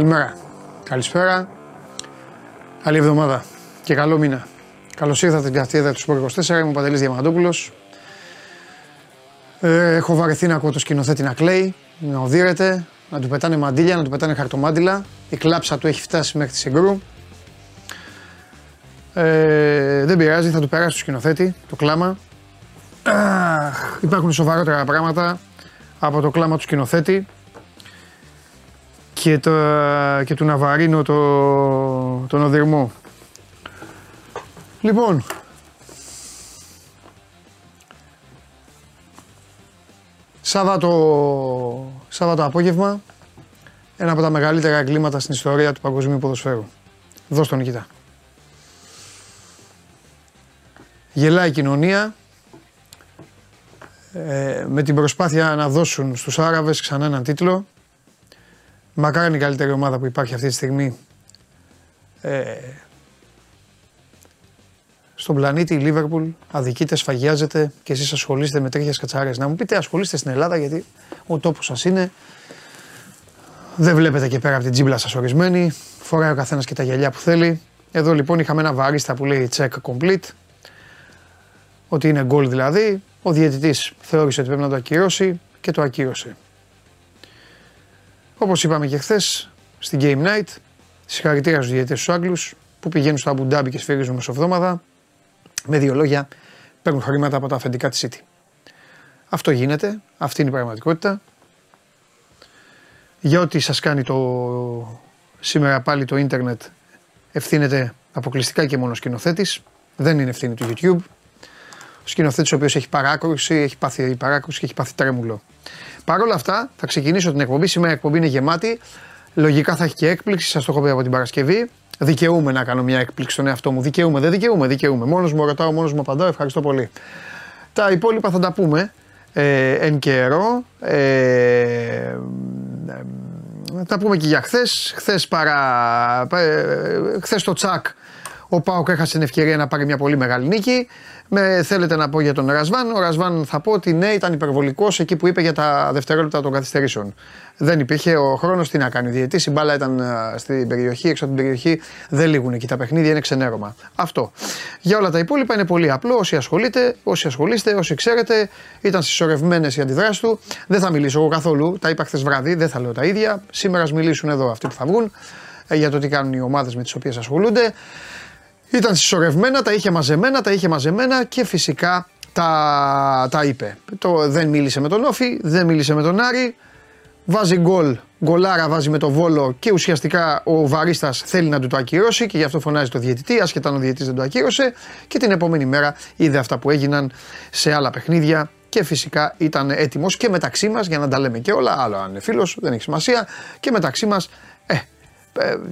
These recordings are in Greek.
Καλημέρα. Καλησπέρα. Καλή εβδομάδα και καλό μήνα. Καλώς ήρθατε στην καθιέδρα του Σπορ 24. Είμαι ο Παντελής Διαμαντόπουλος. Ε, έχω βαρεθεί να ακούω το σκηνοθέτη να κλαίει, να οδύρεται, να του πετάνε μαντίλια, να του πετάνε χαρτομάντιλα. Η κλάψα του έχει φτάσει μέχρι τη Σιγκρού. Ε, δεν πειράζει, θα του περάσει το σκηνοθέτη το κλάμα. Αχ, υπάρχουν σοβαρότερα πράγματα από το κλάμα του σκηνοθέτη και, το, και του Ναβαρίνο το, τον οδυρμό. Λοιπόν, Σάββατο, Σάββατο απόγευμα, ένα από τα μεγαλύτερα εγκλήματα στην ιστορία του παγκοσμίου ποδοσφαίρου. Δώσ' τον Νικητά. Γελάει η κοινωνία ε, με την προσπάθεια να δώσουν στους Άραβες ξανά έναν τίτλο. Μακάρι είναι η καλύτερη ομάδα που υπάρχει αυτή τη στιγμή ε, στον πλανήτη η Λίβερπουλ αδικείται, σφαγιάζεται και εσείς ασχολείστε με τέτοιες κατσάρες. Να μου πείτε ασχολείστε στην Ελλάδα γιατί ο τόπος σας είναι. Δεν βλέπετε και πέρα από την τζίμπλα σας ορισμένη. Φοράει ο καθένας και τα γυαλιά που θέλει. Εδώ λοιπόν είχαμε ένα βαρίστα που λέει check complete. Ότι είναι γκολ δηλαδή. Ο διαιτητής θεώρησε ότι πρέπει να το ακυρώσει και το ακύρωσε. Όπως είπαμε και χθες στην Game Night, συγχαρητήρια στους διαιτητές του Άγγλους που πηγαίνουν στο Αμπουντάμπι και σφυρίζουν μεσοβδόμαδα. Με δύο λόγια, παίρνουν χρήματα από τα αφεντικά της City. Αυτό γίνεται, αυτή είναι η πραγματικότητα. Για ό,τι σας κάνει το σήμερα πάλι το ίντερνετ ευθύνεται αποκλειστικά και μόνο σκηνοθέτης. Δεν είναι ευθύνη του YouTube. Ο σκηνοθέτης ο οποίος έχει παράκρουση, έχει πάθει παράκρουση και έχει πάθει τρέμουλο. Παρ' όλα αυτά, θα ξεκινήσω την εκπομπή. Σήμερα η εκπομπή είναι γεμάτη. Λογικά θα έχει και έκπληξη, σας το έχω πει από την Παρασκευή. Δικαιούμαι να κάνω μια έκπληξη στον εαυτό μου. Δικαιούμαι, δεν δικαιούμαι, δικαιούμαι. Μόνος μου ρωτάω, μόνος μου απαντάω. Ευχαριστώ πολύ. Τα υπόλοιπα θα τα πούμε ε, εν καιρό. Ε, ε, τα πούμε και για χθες. Χθες παρά. Ε, χθες το τσακ ο Πάοκ έχασε την ευκαιρία να πάρει μια πολύ μεγάλη νίκη. Με, θέλετε να πω για τον Ρασβάν. Ο Ρασβάν θα πω ότι ναι, ήταν υπερβολικός εκεί που είπε για τα δευτερόλεπτα των καθυστερήσεων. Δεν υπήρχε ο χρόνος τι να κάνει. Διετή η μπάλα ήταν στην περιοχή, έξω από την περιοχή. Δεν λήγουν εκεί τα παιχνίδια, είναι ξενέρωμα. Αυτό. Για όλα τα υπόλοιπα είναι πολύ απλό. Όσοι ασχολείτε, όσοι ασχολείστε, όσοι ξέρετε, ήταν συσσωρευμένες οι αντιδράσεις του. Δεν θα μιλήσω εγώ καθόλου. Τα είπα χθες βράδυ, δεν θα λέω τα ίδια. Σήμερα μιλήσουν εδώ αυτοί που θα βγουν ε, για το τι κάνουν οι ομάδες με τις οποίες ασχολούνται. Ήταν συσσωρευμένα, τα είχε μαζεμένα, τα είχε μαζεμένα και φυσικά τα, τα είπε. Το, δεν μίλησε με τον Όφη, δεν μίλησε με τον Άρη. Βάζει γκολ, γκολάρα βάζει με το βόλο και ουσιαστικά ο Βαρίστας θέλει να του το ακυρώσει και γι' αυτό φωνάζει το διαιτητή, άσχετα αν ο διαιτητής δεν το ακύρωσε. Και την επόμενη μέρα είδε αυτά που έγιναν σε άλλα παιχνίδια και φυσικά ήταν έτοιμος και μεταξύ μας για να τα λέμε και όλα. Άλλο αν είναι φίλος, δεν έχει σημασία. Και μεταξύ μας, ε, ε,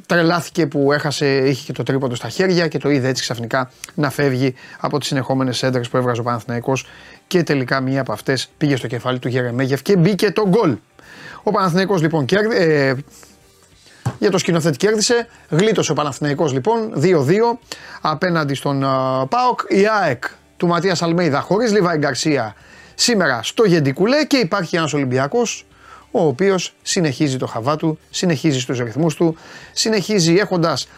τρελάθηκε που έχασε, είχε και το τρίποντο στα χέρια και το είδε έτσι ξαφνικά να φεύγει από τις συνεχόμενες έντρες που έβγαζε ο Παναθηναϊκός και τελικά μία από αυτές πήγε στο κεφάλι του Γερεμέγεφ και μπήκε το γκολ. Ο Παναθηναϊκός λοιπόν κέρδισε, ε, για το σκηνοθέτη κέρδισε, γλίτωσε ο Παναθηναϊκός λοιπόν 2-2 απέναντι στον uh, ΠΑΟΚ. Η ΑΕΚ του Ματίας Αλμέιδα χωρίς Λιβάη Γκαρσία σήμερα στο Γεντικουλέ και υπάρχει ένας Ολυμπιακός ο οποίος συνεχίζει το χαβά του, συνεχίζει στους ρυθμούς του, συνεχίζει έχοντας,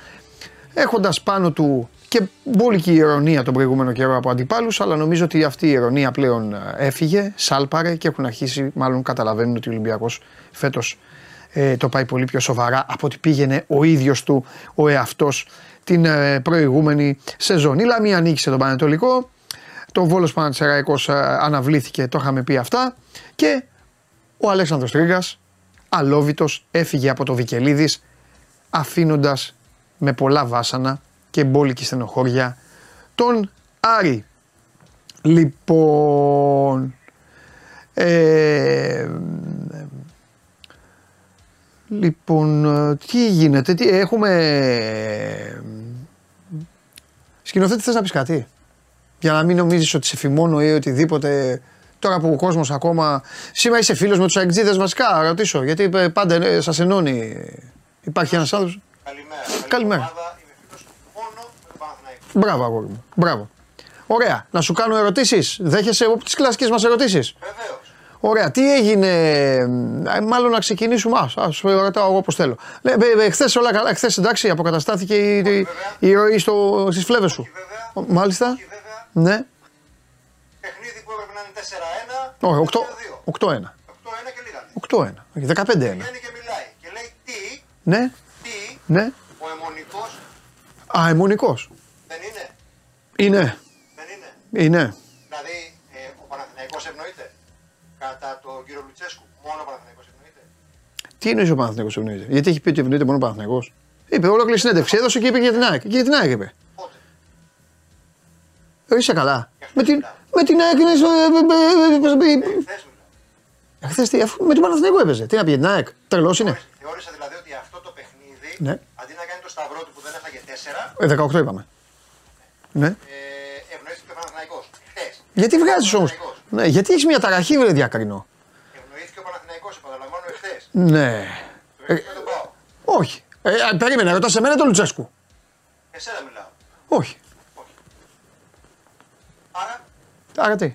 έχοντας πάνω του και μπόλικη ηρωνία τον προηγούμενο καιρό από αντιπάλους, αλλά νομίζω ότι αυτή η ηρωνία πλέον ε, έφυγε, σάλπαρε και έχουν αρχίσει, μάλλον καταλαβαίνουν ότι ο Ολυμπιακός φέτος ε, το πάει πολύ πιο σοβαρά από ότι πήγαινε ο ίδιος του ο εαυτός την ε, προηγούμενη σεζόν. Η Λαμία νίκησε τον Πανετολικό, το Βόλος Πανατσεραϊκός ε, αναβλήθηκε, το είχαμε πει αυτά και ο Αλέξανδρος Τρίγκας, αλόβητος, έφυγε από το Βικελίδης αφήνοντας με πολλά βάσανα και μπόλικη στενοχώρια τον Άρη. Λοιπόν, ε, λοιπόν, τι γίνεται, τι έχουμε... Σκηνοθέτη θες να πεις κάτι, για να μην νομίζεις ότι σε φημώνω ή οτιδήποτε Τώρα που ο κόσμος ακόμα. Σήμερα είσαι φίλος με τους αεκτζίδε βασικά, ρωτήσω. Γιατί πάντα ε, σας ενώνει. Υπάρχει ένας άνθρωπος. Καλημέρα. Καλημέρα. Μπράβο, αγόρι μου. Μπράβο. Ωραία. Να σου κάνω ερωτήσεις. Δέχεσαι από τις κλασικές μας ερωτήσεις; Βεβαίως. Ωραία, τι έγινε. ε, Μάλλον να ξεκινήσουμε. Α, ας ρωτάω εγώ πώς θέλω. Χθες όλα καλά, χθες εντάξει, αποκαταστάθηκε η, η, η ροή στις φλέβες σου. Όχι βέβαια. Ο- Μάλιστα. Όχι βέβαια. Ναι. Παιχνίδι που έπρεπε να είναι 4-1. Όχι, 8-2. 8-1. 8-1 και λίγα. 8-1. Όχι, 15-1. Βγαίνει και μιλάει. Και λέει τι, Ναι, τι, ναι. ο αιμονικός Α, αιμονικός. δεν είναι; Είναι. Δεν είναι; Είναι. Δηλαδή ε, ο Παναθηναϊκός ευνοείται; Κατά τον κύριο Λουτσέσκου. Μόνο ο Παναθηναϊκός ευνοείται; Τι εννοείς ο Παναθηναϊκός ευνοείται; Γιατί έχει πει ότι ευνοείται μόνο ο Παναθηναϊκός; Είπε ολόκληρη συνέντευξη. Έδωσε και είπε για την ΑΕΚ. Και για την ΑΕΚ είπε. Πότε; Ε, Είσαι καλά. αυτό Με την, μιλάω. Με την ΑΕΚ είναι. στο- ε, ε, ε, πώς το πει. Ε, χθες μιλάω. Χθες τι, αφού με τον Παναθηναϊκό έπαιζε. Τι να πει για την ΑΕΚ. Τρελός είναι. Θεώρησα δηλαδή ότι αυτό το παιχνίδι, Ναι. αντί να κάνει το σταυρό του που δεν έφαγε 4, Ε, 18 είπαμε. Ναι. ε, ευνοήθηκε ο Παναθηναϊκός. Χθες. Γιατί βγάζεις όμω. Παναθηναϊκός. Ναι, γιατί έχεις μια ταραχή, βρε διακρινό. Ευνοήθηκε ο Παναθηναϊκός, επαναλαμβάνω εχθές. Ναι. Το έχει με τον Πάο. Όχι. Ε, α, περίμενε, ρωτάς σε μένα τον Λουτσέσκου. Εσένα μιλάω. Όχι. Όχι. Άρα, Άρα τι.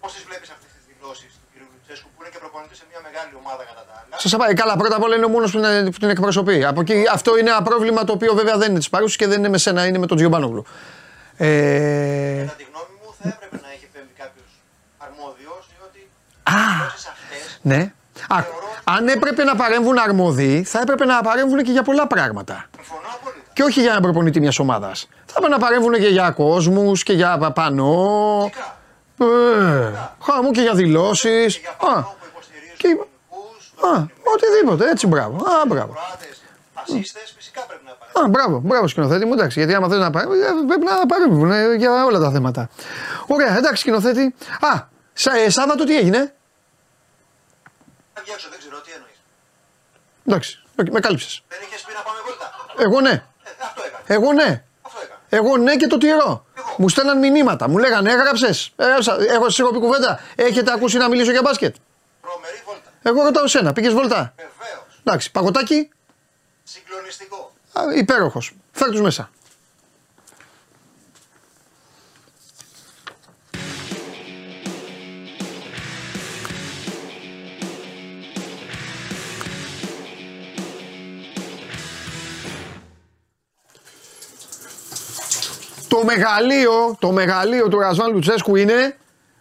πώς τις βλέπεις αυτές τις δηλώσεις του κ. Λουτσέσκου που είναι και προπονητής σε μια μεγάλη ομάδα κατά τα άλλα; Σας πάει. Καλά, πρώτα απ' όλα είναι ο μόνος που, είναι- που την εκπροσωπεί. Από εκεί, αυτό είναι ένα πρόβλημα το οποίο βέβαια δεν είναι της παρούσης και δεν είναι με σένα, είναι με τον Τζιομπάνογλου. Ε, Κατά τη γνώμη μου, θα έπρεπε να έχει πέμπει κάποιος αρμόδιος, διότι Α. οι δηλώσεις αυτές ναι. Α, αν έπρεπε να παρέμβουν αρμόδιοι, θα έπρεπε να παρέμβουν και για πολλά πράγματα. συμφωνώ απόλυτα. Και όχι για έναν προπονητή μιας ομάδας. Θα έπρεπε να παρέμβουν και για κόσμους και για πανό. Φυσικά. Ε, χαμού και για δηλώσεις. Και για πάνω που υποστηρίζουν και- του ελληνικού, Α, οτιδήποτε, έτσι μπράβο. Α, μπράβο. Κροάτε, φασίστε, φυσικά πρέπει να παρέμβουν. Α, μπράβο, μπράβο σκηνοθέτη μου, εντάξει. Γιατί άμα θέλει να παρέμβουν, ε, πρέπει να παρέμβουν ε, για όλα τα θέματα. Ωραία, εντάξει σκηνοθέτη. Α, σα, ε, Σάββατο τι έγινε; Θα βγαίνω, δεν ξέρω τι εννοείς. Εντάξει, οκ, με κάλυψες. Δεν είχες πει να πάμε βόλτα. Εγώ ναι. Ε, αυτό έκανε. Εγώ ναι. Αυτό έκανε. Εγώ ναι και το τηρώ. Εγώ. Μου στέλναν μηνύματα. Μου λέγανε έγραψες. Έχω εσύ πει κουβέντα. Έχετε ακούσει να μιλήσω για μπάσκετ; Τρομερή βόλτα. Εγώ ρωτάω σένα. Πήγες βολτά. Βεβαίως. Εντάξει, παγωτάκι. Συγκλονιστικό. Υπέροχος. Φέρ τους μέσα. Το μεγαλείο, το μεγαλείο του Ρασβάν Λουτσέσκου είναι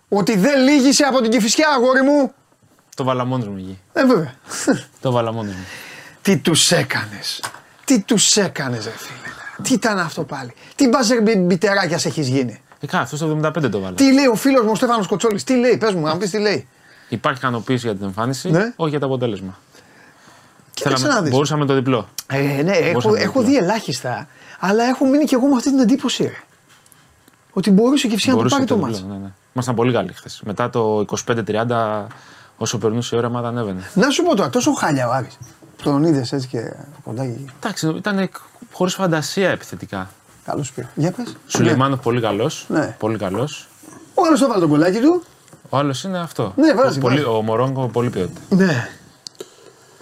ότι δεν λύγησε από την Κηφισιά, αγόρι μου. Το βάλα μόνος μου εκεί. Ε, βέβαια. Το βάλα μόνος μου. Τι τους έκανες. Τι τους έκανες, ρε φίλε. Τι ήταν αυτό πάλι. Τι μπάζερ μπι- μπιτεράκιας έχεις γίνει. Ε, καλά, αυτός στο 75 το βάλα. Τι λέει ο φίλος μου ο Στέφανος Κοτσόλης. Τι λέει, πες μου, αν πεις τι λέει. Υπάρχει ικανοποίηση για την εμφάνιση, Ναι. όχι για το αποτέλεσμα. Κοίταξε να δεις. μπορούσαμε το διπλό. Ε, ναι, έχω, Μπορούσαμε να έχω το δει ελάχιστα, αλλά έχω μείνει και εγώ με αυτή την εντύπωση. Ρε. Ότι μπορούσε και φυσικά να το Μπορούσε πάρει το το μάτς. διπλό. Ναι, ναι. Ήμασταν πολύ καλοί χθες. Μετά το 25-30, όσο περνούσε η ώρα, μα ανέβαινε. Να σου πω τώρα, τόσο χάλια ο Άρης. Τον είδες έτσι και από κοντά και Εντάξει, ήταν χωρίς φαντασία επιθετικά. Καλός πήρε. Για πες. Σουλεϊμάνο πολύ καλός. Ναι. Πολύ καλός. Ο άλλος το βάλε το κολλάκι του. Ο άλλος είναι αυτό. Ναι, βάζει, ο, πολύ, βάζει. ο Μωρόγκο πολύ ποιότητα. Ναι.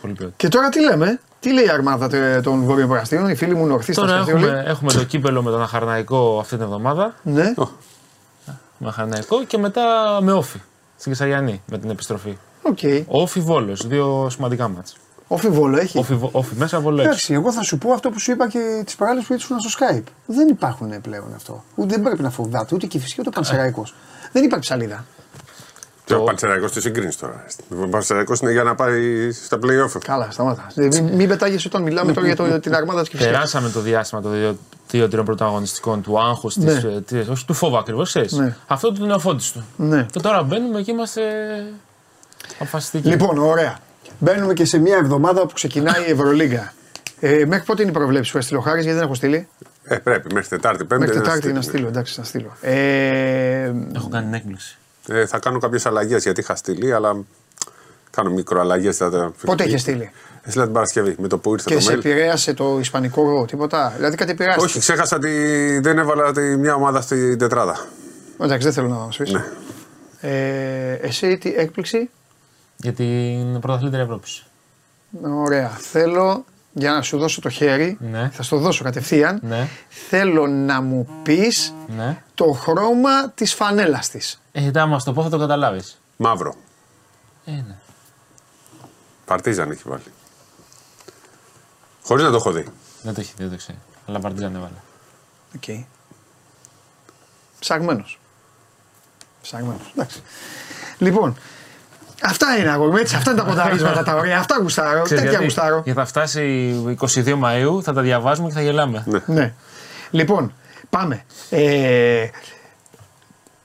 Πολύ ποιότητα. Και τώρα τι λέμε, τι λέει η αρμάδα τε- των Βορειοπραστίων, οι φίλοι μου νορθοί στα Τώρα Σταθιόλη. έχουμε, έχουμε το κύπελλο με τον Αχαρναϊκό αυτή την εβδομάδα. Ναι. Με Αχαρναϊκό και μετά με ΟΦΗ. Στην Καισαριανή με την επιστροφή. Οκ. Όφη Βόλος. Δύο σημαντικά ματς. ΟΦΗ Βόλο έχει. ΟΦΗ, Βο- ΟΦΗ μέσα, Βόλο έξω. Εντάξει, εγώ θα σου πω αυτό που σου είπα και τις παράλληλες που ήσουν στο Skype. Δεν υπάρχουν πλέον αυτό. Ούτε δεν πρέπει να φοβάται ούτε και η φυσική ούτε ο Πανσεραϊκός. Δεν υπάρχει ψαλίδα. Και ο Πανσεραϊκός τη συγκρίνεις τώρα. Ο Πανσεραϊκός είναι για να πάει στα playoff. Καλά, σταμάτα. Ε, Μην, μην πετάγεσαι όταν μιλάμε τώρα για το, την αρμάδα της Κυφσιά. Περάσαμε το διάστημα των δύο- δύο-τριών πρωταγωνιστικών του άγχους, Ναι. όχι του φόβου ακριβώς, Ναι. Αυτό του νεοφώτη του. Ναι. Και τώρα μπαίνουμε και είμαστε αποφασιστικοί. Λοιπόν, ωραία. Μπαίνουμε και σε μια εβδομάδα που ξεκινάει η Ευρωλίγκα. Ε, μέχρι πότε είναι η προβλέψη που έστειλε ο Χάρης, γιατί δεν έχω στείλει; Ε, πρέπει μέχρι Τετάρτη, Πέμπτη. Μέχρι να Τετάρτη στείλει. να στείλω, εντάξει, να στείλω. Ε, Έχω κάνει την έκπληξη. Ε, θα κάνω κάποιες αλλαγές γιατί είχα στείλει, αλλά κάνω μικροαλλαγές. πότε είχες στείλει; Έστειλα την Παρασκευή με το που ήρθε Και το σε mail. επηρέασε το ισπανικό τίποτα; Δηλαδή κάτι επηρεάστηκε; Όχι, ξέχασα ότι δεν έβαλα τη μια ομάδα στην τετράδα. Εντάξει, δεν θέλω να μας πεις. Ναι. Ε, εσύ τι έκπληξη; Για την πρωταθλήτρια Ευρώπης. Ωραία. Θέλω για να σου δώσω το χέρι. Ναι. Θα στο δώσω κατευθείαν. Ναι. Θέλω να μου πεις Ναι. το χρώμα της φανέλας της. Ε, θα μα το πω, θα το καταλάβεις. Μαύρο. Ε, ναι. Παρτίζαν έχει βάλει. Χωρίς να το έχω δει. Δεν το έχει δει, δεν το ξέρει. Αλλά Παρτίζαν έβαλε. Οκ. Ψαγμένος. Ψαγμένος. Εντάξει. Λοιπόν, αυτά είναι αγόρι έτσι. Αυτά είναι τα πονταρίσματα τα ωραία. Αυτά γουστάρω. Ξέρεις Τέτοια γιατί; γουστάρω. Γιατί θα φτάσει 22 Μαΐου, θα τα διαβάζουμε και θα γελάμε. Ναι. Ναι. Λοιπόν, πάμε. Ε,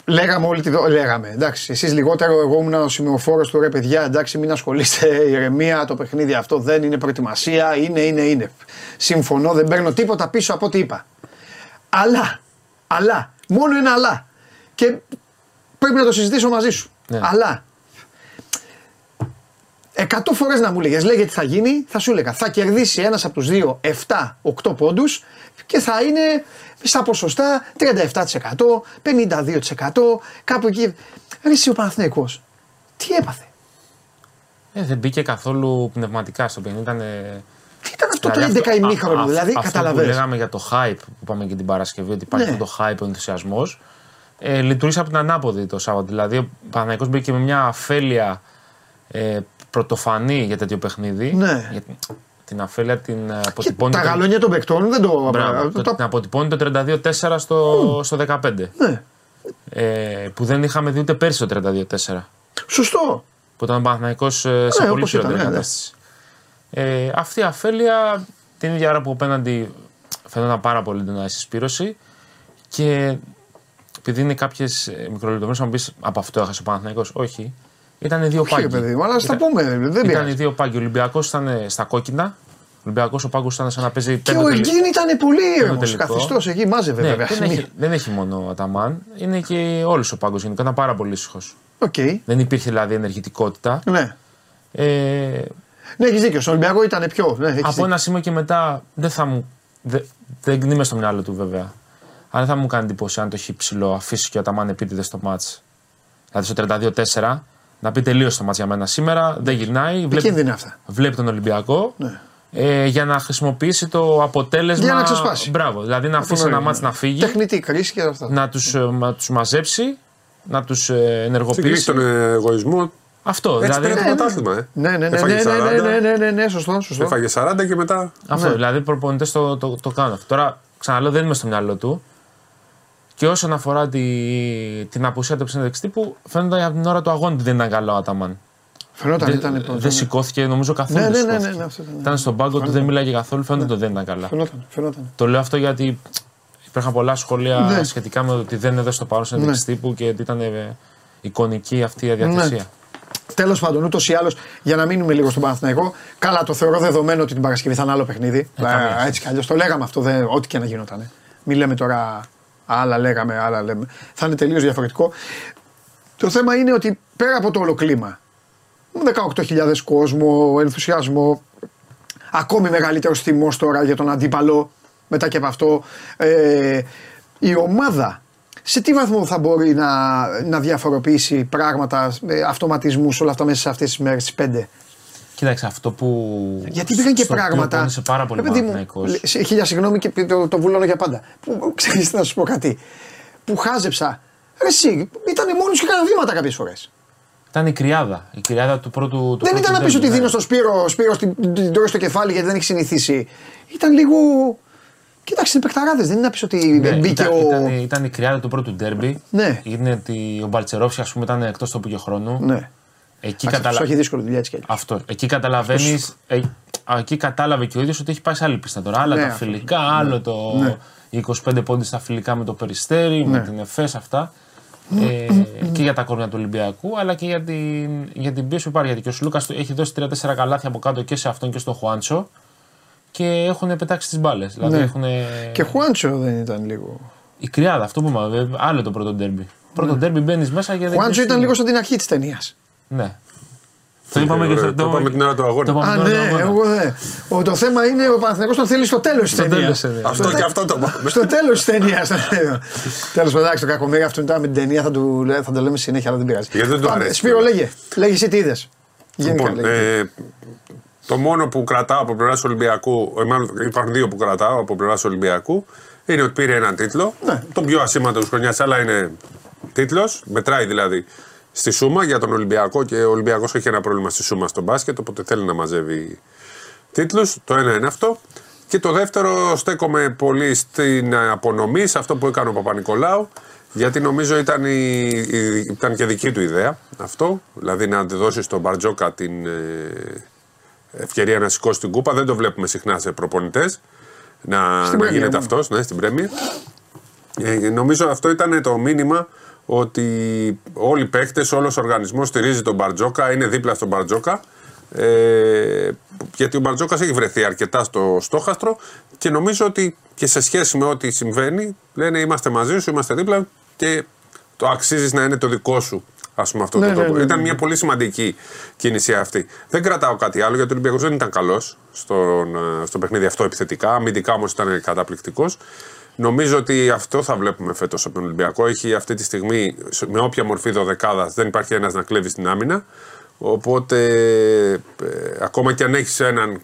λέγαμε όλοι τη δο... Λέγαμε. Εντάξει, εσείς λιγότερο. Εγώ ήμουν ο σημειοφόρος του ρε παιδιά. Εντάξει, μην ασχολείστε. Ηρεμία. Το παιχνίδι αυτό δεν είναι προετοιμασία. Είναι, είναι, είναι. Συμφωνώ. Δεν παίρνω τίποτα πίσω από ό,τι είπα. Αλλά, αλλά, μόνο ένα αλλά. Και πρέπει να το συζητήσω μαζί σου. Ναι. Αλλά, Εκατό φορές να μου λέγες, λέγε τι θα γίνει, θα σου έλεγα. Θα κερδίσει ένας από τους δύο 7-8 πόντους και θα είναι στα ποσοστά 37%, 52%, κάπου εκεί. Ρε εσύ ο Παναθηναϊκός, τι έπαθε; Ε, δεν μπήκε καθόλου πνευματικά στο παιχνίδι. Ήταν. Τι ήταν αυτό το 11 ημίχρονο, δηλαδή, Αυτό που καταλαβαίνεις. λέγαμε για το hype που είπαμε και την Παρασκευή, ότι υπάρχει Ναι. αυτό το hype, ο ενθουσιασμός. Ε, λειτουργήσε από την ανάποδη το Σάββατο. Δηλαδή, ο Παναθηναϊκός μπήκε με μια αφέλεια ε, πρωτοφανή για τέτοιο παιχνίδι. Ναι. Για την- την αφέλεια την ε, Και αποτυπώνει. τα το- γαλόνια των παικτών δεν το. Μπράβο, το- το, την αποτυπώνει το 32-4 στο, στο 15. ναι. Ε, που δεν είχαμε δει ούτε πέρσι το 32-4. Σωστό. Που ήταν ο Παναθηναϊκός ε, σε Ναι, πολύ όπως χειρότερη ήταν, ναι, ναι. κατάσταση. Ε, αυτή η αφέλεια την ίδια ώρα που απέναντι φαινόταν πάρα πολύ έντονα η συσπήρωση και επειδή είναι κάποιες μικρολεπτομέρειες, θα μου πεις από αυτό έχασε ο Παναθηναϊκός. Όχι. Ήταν δύο Όχι, πάγκοι. ρε παιδί μου, αλλά ας τα Ήταν- πούμε. Δεν Ήταν οι πειράζει. δύο πάγκοι. Ο Ολυμπιακός ήταν στα κόκκινα. Ο Ολυμπιακός ο πάγκος ήταν σαν να παίζει Και πέντε ο τελε- Ελγίν ήταν πολύ ήρεμο. τελικό. Καθιστός εκεί, μάζευε Ναι, βέβαια. δεν, έχει, δεν έχει μόνο ο Αταμάν. Είναι και όλος ο πάγκος γενικά. Ήταν πάρα πολύ ήσυχος. Οκ. Δεν υπήρχε δηλαδή ενεργητικότητα. Ναι. Ε, Ναι, έχεις δίκιο. Στον Ολυμπιακό ήταν πιο. Ναι, έχεις από δίκιο. ένα σημείο και μετά δεν θα μου. δε- δεν είμαι στο μυαλό του βέβαια. Αλλά δεν θα μου κάνει εντύπωση αν το έχει ψηλό αφήσει και ο Αταμάν επίτηδες στο μάτς. Δηλαδή στο 32-4 να πει τελείω το μάτς για μένα σήμερα. Δεν γυρνάει. Βλέπει, Επικίνδυνα αυτά. βλέπει τον Ολυμπιακό. Ναι. Ε, για να χρησιμοποιήσει το αποτέλεσμα. Για να ξεσπάσει. Μπράβο. Δηλαδή να αφήσει ένα μάτς να φύγει, Τεχνητή κρίση και αυτά. να τους να τους μαζέψει, να τους ενεργοποιήσει. Συγκλήσει τον εγωισμό. Αυτό. Έτσι δηλαδή, πήρε το πρωτάθλημα, ε. Ναι, ναι, ναι, ναι, Έφαγε ναι, 40, ναι, ναι, ναι, ναι, ναι, σωστό, σωστό. Έφαγε 40 και μετά. Αυτό, Ναι. δηλαδή οι προπονητές το, το, το κάνουν αυτό. Τώρα, ξαναλέω, δεν είμαι στο μυαλό του. Και όσον αφορά τη, την απουσία του συνέντευξη τύπου, φαίνεται από την ώρα του αγώνα ότι δεν ήταν καλό ο Αταμάν. Φαινόταν, Δεν, ήταν. δεν σηκώθηκε, νομίζω καθόλου. Ναι, δεν ναι, ναι, σηκώθηκε. ναι, ναι, αυτό ήταν. Ήταν στον πάγκο του, δεν μιλάγε καθόλου, φαίνεται ότι δεν ήταν καλά. Φαινόταν, φαινόταν. Το λέω αυτό γιατί υπήρχαν πολλά σχόλια Ναι. σχετικά με το ότι δεν είναι εδώ στο παρόν συνέντευξη τύπου και ότι ήταν ε, εικονική αυτή η διαθεσία. Ναι. Τέλος πάντων, ούτως ή άλλως, για να μείνουμε λίγο στον Παναθηναϊκό, καλά το θεωρώ δεδομένο ότι την Παρασκευή θα είναι άλλο παιχνίδι. Ε, καμία Ε, έτσι κι αλλιώς το λέγαμε αυτό, δεν, ό,τι και να γινόταν. Μην λέμε τώρα άλλα λέγαμε, άλλα λέμε. Θα είναι τελείως διαφορετικό. Το θέμα είναι ότι πέρα από το όλο κλίμα, με 18.000 κόσμο, ενθουσιασμό, ακόμη μεγαλύτερο θυμό τώρα για τον αντίπαλο μετά και από αυτό. Ε, η ομάδα σε τι βαθμό θα μπορεί να, να διαφοροποιήσει πράγματα, ε, αυτοματισμούς όλα αυτά μέσα σε αυτές τις μέρες, τις πέντε; Κοίταξε αυτό που. Γιατί υπήρχαν και στο οποίο πράγματα. πόνισε πάρα πολύ Ρε παιδί μου, Παναθηναϊκός. λε- σε- Χίλια συγγνώμη και το, το βουλώνω για πάντα. Που, ξέρεις να σου πω κάτι. Που χάζεψα. Ρε εσύ, ήταν μόνος και έκανα βήματα κάποιες φορές. Ήταν η κρυάδα. Η κρυάδα του πρώτου. Του δεν πρώτου ήταν να πεις ντέρμπι, ότι ναι. δίνω στο Σπύρο, ο Σπύρος την, την τρώει στο κεφάλι γιατί δεν έχει συνηθίσει. Ήταν λίγο. Κοίταξε, είναι παιχταράδες, δεν είναι να πεις ότι Ναι, μπήκε ήταν, ο. ήταν, ήταν η κρυάδα του πρώτου ντέρμπι. Ναι. Είναι ότι ο Μπαλτσερόφσκι, ας πούμε, ήταν εκτός τόπου και χρόνου. Ναι. Εκεί, Αυτό καταλα... έχει δύσκολη δουλειά έτσι κι αλλιώς. Αυτό. Εκεί καταλαβαίνεις. Ε, α, εκεί κατάλαβε και ο ίδιος ότι έχει πάει σε άλλη πίστα τώρα. Άλλα Ναι, τα αυτό. φιλικά, άλλο το. Ναι. Οι 25 πόντι στα φιλικά με το περιστέρι, με Ναι. την ΕΦΕΣ, αυτά. Ε, και για τα κόρνια του Ολυμπιακού, αλλά και για την, για την πίεση που υπάρχει. Γιατί και ο Σλούκας έχει δώσει 3-4 καλάθια από κάτω και σε αυτόν και στον Χουάντσο και έχουν πετάξει τις μπάλες. Δηλαδή Ναι. έχουν. Και Χουάντσο δεν ήταν λίγο. Η κρυάδα, αυτό που είπαμε, ε, άλλο το πρώτο ντέρμπι. Πρώτο ντέρμπι μπαίνεις μέσα και δεν Χουάντσο ξέρεις ήταν τι- λίγο σαν την αρχή της ταινίας. Ναι. Το είπαμε και Ωραία, στο το είπαμε την ώρα του αγώνα. το είπαμε Α, την ώρα του ναι, αγώνα. εγώ δεν. Ο, το θέμα είναι ο Παναθηναϊκός τον θέλει στο τέλος της Στο ταινίας. τέλος, ε, ναι. Αυτό και αυτό το πάμε. Στο τέλος της ταινίας. Τέλος πάντων, εντάξει, το κακομίρι αυτό τώρα με την ταινία θα, του, θα το λέμε συνέχεια, αλλά δεν πειράζει. Γιατί δεν του Πάμε, αρέσει. Σπύρο, λέγε. Λέγε εσύ τι είδες. Λοιπόν, ε, το μόνο που κρατάω από πλευράς Ολυμπιακού, ε, μάλλον υπάρχουν δύο που κρατάω από πλευράς Ολυμπιακού, είναι ότι πήρε έναν τίτλο. Ναι. Το πιο ασήμαντο της χρονιάς, αλλά είναι τίτλος. Μετράει δηλαδή στη Σούμα για τον Ολυμπιακό και ο Ολυμπιακός έχει ένα πρόβλημα στη Σούμα στο μπάσκετ, οπότε θέλει να μαζεύει τίτλους. Το ένα είναι αυτό. Και το δεύτερο, στέκομαι πολύ στην απονομή, σε αυτό που έκανε ο Παπα-Νικολάου, γιατί νομίζω ήταν, η, η- ήταν και δική του ιδέα αυτό. Δηλαδή να δώσει στον Μπαρτζόκα την ε, ευκαιρία να σηκώσει την κούπα. Δεν το βλέπουμε συχνά σε προπονητές. Να, Στην να Premier γίνεται μόνο. αυτός, ναι, στην Πρέμιερ. Ε, νομίζω αυτό ήταν το μήνυμα ότι όλοι οι παίχτε, όλος ο οργανισμός στηρίζει τον Μπαρτζόκα, είναι δίπλα στον Μπαρτζόκα. Ε, γιατί ο Μπαρτζόκας έχει βρεθεί αρκετά στο στόχαστρο και νομίζω ότι και σε σχέση με ό,τι συμβαίνει, λένε είμαστε μαζί σου, είμαστε δίπλα και το αξίζεις να είναι το δικό σου. Ας πούμε αυτό Ναι, το ναι, τρόπο. ναι, ναι. Ήταν μια πολύ σημαντική κίνηση αυτή. Δεν κρατάω κάτι άλλο γιατί ο Ολυμπιακός δεν ήταν καλός στον, ε, στο παιχνίδι αυτό επιθετικά. Αμυντικά όμως ήταν καταπληκτικός. Νομίζω ότι αυτό θα βλέπουμε φέτος από τον Ολυμπιακό. Έχει αυτή τη στιγμή σε- με όποια μορφή δωδεκάδας δεν υπάρχει ένας να κλέβει στην άμυνα. Οπότε ε, ακόμα και αν έχεις έναν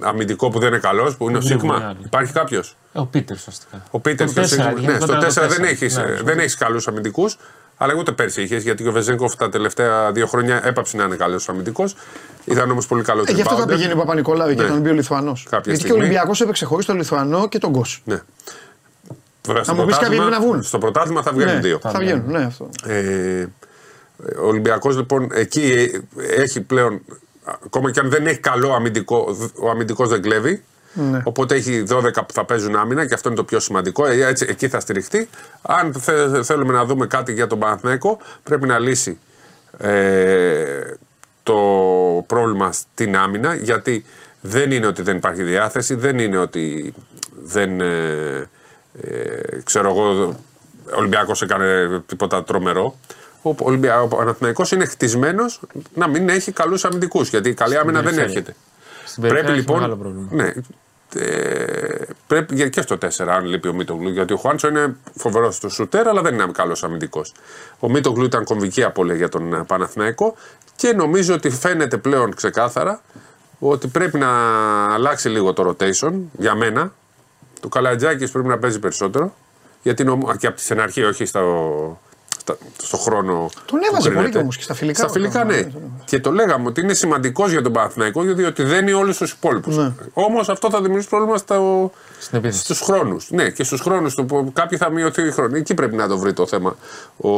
αμυντικό που δεν είναι καλός, που είναι ο Γρήγορα, Σίγμα, ναι. υπάρχει κάποιος; Ε, Ο Πίτερς ουσιαστικά. Ο Πίτερς Το και ο τέσσερα, Σίγμα. γιατί Ναι, στο ήταν το 4 δεν τέσσερα. έχεις Ναι, δεν σωστά. έχεις καλούς αμυντικούς. Αλλά ούτε πέρσι είχες, γιατί ο Βεζέγκοφ τα τελευταία δύο χρόνια έπαψε να είναι καλός αμυντικός. Ήταν όμως πολύ καλό Ε, γι' αυτό θα rebounder. πηγαίνει ο Παπα-Νικολάου και Ναι. τον μπει ο Λιθουανός. Γιατί και ο στιγμή. Ολυμπιακός έπαιξε χωρίς τον Λιθουανό και τον Γκος. Ναι. Βέβαια, στο μου πεις κάποιοι πρωτάθλημα- πρέπει να βγουν. Στο πρωτάθλημα θα βγαίνουν Ναι, δύο. θα βγαίνουν, ναι, αυτό. Ε, ο Ολυμπιακός λοιπόν εκεί ε, έχει πλέον, ακόμα και αν δεν έχει καλό αμυντικό, ο αμυντικός δεν κλέβει. Ναι. Οπότε έχει 12 που θα παίζουν άμυνα και αυτό είναι το πιο σημαντικό. Ε, Έτσι, εκεί θα στηριχτεί. Αν θε- θέλουμε να δούμε κάτι για τον Παναθηναίκο, πρέπει να λύσει ε, το πρόβλημα στην άμυνα. Γιατί δεν είναι ότι δεν υπάρχει διάθεση, δεν είναι ότι δεν. Ε, ε, ξέρω εγώ, ο Ολυμπιακός έκανε τίποτα τρομερό. Ο, Ολυμπια... ο Παναθηναϊκός είναι χτισμένος να μην έχει καλούς αμυντικούς. Γιατί η καλή άμυνα δεν περιφέρεια. έρχεται. Στην περιφέρεια Πρέπει έχει λοιπόν. μεγάλο πρόβλημα. Ναι, ε, πρέπει για- και στο 4, αν λείπει ο Μίτογλου. Γιατί ο Χουάντσο είναι φοβερός στο σουτέρ, αλλά δεν είναι καλός αμυντικός. Ο Μίτογλου ήταν κομβική απώλεια για τον ε, Παναθηναϊκό και νομίζω ότι φαίνεται πλέον ξεκάθαρα ότι πρέπει να αλλάξει λίγο το rotation για μένα. Το Καλατζάκης πρέπει να παίζει περισσότερο. Γιατί νομ... και από την αρχή, όχι στο, στα- στο χρόνο. Τον που έβαζε πολύ κρίνεται. κι όμως και στα φιλικά. Στα φιλικά, Ναι, ναι. ναι. Και το λέγαμε ότι είναι σημαντικός για τον Παναθηναϊκό διότι δένει όλους τους υπόλοιπους. Ναι. Όμως αυτό θα δημιουργήσει πρόβλημα στο... Στην επίθεση. στους χρόνους. Ναι, και στους χρόνους του που κάποιοι θα μειωθεί η χρόνη. Εκεί πρέπει να το βρει το θέμα ο,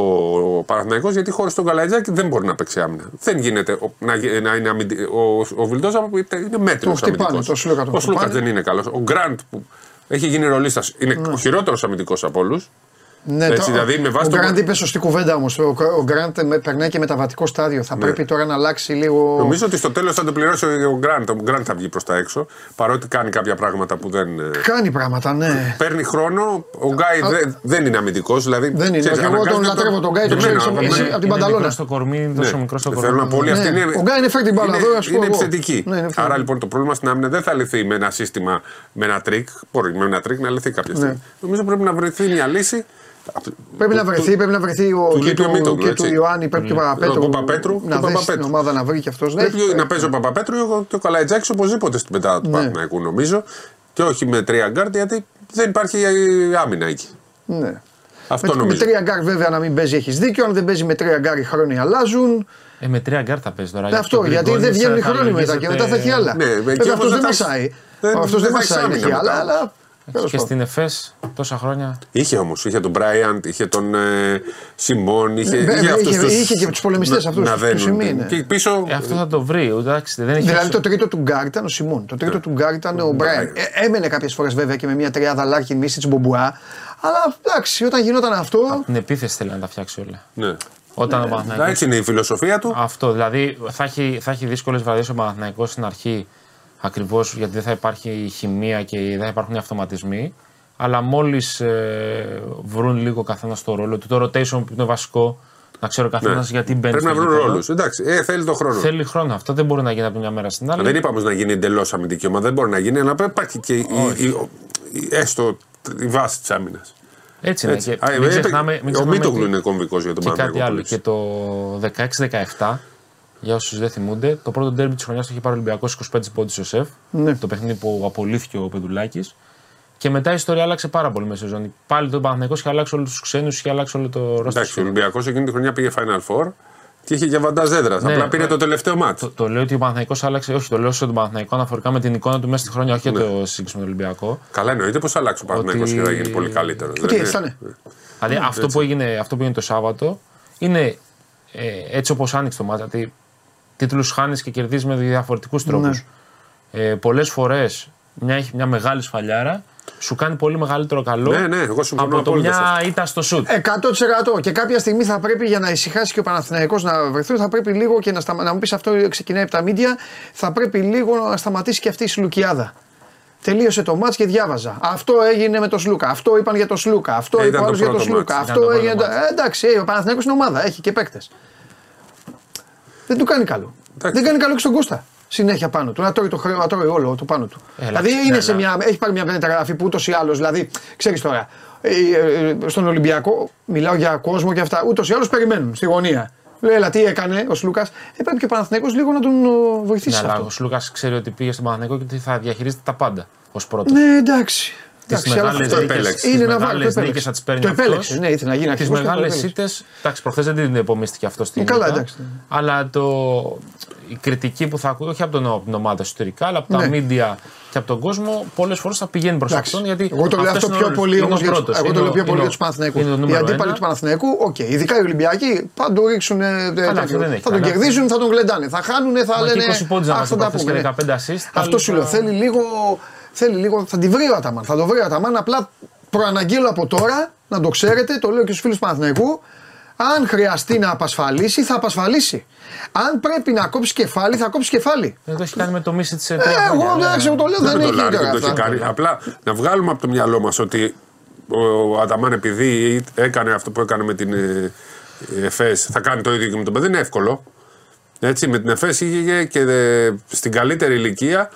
ο Παναθηναϊκός, γιατί χωρίς τον Καλατζάκη δεν μπορεί να παίξει άμυνα. Δεν γίνεται ο- να, γι- να είναι αμυντι... Ο, ο Βιλντόζα είναι μέτριος Το χτυπάνε, αμυντικός. το Σλούκα τον Ο Σλούκας χτυπάνε. δεν είναι καλός. Ο Γκραντ που έχει γίνει ρολίστας είναι ο χειρότερος αμυντικός από όλους. Ναι, Έτσι, το- δηλαδή, με βάση ο το- Γκραντ είπε σωστή κουβέντα όμως. Ο, ο Γκραντ με- περνάει και μεταβατικό στάδιο. Θα πρέπει τώρα να αλλάξει λίγο. Ναι. Νομίζω ότι στο τέλος θα το πληρώσει ο Γκραντ. Ο Γκραντ θα βγει προς τα έξω. Παρότι κάνει κάποια πράγματα που δεν. ε, Κάνει πράγματα, ναι. Παίρνει χρόνο. Ο Γκάι δεν, δεν είναι αμυντικός. Δηλαδή, Δεν είναι. ξέρεις, Και εγώ τον αναγκάζεται λατρεύω τον Γκάι, το Και ξέρεις, εμένα, εσύ εμένα- από την Είναι Πανταλώνα. μικρό στο κορμί, τόσο Ναι. μικρός στο Θέλω κορμί. να πω όλοι αυτοί Ναι. είναι. Ο Γκάι είναι φέρει την μπάλα είναι- εδώ, ας πω Είναι εγώ. επιθετικοί. Ναι, είναι επιθετικοί. Άρα λοιπόν το πρόβλημα στην άμυνα δεν θα λυθεί με ένα σύστημα, με ένα τρίκ. Μπορεί με ένα τρίκ να λυθεί κάποια στιγμή. Ναι. Νομίζω πρέπει να βρεθεί μια λύση. Πρέπει να βρεθεί, πρέπει να βρεθεί ο, του και, λείπει ο του, Μίτογλου, και του έτσι. Ιωάννη, πρέπει του Παπαπέτρου, Ο Παπαπέτρου, να του δέσει την Παπαπέτρου. ομάδα να βρει και αυτός. Πρέπει να παίζει ο Παπαπέτρου και ο Καλαϊτζάκης οπωσδήποτε στην πεντάδα του Ναι. Παναθηναϊκού νομίζω. Και όχι με τρία γκάρτ γιατί δεν υπάρχει άμυνα εκεί. Ναι. Αυτό Με, με νομίζω. τρία γκάρ βέβαια να μην παίζει έχεις δίκιο. Αν δεν παίζει με τρία γκάρ οι χρόνοι αλλάζουν. Ε, με τρία γκάρ θα παίζει τώρα. Ναι, αυτό γιατί δεν βγαίνουν οι χρόνοι μετά και μετά θα έχει άλλα. Ναι, εκεί Βέβαια όμως αυτός δεν δεν θα μασάει. έχεις- δεν- Αυτός δεν δεν θα έχεις μασάει, άμυνα έχει άλλα. μετά. αλλά τέλος Και πάντων. στην ΕΦΕΣ τόσα χρόνια. Είχε όμως, είχε τον Μπράιαντ, είχε τον ε, Σιμών, είχε, Ε, βέβαια, είχε, αυτούς είχε- τους- είχε και τους πολεμιστές να- αυτούς, Να τους δένουν. Σιμί, ναι. Και πίσω. Ε, αυτό θα το βρει. Εντάξει, δεν έχει Δηλαδή το τρίτο του γκαρντ ήταν ο Σιμόν. Το τρίτο του γκαρντ ήταν ο Μπράιαντ. Μπράιαντ. Ε, έμενε κάποιες φορές βέβαια και με μια τριάδα Λάρκιν Μίσιτς Μπομπουά. Αλλά εντάξει, όταν γινόταν αυτό. Την επίθεση θέλει να τα φτιάξει όλα. Ναι. Όταν ο Να, Παναθηναϊκός Έτσι είναι η φιλοσοφία του. Αυτό. Δηλαδή θα έχει, θα έχει δύσκολες βραδιές ο Παναθηναϊκός στην αρχή ακριβώς γιατί δεν θα υπάρχει χημεία και δεν θα υπάρχουν οι αυτοματισμοί. Αλλά μόλις ε, βρουν λίγο καθένας το ρόλο του, το rotation που είναι βασικό, να ξέρει ο καθένας Ναι. γιατί μπαίνει Πρέπει να στο βρουν γήπεδο. ρόλους. Εντάξει, ε, θέλει τον χρόνο. Θέλει χρόνο. Αυτό δεν μπορεί να γίνει από τη μια μέρα στην άλλη. Δεν είπαμε να γίνει εντελώς αμυντική ομάδα, δεν μπορεί να γίνει, αλλά πρέπει να υπάρχει και η, η, η- η- έστω η βάση της άμυνας. Έτσι είναι. Και Α, μην ε, ξεχνάμε, μην ο ξεχνάμε Μίτογλου ότι- είναι κομβικός για τον Και κάτι Παναγιώτο. άλλο. Και το 16-17, για όσους δεν θυμούνται, το πρώτο ντέρμπι της χρονιάς το είχε πάρει ο Ολυμπιακός 25 πόντου ο Σεφ. Ναι. Το παιχνίδι που απολύθηκε ο Πεδουλάκης. Και μετά η ιστορία άλλαξε πάρα πολύ μέσα στη ζώνη. Πάλι το Παναθηναϊκός είχε αλλάξει όλους τους ξένους, είχε αλλάξει όλο το ρόλο Εντάξει, ο Ολυμπιακός εκείνη τη χρονιά πήγε Final Four. Και είχε και βαντάζ έδρας. Ναι, Απλά πήρε ε, το τελευταίο μάτσο. Το, το λέω ότι ο Παναθανικό άλλαξε. Όχι, το λέω στον Παναθανικό αναφορικά με την εικόνα του μέσα στη χρόνια, όχι για το σύγκριση με τον Ολυμπιακό. Καλά, εννοείται πως αλλάξει ο Παναθυναϊκό Ότι- και θα γίνει πολύ καλύτερος. Ότι έτσι θα είναι. Δηλαδή αυτό που, έγινε, αυτό που έγινε το Σάββατο είναι ε, έτσι όπως άνοιξε το μάτι. Δηλαδή τίτλους χάνεις και κερδίζεις με διαφορετικούς τρόπους. Ναι. Ε, Πολλές φορές μια, έχει μια μεγάλη σφαλιάρα σου κάνει πολύ μεγαλύτερο καλό Ναι, ναι, εγώ συμφωνώ από το απόλυτα σε μια ήττα στο σουτ. 100% και κάποια στιγμή θα πρέπει για να ησυχάσει και ο Παναθηναϊκός να βρεθεί, θα πρέπει λίγο και να, σταμα... να μου πεις αυτό ξεκινάει από τα μίντια, θα πρέπει λίγο να σταματήσει και αυτή η σλουκιάδα. Τελείωσε το μάτς και διάβαζα. Αυτό έγινε με τον Σλούκα. Αυτό είπαν για τον Σλούκα. Αυτό Ε, είπε ήταν ο το άλλος για τον πρώτο Σλούκα. μάτς. Αυτό Ήταν το έγινε. πρώτο μάτς. Ε, εντάξει, ε, ο Παναθηναϊκός είναι ομάδα. Έχει και παίκτες. Δεν του κάνει καλό. Εντάξει. Δεν κάνει καλό και στον Κώστα. Συνέχεια πάνω του. Να τρώει το χρέο, να τρώει όλο το πάνω του. Έλα, δηλαδή ναι, είναι σε αλλά- μια, έχει πάρει μια μεταγραφή που ούτως ή άλλως. Δηλαδή, ξέρεις τώρα, ε, ε, ε, στον Ολυμπιακό, μιλάω για κόσμο και αυτά, ούτως ή άλλως περιμένουν στη γωνία. Λέει, έλα, τι έκανε ο Σλούκας. Ε, πρέπει και ο Παναθηναϊκός λίγο να τον ε, βοηθήσει Ναι, σε αλλά αυτό. ο Σλούκας ξέρει ότι πήγε στον Παναθανικό και ότι θα διαχειρίζεται τα πάντα ως πρώτος. Ναι, εντάξει. Τις Εντάξει, αλλά μεγάλες αυτό επέλεξες. είναι ένα βάλο. νίκε Το επέλεξες. θα τις παίρνει Το αυτός. επέλεξες. Ναι, ήθελε να γίνει Τις αρχηγός και το μεγάλες επέλεξες. ήττε. Εντάξει, προχθές δεν την υπομίστηκε αυτός στην Ε, καλά, ήττα, εντάξει. Αλλά το, η κριτική που θα ακούει, όχι από, τον, από την ομάδα εσωτερικά, αλλά από τα Ναι. μίντια και από τον κόσμο, πολλές φορές θα πηγαίνει προς Εντάξει. αυτόν. Γιατί εγώ το λέω αυτός αυτό είναι πιο ο- πολύ είναι όμω ο για, τους- πρώτος, εγώ το είναι λέω ο- πιο πολύ είναι για ο- τους Παναθηναϊκούς. είναι το Οι νούμερο αντίπαλοι ένα. του Παναθηναϊκού, οκ. Ειδικά οι Ολυμπιακοί θα τον ρίξουν. ε, τέτοιο. αυτό δεν έχει θα τον καλά. κερδίσουν, θα τον γλεντάνε. Θα χάνουν, θα Μα και λένε. 20 πόντους να «Αχ, βάζει θα τα προχθές πούμε. και ναι. 15 assist, Αυτό τα σου λοιπά. λέω. Θέλει λίγο. Θέλει λίγο. Θα τη βρει ο Αταμάν. Θα το βρει ο Αταμάν. Απλά προαναγγείλω από τώρα να το ξέρετε. Το λέω και στους φίλους Παναθηναϊκού. Αν χρειαστεί να απασφαλίσει, θα απασφαλίσει. Αν πρέπει να κόψει κεφάλι, θα κόψει κεφάλι. Δεν το έχει κάνει με το μίση της Ε, εγώ εντάξει, εγώ το λέω, δεν Δεν έχει το λάρει, τώρα δεν το έχει αυτά. κάνει. Απλά να βγάλουμε από το μυαλό μας ότι ο Αταμάν επειδή έκανε αυτό που έκανε με την ε, ΕΦΕΣ θα κάνει το ίδιο και με τον παιδί. Είναι εύκολο. Έτσι, με την ΕΦΕΣ είχε και ε, στην καλύτερη ηλικία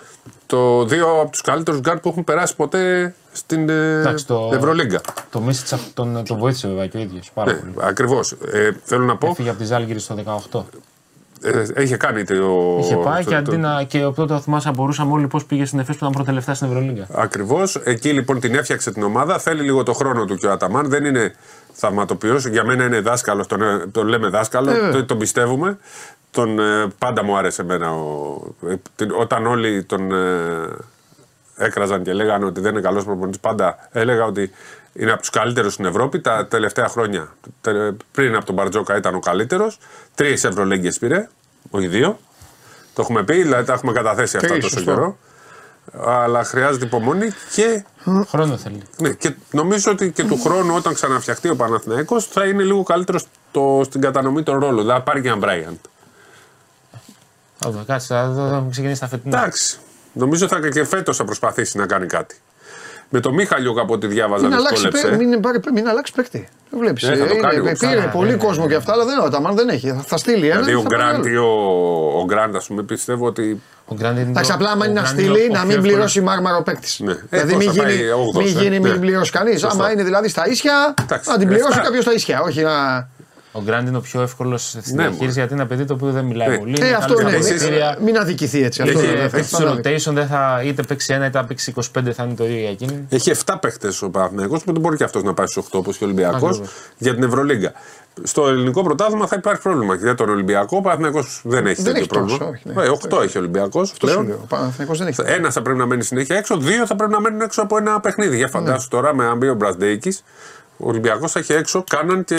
το δύο από τους καλύτερους γκάρτ που έχουν περάσει ποτέ στην ε, Εντάξει, το- Ευρωλίγκα. Το Μίσιτ τον, τον βοήθησε βέβαια και ο ίδιος πάρα Ναι, πολύ. Ακριβώς. Ε, θέλω να πω, Έφυγε από τη Ζάλγκη στο 18. ε, είχε κάνει το. Είχε πάει το- και το- αντί να. και οπότε θυμάσαι να μπορούσαμε όλοι πώς πήγε στην Εφέ που ήταν πρώτη στην Ευρωλίγκα. Ακριβώς. Εκεί λοιπόν την έφτιαξε την ομάδα. Θέλει λίγο το χρόνο του και ο Αταμάν. Δεν είναι θαυματοποιός. Για μένα είναι δάσκαλος. Τον, ε, τον λέμε δάσκαλο. Ε, τον, τον πιστεύουμε. Τον, ε, πάντα μου άρεσε εμένα. Ο, ε, την- όταν όλοι τον ε, έκραζαν και λέγανε ότι δεν είναι καλός προπονητής, πάντα έλεγα ότι είναι από τους καλύτερους στην Ευρώπη. Τα τελευταία χρόνια, τε- πριν από τον Μπαρτζόκα, ήταν ο καλύτερος. Τρεις Ευρωλέγγε πήρε, όχι δύο. Το έχουμε πει, δηλαδή τα έχουμε καταθέσει αυτά Τρεις, τόσο σωστό. καιρό. Αλλά χρειάζεται υπομονή και, Χρόνο θέλει. ναι, και νομίζω ότι και του χρόνου όταν ξαναφτιαχτεί ο Παναθηναϊκός θα είναι λίγο καλύτερος στο, στην κατανομή των ρόλων. Θα πάρει και έναν Μπράιαντ. Θα δούμε, Κάτσε, θα θα- θα ξεκινήσει τα φετινά. Εντάξει. Νομίζω θα και φέτος θα προσπαθήσει να κάνει κάτι. Με το Μίχαλιο από ό,τι διάβαζα Μην αλλάξεις, δυσκόλεψε. παί- μην, πάρει- μην αλλάξεις παίκτη. Δεν βλέπεις. Ναι, θα το κάνει όμως. πήρε Καλά, πολύ ναι, κόσμο ναι, και αυτά, αλλά δεν είναι ο Αταμάν, δεν έχει. Θα, θα στείλει ένα. Δηλαδή και ο θα πάρει Γκραντ, άλλο. ο, ο Γκραντ, ας πούμε, πιστεύω ότι. Ο Γκραντ είναι Εντάξει, το- απλά άμα ο είναι να Γκραντ είναι στείλει, ο- ο να πιο μην εύκολος- πληρώσει μάρμαρο παίκτης. Ναι. Ε, Δηλαδή πώς μην θα πάει, γίνει, όγδοος, μην ε. γίνει, Ναι. μην πληρώσει κανείς. Σωστό. Άμα είναι δηλαδή στα ίσια, Εντάξει, να την πληρώσει εφτά. κάποιος στα ίσια. Όχι να. Ο Γκραντ είναι ο πιο εύκολος στην Ναι, διαχείριση γιατί είναι ένα παιδί το οποίο δεν μιλάει Ναι. πολύ. Ε, είναι αυτό καλή ναι. στα Επίσης, αποδητήρια. Μην αδικηθεί έτσι. Αυτό Έχει- δεν θα- Παίξει θα στο ανάδει. rotation, δεν θα, είτε παίξει ένα είτε θα παίξει 25 θα είναι το ίδιο για εκείνη. Έχει 7 παίχτες ο Παναθηναϊκός που δεν μπορεί και αυτός να πάει στους 8 όπως και ο Ολυμπιακός Ακριβώς. για την Ευρωλίγκα. Στο ελληνικό πρωτάθλημα θα υπάρχει πρόβλημα. Για τον Ολυμπιακό, ο Παναθηναϊκός δεν έχει Δεν τέτοιο έχει τόσο, πρόβλημα. όχι, ναι. Ε, 8 έχει ο Ολυμπιακός Αυτό σου πλέον. λέω. Ο Παναθηναϊκός δεν έχει. Ένα θα πρέπει να μένει συνέχεια έξω, δύο θα πρέπει να μένουν έξω από ένα παιχνίδι. Για φαντάσου Ναι. τώρα με αν μπει ο Μπραντέικης, ο Ολυμπιακός θα έχει έξω, κάναν και.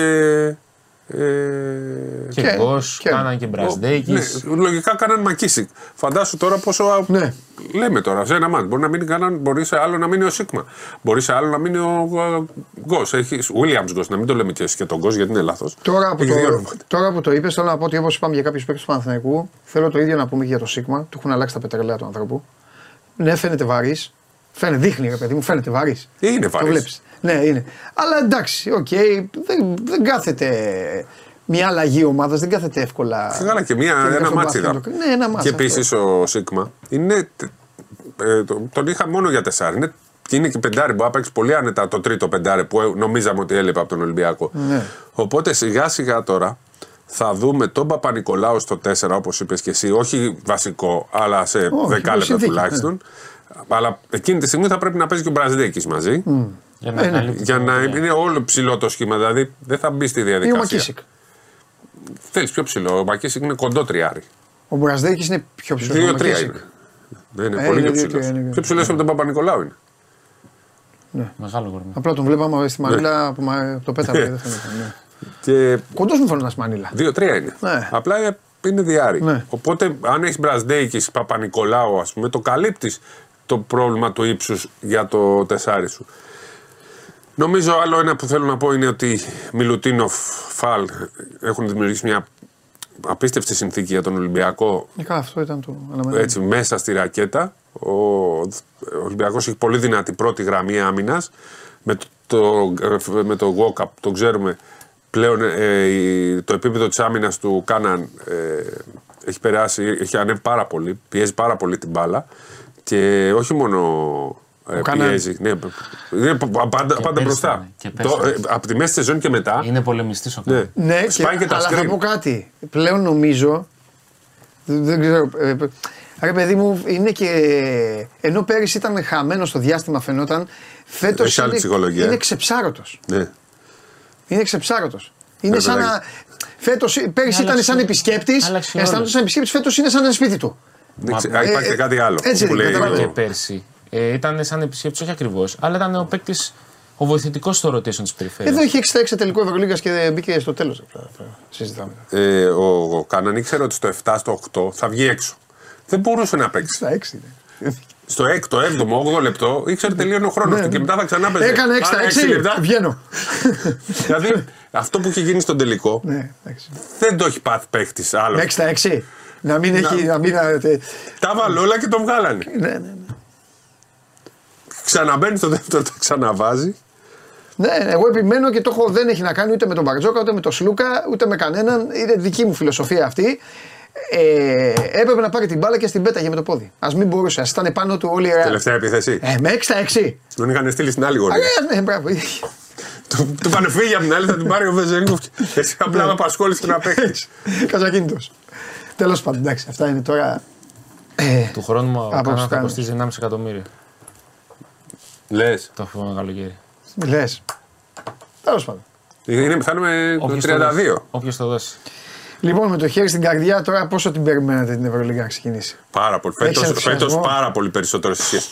Ε, Και, Και- Γκος, και- κάναν και Μπρασδέκης. ναι, λογικά κάναν Μακίσικ. Φαντάσου τώρα πόσο. Ναι. Λέμε τώρα σε ένα ματς. Μπορεί να μείνει Κάνααν, μπορεί σε άλλο να μείνει ο Σίγμα. Μπορεί σε άλλο να μείνει ο Γκος. Έχει Williams Γκος, να μην το λέμε και εσύ και τον Γκος γιατί είναι λάθος. Τώρα που, το, τώρα που το είπες, θέλω να πω ότι όπως είπαμε για κάποιους παίκτες του Παναθηναϊκού, θέλω το ίδιο να πούμε και για το Σίγμα. Του έχουν αλλάξει τα πετρελαία του ανθρώπου. Ναι, φαίνεται βαρύς. Φαίνεται, δείχνει ρε παιδί μου, φαίνεται βαρύς. Είναι Το βαρύς. βλέπεις. Ναι, είναι. Αλλά εντάξει, οκ, δεν, δεν κάθεται μια αλλαγή ομάδας, δεν κάθεται εύκολα. Καλά και μία, Και ένα στον μάτσι Παθήνα είδα. το- Ναι, ένα ματς. Και επίσης ο Σίγμα είναι. Ε, το- τον είχα μόνο για τεσσάρι. Είναι, και είναι και πεντάρι. Μπορεί να παίξει πολύ άνετα το τρίτο πεντάρι που ε, νομίζαμε ότι έλειπε από τον Ολυμπιακό. Ναι. Οπότε σιγά σιγά τώρα θα δούμε τον Παπα-Νικολάου στο 4, όπως είπες και εσύ. Όχι βασικό, αλλά σε Όχι, με δεκάλεπτα συνθήκη, τουλάχιστον. Αλλά εκείνη τη στιγμή θα πρέπει να παίζει και ο Μπραζδέκης μαζί. Για να Ε, ναι. καλύπτει Για το- να ναι. είναι όλο ψηλό το σχήμα. Δηλαδή δεν θα μπει στη Ή ο διαδικασία. Μακίσικ. Θέλεις πιο ψηλό. Ο Μακίσικ είναι κοντό τριάρι. Ο Μπραζδέκης είναι πιο ψηλός. 2-3 είναι. Ναι, είναι Ε, πολύ είναι πιο δύο-τρία, ψηλός. είναι. Πιο ψηλός από τον Παπα-Νικολάου είναι. Μεγάλο κορμί. Απλά τον βλέπαμε στη Ναι. Μανίλα που μα- το πέταμε. δεν φαίνεται, ναι. Και Κοντός μου φαίνεται να Μανίλα. 2-3 είναι. Ναι. Απλά είναι- είναι διάρρη. Ναι. Οπότε, αν έχεις Μπραζδέικη Παπα-Νικολάου, ας πούμε, το καλύπτεις το πρόβλημα του ύψου για το τεσάρι σου. Νομίζω άλλο ένα που θέλω να πω είναι ότι Μιλουτίνοφ, Φαλ έχουν δημιουργήσει μια απίστευτη συνθήκη για τον Ολυμπιακό Ε, καλά, αυτό ήταν το αναμενόμενο. έτσι, μέσα στη ρακέτα. Ο Ολυμπιακός έχει πολύ δυνατή πρώτη γραμμή άμυνας. Με το, το, με το walk-up, το ξέρουμε, πλέον ε, η- το επίπεδο της άμυνας του Κάναν ε, έχει περάσει, έχει ανέβει πάρα πολύ, πιέζει πάρα πολύ την μπάλα και όχι μόνο ε, Κάναν. πιέζει, ναι, είναι πα- πάντα, πάντα πες μπροστά. τα, και πες Το, τα. ε, από τη μέση της σεζόν και μετά, Είναι πολεμιστή ο ναι, Κάναν. Ναι, σπάει και, τα αλλά θα screen. πω κάτι. Πλέον νομίζω. Δεν, δεν ξέρω. Ε, ρε παιδί μου, είναι και. Ενώ πέρυσι ήταν χαμένο στο διάστημα, φαινόταν. Φέτος Έχει άλλη είναι, ψυχολογία. είναι ξεψάρωτος. Ναι. Είναι ξεψάρωτος. Είναι Ναι, σαν παιδάκι. να. Φέτος, πέρυσι ήταν Άλλαξε- σαν επισκέπτης. άλλαξε όλο. Αισθάνονταν σαν επισκέπτης. Φέτος είναι σαν ένα σπίτι του. Δεν ξέρω, ε, α, υπάρχει ε, και κάτι άλλο. έτσι που δεν λέει καταλαβαίνω. ο- Και πέρσι ε, ήταν σαν επισκέπτη, όχι ακριβώς, αλλά ήταν ο παίκτης, ο βοηθητικός στο rotation της περιφέρειας. Εδώ είχε 6 τελικό Ευρωλίγα και μπήκε στο τέλος. Συζητάμε. ε, ο, ο Κάναν ήξερε ότι στο 7, στο 8 θα βγει έξω. Δεν μπορούσε να παίξει. Στα 6 είναι. Στο 6ο, 7ο, 8ο λεπτό ήξερε τελείωνε ο χρόνος του και μετά θα ξανά παίζει. Ναι, Έκανε 6 στα 6. Βγαίνω. δηλαδή αυτό που είχε γίνει στον τελικό Ναι, εντάξει. δεν το έχει πάθει παίχτη άλλος. Με 6 στα 6. Να μην έχει. Να μην, ε, Τα βάλε όλα και τον βγάλανε. ναι, ναι, ναι. Ξαναμπαίνει στο δεύτερο, το ξαναβάζει. Ναι, εγώ επιμένω και το έχω, δεν έχει να κάνει ούτε με τον Μπαρτζόκα, ούτε με τον Σλούκα, ούτε με κανέναν. Είναι δική μου φιλοσοφία αυτή. Ε, έπρεπε να πάρει την μπάλα και στην πέταγε με το πόδι. Α μην μπορούσε, ας ήταν πάνω του όλη η ώρα. Τελευταία επίθεση. Ε, με 6 στα 6. Τον είχαν στείλει στην άλλη γωνία. Α, ναι, μπράβο. Του του πάνε φύγει από την άλλη, θα την πάρει ο Βεζέγκοφ. Εσύ απλά με απασχόλησε να παίξεις. Καζακίνητος. Τέλος πάντων, εντάξει, αυτά είναι τώρα. Ε, Του χρόνου ο Απόψε Κάναν θα κάνεις. κοστίζει 1,5 εκατομμύριο. Λες. Το επόμενο καλοκαίρι. λες. Τέλος πάντων. Θα είναι Όποιος με το δώσει. 32. Όποιος το δώσει. Λοιπόν, με το χέρι στην καρδιά, τώρα πόσο την περιμένατε την Ευρωλίγα να ξεκινήσει; Πάρα πολύ. Έχεις Φέτος, ενθουσιασμό; φέτος πάρα πολύ περισσότερο στη σχέση.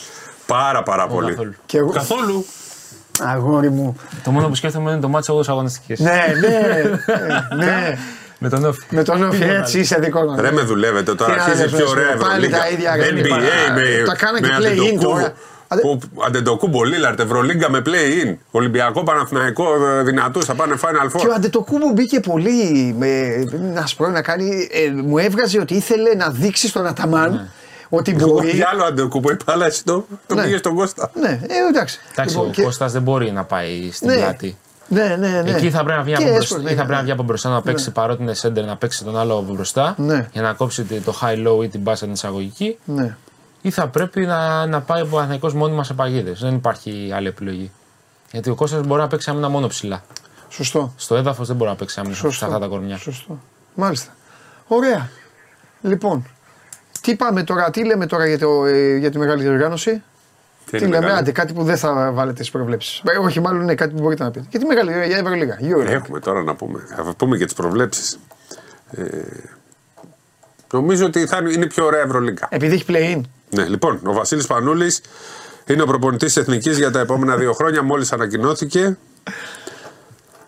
Πάρα πάρα πολύ. καθόλου. Και εγώ, Καθόλου. αγόρι μου. Το μόνο που σκέφτομαι είναι το μάτσο εγώ αγωνιστική. ναι, ναι, ε, ναι. Με τον Όφη. Με τον Όφη έτσι είσαι δικό μου. Ρε με δουλεύετε τώρα. Τι να Αρχίζει λες, πιο ρε, ωραία πάλι Ευρωλίγκα. τα ίδια, ρε, μην NBA παρά- με, τα κάνανε με και play-in Αντετοκούμπο. τώρα. Αντε- Που- Αντετοκούμπο, Λίλαρτ, Ευρωλίγκα με play-in. Ολυμπιακό, Παναθηναϊκό, ε, δυνατούς, θα πάνε Final Και ο Four. Αντετοκούμπο μπήκε πολύ. Με, να σου πω να κάνει. ε, μου έβγαζε ότι ήθελε να δείξει στον Αταμάν ότι Εγώ μπορεί. για άλλο Αντετοκούμπο είπα, αλλά εσύ το, το Ναι. πήγε στον Κώστα. Ναι, ε, εντάξει. Εντάξει, Λοιπόν, ο και- Κώστας δεν μπορεί να πάει στην ναι, πλάτη. Ναι, ναι, ναι. Εκεί θα πρέπει να βγει Και από, μπροστά, έσπορ, ή ναι, θα πρέπει να ναι. βγει από μπροστά να παίξει παρότι είναι center, να παίξει τον άλλο από μπροστά Ναι. για να κόψει το high-low ή την πάσα την εισαγωγική. Ναι. Ή θα πρέπει να, να πάει ο Παναθηναϊκός μόνιμα σε παγίδες. Δεν υπάρχει άλλη επιλογή. Γιατί ο Κώστας μπορεί να παίξει άμυνα μόνο ψηλά. Σωστό. Στο έδαφος δεν μπορεί να παίξει άμυνα σε Σωστό. αυτά τα κορμιά. Σωστό. Μάλιστα. Ωραία. Λοιπόν, τι πάμε τώρα, τι λέμε τώρα για, το, ε, για τη μεγάλη διοργάνωση; Τι, είναι λέμε, μεγάλη; άντε, κάτι που δεν θα βάλετε στις προβλέψεις. όχι, μάλλον είναι κάτι που μπορείτε να πείτε. Γιατί μεγάλη για Ευρωλίγα. Euro. Έχουμε τώρα να πούμε. Θα πούμε και τις προβλέψεις. Ε, νομίζω ότι θα είναι πιο ωραία Ευρωλίγκα. Επειδή έχει play-in. Ναι, λοιπόν, ο Βασίλης Πανούλης είναι ο προπονητής Εθνικής για τα επόμενα δύο χρόνια. Μόλις ανακοινώθηκε.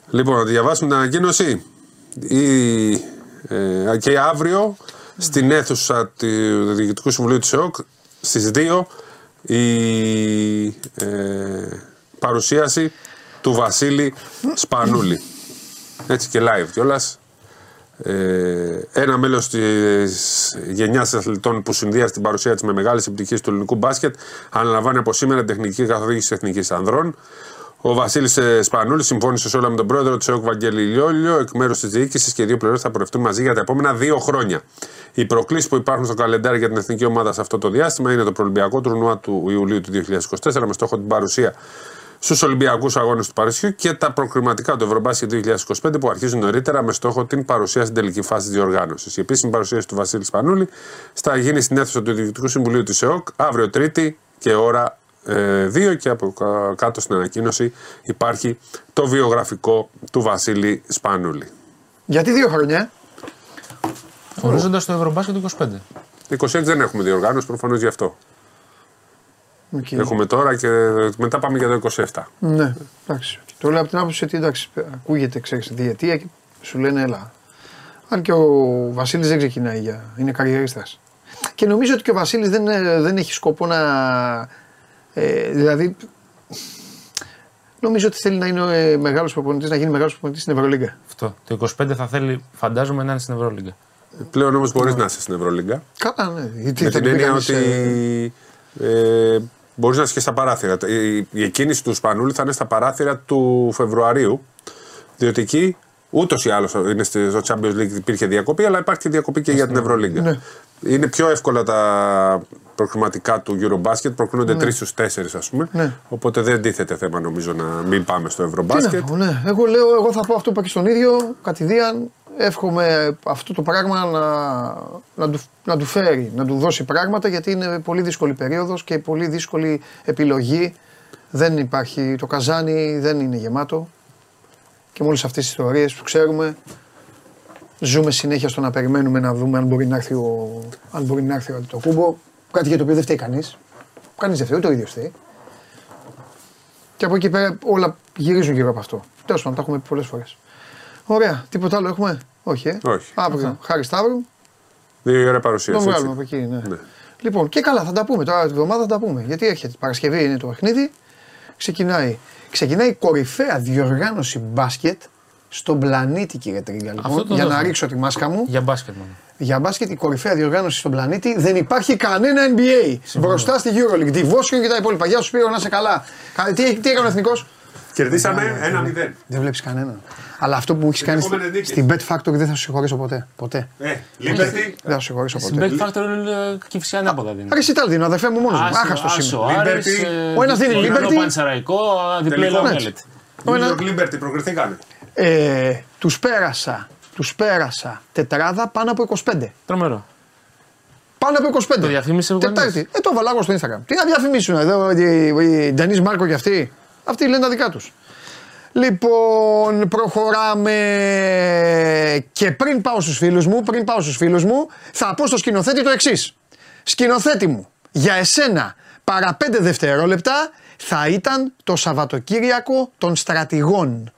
Λοιπόν, να διαβάσουμε την ανακοίνωση. Η, ε, και αύριο στην αίθουσα του Διοικητικού Συμβουλίου της ΕΟΚ στις 2 η ε, παρουσίαση του Βασίλη Σπανούλη. Έτσι και live κιόλας. Ε, ένα μέλος της γενιάς αθλητών που συνδυάζει την παρουσία της με μεγάλες επιτυχίες του ελληνικού μπάσκετ αναλαμβάνει από σήμερα την τεχνική καθοδήγηση εθνικής ανδρών. Ο Βασίλης Σπανούλη συμφώνησε σε όλα με τον πρόεδρο του ΕΟΚ Βαγγέλη Λιόλιο εκ μέρους της διοίκησης και οι δύο πλευρές θα πορευτούν μαζί για τα επόμενα δύο χρόνια. Οι προκλήσεις που υπάρχουν στο καλεντάρι για την εθνική ομάδα σε αυτό το διάστημα είναι το προολυμπιακό τουρνουά του Ιουλίου του 2024 με στόχο την παρουσία στους Ολυμπιακούς Αγώνες του Παρισιού και τα προκριματικά του Ευρωμπάσκετ 2025 που αρχίζουν νωρίτερα με στόχο την παρουσία στην τελική φάση της διοργάνωσης. Η επίσημη παρουσίαση του Βασίλη Σπανούλη θα γίνει στην αίθουσα του Διοικητικού Συμβουλίου της ΕΟΚ αύριο Τρίτη και ώρα 2 και από κα- κάτω στην ανακοίνωση υπάρχει το βιογραφικό του Βασίλη Σπανούλη. Γιατί δύο χρόνια, ε; Ορίζοντας το Ευρωμπάσκετ του 25. 26 δεν έχουμε διοργάνωση, προφανώς γι' αυτό. Οκ. Έχουμε τώρα και μετά πάμε για το 27. Ναι, εντάξει. Το λέω από την άποψη ότι εντάξει, ακούγεται, ξέρεις, διετία και σου λένε έλα. Αν και ο Βασίλης δεν ξεκινάει για. είναι καριερίστας. Και νομίζω ότι και ο Βασίλης δεν, ε, δεν έχει σκοπό να. Ε, δηλαδή. Νομίζω ότι θέλει να είναι ε, μεγάλος προπονητής, να γίνει μεγάλος προπονητής στην Ευρωλίγκα. Αυτό. Το 25 θα θέλει, φαντάζομαι, να είναι στην Ευρωλίγκα. Πλέον όμως μπορείς να είσαι στην Ευρωλίγκα. Καλά, ναι. Γιατί Με θα την του πει έννοια κανείς, ότι ε, ε, μπορείς να είσαι και στα παράθυρα. Η, η εκκίνηση του Σπανούλη θα είναι στα παράθυρα του Φεβρουαρίου. Διότι εκεί ούτως ή άλλως είναι στη- στο Champions League υπήρχε διακοπή, αλλά υπάρχει και διακοπή και για την Ευρωλίγκα. Ναι. Είναι πιο εύκολα τα προκριματικά του Eurobasket, προκρίνονται τρεις στους τέσσερις, ας πούμε. Ναι. Οπότε δεν τίθεται θέμα νομίζω να μην πάμε στο Τι να Eurobasket. πω, ναι. Εγώ λέω, εγώ θα πω αυτό που είπα και στον ίδιο, κατηδίαν. Εύχομαι αυτό το πράγμα να, να, του, να του φέρει, να του δώσει πράγματα γιατί είναι πολύ δύσκολη περίοδος και πολύ δύσκολη επιλογή. Δεν υπάρχει, το καζάνι δεν είναι γεμάτο και με όλες αυτές τις ιστορίες που ξέρουμε ζούμε συνέχεια στο να περιμένουμε να δούμε αν μπορεί να έρθει ο, αν μπορεί να έρθει ο το κούμπο. Κάτι για το οποίο δεν φταίει κανείς. Κανείς δεν φταίει, ούτε ο ίδιος φταίει. Και από εκεί πέρα όλα γυρίζουν γύρω από αυτό. Τέλος πάντων, τα έχουμε πει πολλές φορές. Ωραία. Τίποτα άλλο έχουμε; Όχι, ε; Όχι. Αύριο. Χάρη Σταύρου. Δύο ώρα Τον παρουσίαση. βγάλουμε έτσι. από εκεί, ναι. Ναι. Λοιπόν, και καλά, θα τα πούμε τώρα την εβδομάδα θα τα πούμε. Γιατί έρχεται. Παρασκευή είναι το παιχνίδι. Ξεκινάει. Ξεκινάει η κορυφαία διοργάνωση μπάσκετ στον πλανήτη, κύριε Τρίγκα. Λοιπόν, Αυτό το για να δώσαμε. ρίξω τη μάσκα μου. Για μπάσκετ μόνο. Για μπάσκετ η κορυφαία διοργάνωση στον πλανήτη δεν υπάρχει κανένα NBA. Μπροστά στη Euroleague, Devotion και τα υπόλοιπα. Γεια σου Σπύρο, να είσαι καλά. Κα- Τι, τι έκανε ο εθνικός; Κερδίσαμε ένα-μηδέν. Δεν βλέπεις κανέναν. Αλλά αυτό που έχεις κάνει στη- επόμενες νίκες. στην Bet Factory δεν θα σου συγχωρήσω ποτέ. Ποτέ. Ε, Liberty. Δεν θα σου συγχωρήσω Στην ποτέ. Bet Factory είναι κυφσιά ανάποδα δίνει. Άρε Σιτάλ δίνω, αδερφέ μου μόνος μου. Άχαστος Άσο, σήμερα. Άρης, Liberty. ε, Ο ένας δίνει διπλό Liberty. Πανσεραϊκό, διπλό Τελικό. Μέλετ. Ο ένα- New York Liberty, προκριθήκανε. Ε, τους πέρασα. Τους πέρασα τετράδα πάνω από 25. Τρομερό. Πάνω από 25. Το διαφήμισε ο Τετάρτη. Γονής. Ε, το βάλα εγώ στο Instagram. Τι να διαφημίσουν εδώ, οι- οι Ντανίς Μάρκο και αυτοί. Αυτοί λένε τα δικά τους. Λοιπόν, προχωράμε και πριν πάω στους φίλους μου, πριν πάω στους φίλους μου, θα πω στο σκηνοθέτη το εξής. Σκηνοθέτη μου, για εσένα παρά 5 δευτερόλεπτα θα ήταν το Σαββατοκύριακο των στρατηγών.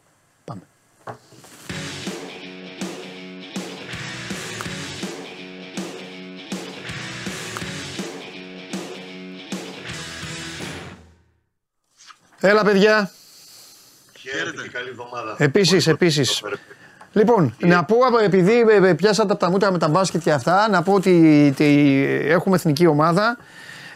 Έλα παιδιά. Χαίρετε και καλή εβδομάδα. Επίσης, επίσης. Λοιπόν, να πω επειδή ε, ε, πιάσατε από τα μούτρα με τα μπάσκετ και αυτά, να πω ότι, ότι έχουμε εθνική ομάδα.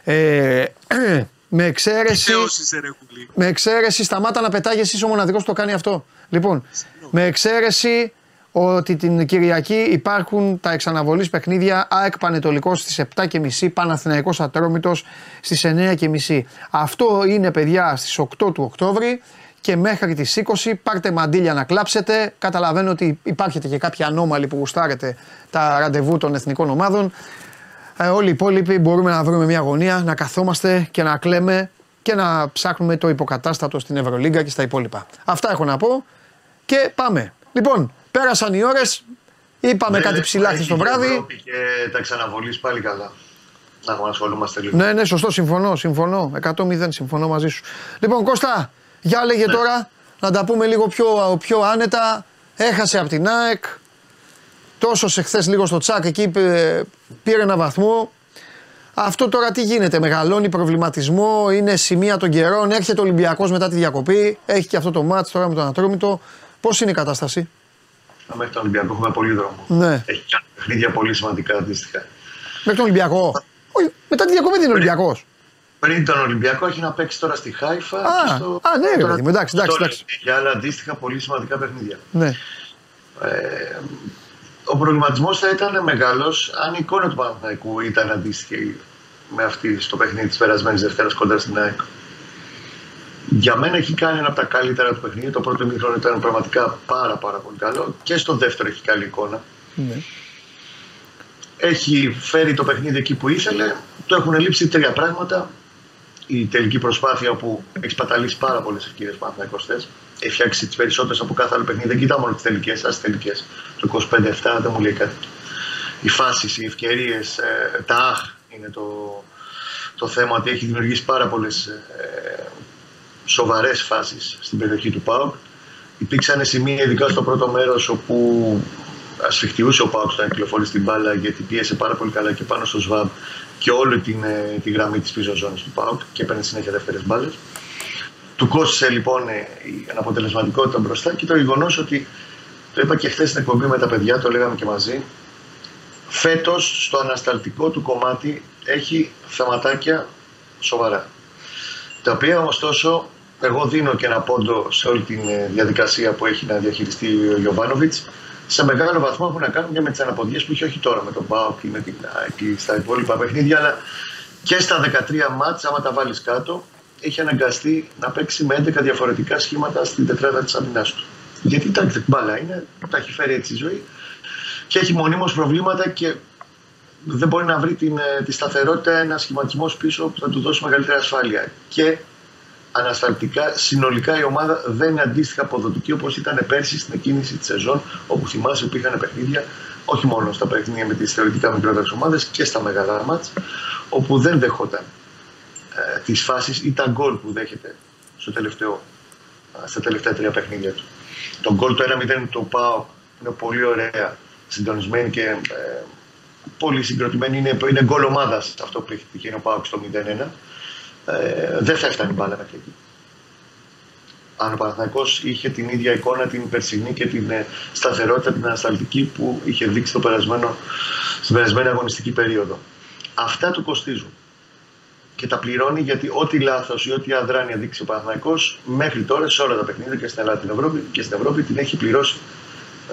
Ε, με εξαίρεση. Θεός είσαι ρε κουλή. Με εξαίρεση, σταμάτα να πετάγεσαι, είσαι ο μοναδικός που το κάνει αυτό. Λοιπόν, με εξαίρεση ότι την Κυριακή υπάρχουν τα εξαναβολής παιχνίδια ΑΕΚ Πανετολικός στις 7.30, Παναθηναϊκός Ατρόμητος στις 9.30. Αυτό είναι παιδιά στις 8 του Οκτώβρη και μέχρι τις 20 πάρτε μαντίλια να κλάψετε. Καταλαβαίνω ότι υπάρχετε και κάποιοι ανώμαλοι που γουστάρετε τα ραντεβού των εθνικών ομάδων. Ε, όλοι οι υπόλοιποι μπορούμε να βρούμε μια γωνία, να καθόμαστε και να κλαίμε και να ψάχνουμε το υποκατάστατο στην Ευρωλίγκα και στα υπόλοιπα. Αυτά έχω να πω και πάμε. Λοιπόν, πέρασαν οι ώρες, είπαμε Ναι, κάτι ψηλά χθες το βράδυ. Ευρώπη και τα ξαναβολής πάλι καλά. Να έχουμε ασχολούμαστε λίγο. Ναι, ναι, σωστό, συμφωνώ, συμφωνώ. 100-0, συμφωνώ μαζί σου. Λοιπόν, Κώστα, για λέγε τώρα, να τα πούμε λίγο πιο, πιο άνετα. Έχασε από την ΑΕΚ. Τόσο σε χθες λίγο στο τσάκ εκεί πήρε, πήρε ένα βαθμό. Αυτό τώρα τι γίνεται, μεγαλώνει προβληματισμό, είναι σημεία των καιρών, έρχεται ο Ολυμπιακός μετά τη διακοπή, έχει και αυτό το μάτς τώρα με τον Ατρόμητο. Πώς είναι η κατάσταση, Μέχρι τον Ολυμπιακό έχουμε πολύ δρόμο. Ναι. Έχει κάνει παιχνίδια πολύ σημαντικά αντίστοιχα. μέχρι τον Ολυμπιακό. Όχι, μετά τη διακοπή δεν είναι Ολυμπιακός. Πριν τον Ολυμπιακό έχει να παίξει τώρα στη Χάιφα. Α, και στο... α, ναι, ρε τώρα παιδί μου, εντάξει, εντάξει, στο εντάξει. Για άλλα αντίστοιχα πολύ σημαντικά παιχνίδια. Ναι. Ε, ο προβληματισμός θα ήταν μεγάλο αν η εικόνα του Παναθηναϊκού ήταν αντίστοιχη με αυτή στο παιχνίδι της περασμένης Δευτέρας κοντά στην ΑΕΚ. Για μένα έχει κάνει ένα από τα καλύτερα του παιχνίδια. Το πρώτο ημίχρονο ήταν πραγματικά πάρα, πάρα πολύ καλό. Και στο δεύτερο έχει καλή εικόνα. ναι. Έχει φέρει το παιχνίδι εκεί που ήθελε. Το έχουν λείψει τρία πράγματα. Η τελική προσπάθεια που έχει σπαταλήσει πάρα πολλές ευκαιρίες Παναθηναϊκός χθες. έχει φτιάξει τις περισσότερες από κάθε άλλο παιχνίδι. Δεν κοιτάω μόνο τις τελικές, ας τελικές. Το 25-7 δεν μου λέει κάτι. Οι φάσεις, οι ευκαιρίες, ε, τα αχ είναι το, το θέμα ότι έχει δημιουργήσει πάρα πολλές ε, σοβαρές φάσεις στην περιοχή του ΠΑΟΚ. Υπήρξαν σημεία, ειδικά στο πρώτο μέρος, όπου ασφιχτιούσε ο Πάουκ όταν κυκλοφορεί την μπάλα γιατί πίεσε πάρα πολύ καλά και πάνω στο ΣΒΑΜ και όλη την, ε, τη γραμμή της πίσω ζώνης του Πάουκ και έπαιρνε συνέχεια δεύτερες μπάλες. Του κόστησε λοιπόν ε, η αναποτελεσματικότητα μπροστά και το γεγονός ότι το είπα και χθες στην εκπομπή με τα παιδιά, το λέγαμε και μαζί. Φέτος στο ανασταλτικό του κομμάτι έχει θεματάκια σοβαρά. Τα οποία ωστόσο εγώ δίνω και ένα πόντο σε όλη τη ε, διαδικασία που έχει να διαχειριστεί ο Γιωβάνοβιτ σε μεγάλο βαθμό έχουν να κάνουν και με τις αναποδιέ που είχε όχι τώρα με τον Πάοκ ή με την ΑΕΚ στα υπόλοιπα παιχνίδια, αλλά και στα 13 μάτς, άμα τα βάλεις κάτω, έχει αναγκαστεί να παίξει με 11 διαφορετικά σχήματα στην τετράδα της αμυνάς του. Γιατί τα μπάλα είναι, τα έχει φέρει έτσι η ζωή και έχει μονίμως προβλήματα και δεν μπορεί να βρει την, ε, τη σταθερότητα ένα σχηματισμός πίσω που θα του δώσει μεγαλύτερη ασφάλεια. Και ανασταλτικά συνολικά η ομάδα δεν είναι αντίστοιχα αποδοτική όπως ήταν πέρσι στην εκκίνηση της σεζόν, όπου θυμάσαι υπήρχαν παιχνίδια, όχι μόνο στα παιχνίδια με τις θεωρητικά μικρότερες ομάδες και στα μεγάλα μάτς, όπου δεν δέχονταν ε, τις φάσεις ή τα γκολ που δέχεται στο τελευταίο, στα τελευταία τρία παιχνίδια του. Το γκολ το 1-0 του ΠΑΟ είναι πολύ ωραία, συντονισμένη και ε, πολύ συγκροτημένη. Είναι, είναι γκολ ομάδας αυτό που έχει ο ΠΑΟ στο 0-1 ε, δεν θα έφτανε η μπάλα μέχρι εκεί. Αν ο Παναθηναϊκός είχε την ίδια εικόνα την περσινή και την ε, σταθερότητα την ανασταλτική που είχε δείξει το περασμένο, στην περασμένη αγωνιστική περίοδο. Αυτά του κοστίζουν. Και τα πληρώνει γιατί ό,τι λάθος ή ό,τι αδράνεια δείξει ο Παναθναϊκό μέχρι τώρα σε όλα τα παιχνίδια και στην Ελλάδα την Ευρώπη, και στην Ευρώπη την έχει πληρώσει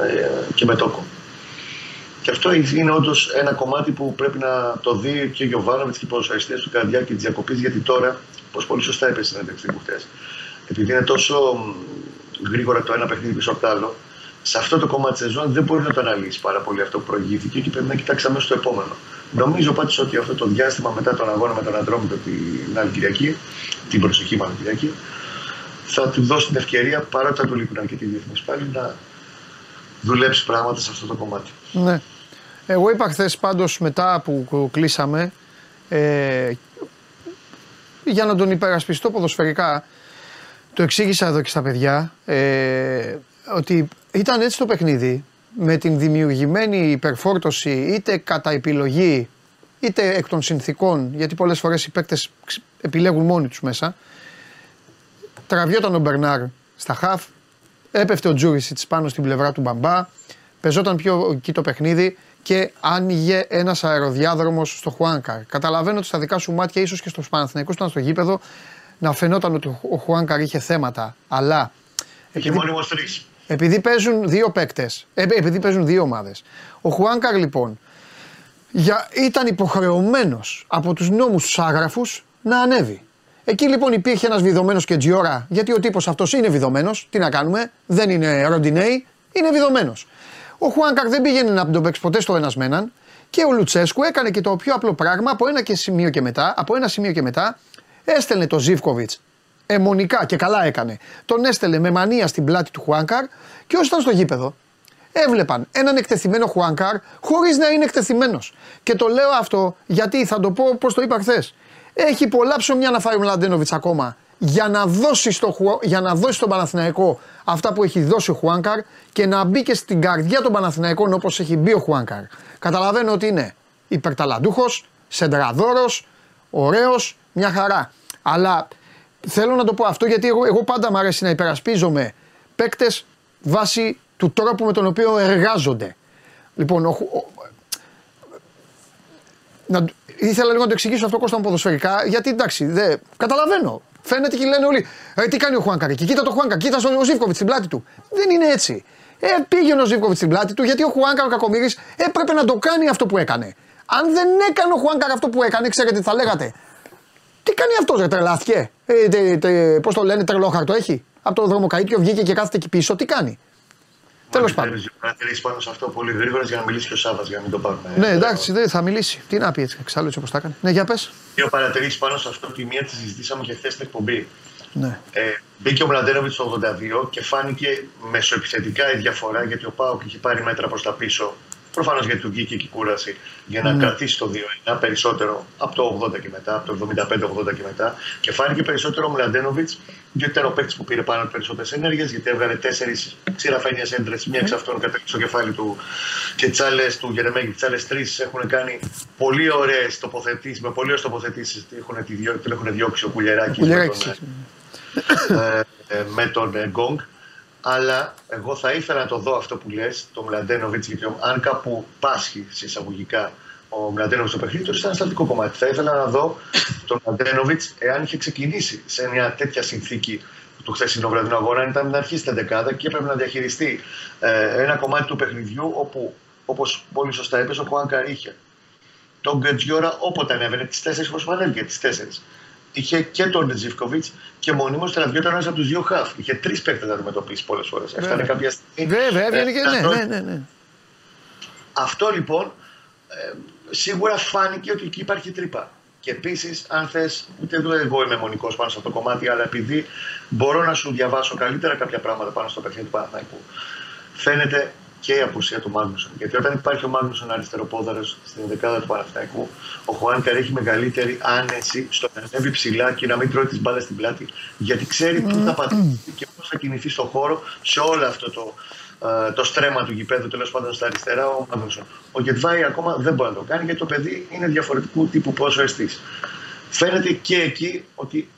ε, και με τόκο. Και αυτό είναι όντως ένα κομμάτι που πρέπει να το δει και ο Γιωβάνοβιτς και οι ποδοσφαιριστές του κατά τη διάρκεια τη διακοπή. Γιατί τώρα, όπω πολύ σωστά είπες στην ένταξη μου χτες, επειδή είναι τόσο γρήγορα το ένα παιχνίδι πίσω από το άλλο, σε αυτό το κομμάτι της σεζόν δεν μπορεί να το αναλύσει πάρα πολύ αυτό που προηγήθηκε και πρέπει να κοιτάξει αμέσως το επόμενο. Νομίζω πάντως ότι αυτό το διάστημα μετά τον αγώνα με τον Αντρόμητο την άλλη Κυριακή, την προσεχή μάλλον Κυριακή, θα του δώσει την ευκαιρία παρότι θα του λείπουν αρκετοί διεθνείς πάλι να δουλέψει πράγματα σε αυτό το κομμάτι. Ναι. Εγώ είπα χθες πάντως μετά που κλείσαμε ε, για να τον υπερασπιστώ ποδοσφαιρικά το εξήγησα εδώ και στα παιδιά ε, ότι ήταν έτσι το παιχνίδι με την δημιουργημένη υπερφόρτωση είτε κατά επιλογή είτε εκ των συνθήκων γιατί πολλές φορές οι παίκτες επιλέγουν μόνοι τους μέσα. Τραβιόταν ο Μπερνάρ στα χαφ έπεφτε ο Τζούρισιτς πάνω στην πλευρά του Μπαμπά πεζόταν πιο εκεί το παιχνίδι και άνοιγε ένας αεροδιάδρομος στο Χουάνκαρ. Καταλαβαίνω ότι στα δικά σου μάτια, ίσως και στο Παναθηναϊκό, ήταν στο γήπεδο, να φαινόταν ότι ο Χουάνκαρ είχε θέματα. Αλλά. Έχει μόνιμο τρει. Επειδή παίζουν δύο παίκτες, ε, επειδή παίζουν δύο ομάδες. Ο Χουάνκαρ λοιπόν για, ήταν υποχρεωμένος από τους νόμους τους άγραφους να ανέβει. Εκεί λοιπόν υπήρχε ένας βιδωμένος και τζιόρα, γιατί ο τύπος αυτός είναι βιδωμένος. Τι να κάνουμε, δεν είναι ροντινέι, είναι βιδωμένος. Ο Χουάνκαρ δεν πήγαινε να τον παίξει ποτέ στο ένας με έναν. Και ο Λουτσέσκου έκανε και το πιο απλό πράγμα από ένα, και σημείο και μετά, από ένα σημείο και μετά έστελνε το Ζήφκοβιτς αιμονικά και καλά έκανε. Τον έστελνε με μανία στην πλάτη του Χουάνκαρ και όσοι ήταν στο γήπεδο έβλεπαν έναν εκτεθειμένο Χουάνκαρ χωρίς να είναι εκτεθειμένος. Και το λέω αυτό γιατί θα το πω όπως το είπα χθες. Έχει πολλά ψωμιά να φάει ο Μλαντένοβιτς ακόμα για να δώσει, στο, για να δώσει στον Παναθηναϊκό αυτά που έχει δώσει ο Χουάνκαρ και να μπει και στην καρδιά των Παναθηναϊκών όπως έχει μπει ο Χουάνκαρ. Καταλαβαίνω ότι είναι υπερταλαντούχος, σεντραδόρος, ωραίος, μια χαρά. Αλλά θέλω να το πω αυτό γιατί εγώ, εγώ πάντα μου αρέσει να υπερασπίζομαι παίκτες βάσει του τρόπου με τον οποίο εργάζονται. Λοιπόν, ο, να, ήθελα λίγο να το εξηγήσω αυτό Κώστα ποδοσφαιρικά, γιατί εντάξει, δε, καταλαβαίνω. Φαίνεται και λένε όλοι, ε, τι κάνει ο Χουάνκαρ εκεί, κοίτα το Χουάνκαρ, κοίτα στον Ζήφκοβιτς στην πλάτη του. Δεν είναι έτσι. Ε, πήγαινε ο Ζήφκοβιτς στην πλάτη του γιατί ο Χουάνκαρ ο Κακομήρη έπρεπε να το κάνει αυτό που έκανε. Αν δεν έκανε ο Χουάνκαρ αυτό που έκανε, ξέρετε τι θα λέγατε. Τι κάνει αυτός, ρε τρελάθηκε. Ε, Πώς το λένε, τρελόχαρτο έχει. Από το δρομοκαίτιο βγήκε και κάθεται εκεί πίσω. Τι κάνει. Τέλος πάντων. Παρατηρήσει πάνω σε αυτό πολύ γρήγορας για να μιλήσει και ο Σάβα για να μην το πάρουμε. Ναι, εντάξει, δεν θα μιλήσει. Τι να πει έτσι, εξάλλου έτσι όπως τα έκανε. Ναι, για πες. Δύο παρατηρήσεις πάνω σε αυτό. Τη μία τη συζητήσαμε και χθες στην εκπομπή. Ναι. Ε, μπήκε ο Μλαντένοβιτς το 82 και φάνηκε μεσοεπιθετικά η διαφορά γιατί ο Πάοκ είχε πάρει μέτρα προς τα πίσω. Προφανώς γιατί του βγήκε και η κούραση για να Ναι. κρατήσει το 2-1 περισσότερο από το 80 και μετά, από το 75-80 και μετά. Και φάνηκε περισσότερο ο Μλαντένοβιτς γιατί ήταν ο παίκτη που πήρε πάνω περισσότερες ενέργειες, γιατί έβγαλε τέσσερις ξηραφένιες έντρες, μία εξ αυτών κατέληξε στο κεφάλι του και τις άλλες του Γερεμέγη, τις άλλες τρεις έχουν κάνει πολύ ωραίες τοποθετήσεις, με πολύ ωραίες τοποθετήσεις έχουν, τη διώ- την έχουν διώξει ο Κουλιεράκη. Κουλιεράκης. ε, ε, με τον ε, Γκόγκ. Αλλά εγώ θα ήθελα να το δω αυτό που λες, το Μλαντένοβιτς, γιατί ο- αν κάπου πάσχει σε εισαγωγικά ο Μλαντένοβιτς στο παιχνίδι του, είναι ανασταλτικό κομμάτι. Θα ήθελα να δω τον Μλαντένοβιτς εάν είχε ξεκινήσει σε μια τέτοια συνθήκη του χθεσινού βραδινού αγώνα, αν ήταν να αρχίσει την δεκάδα και έπρεπε να διαχειριστεί ε, ένα κομμάτι του παιχνιδιού όπου, όπως πολύ σωστά είπες, ο Χουάνκαρ είχε τον Γκετζιόρα όποτε ανέβαινε, τις τέσσερις φορές που ανέβηκε, τις τέσσερις. Είχε και τον Τζιφκοβιτ και μονίμως τραβιόταν ένα από τους δύο χαφ. Είχε τρεις παίκτες να αντιμετωπίσει πολλές φορές. Έφτανε κάποια στιγμή. Βέβαια, ε, έβγαινε και. να Ναι, τρώει. ναι, ναι, ναι. Αυτό λοιπόν ε, σίγουρα φάνηκε ότι εκεί υπάρχει τρύπα. Και επίσης, αν θες, ούτε εδώ εγώ είμαι μονικός πάνω σε αυτό το κομμάτι, αλλά επειδή μπορώ να σου διαβάσω καλύτερα κάποια πράγματα πάνω στο παιχνίδι του Παναθηναϊκού, φαίνεται και η απουσία του Μάγνουσον. Γιατί όταν υπάρχει ο Μάγνουσον αριστεροπόδαρος στην δεκάδα του Παναθηναϊκού, ο Χουάνκαρ έχει μεγαλύτερη άνεση στο να ανέβει ψηλά και να μην τρώει τις μπάλες στην πλάτη. Γιατί ξέρει πού θα πατήσει και πώς θα κινηθεί στον χώρο σε όλο αυτό το, ε, το στρέμμα του γηπέδου, τέλος πάντων στα αριστερά, ο Μάγνουσον. Ο Γεντβάι ακόμα δεν μπορεί να το κάνει γιατί το παιδί είναι διαφορετικού τύπου πόσο εστί. Φαίνεται και εκεί ότι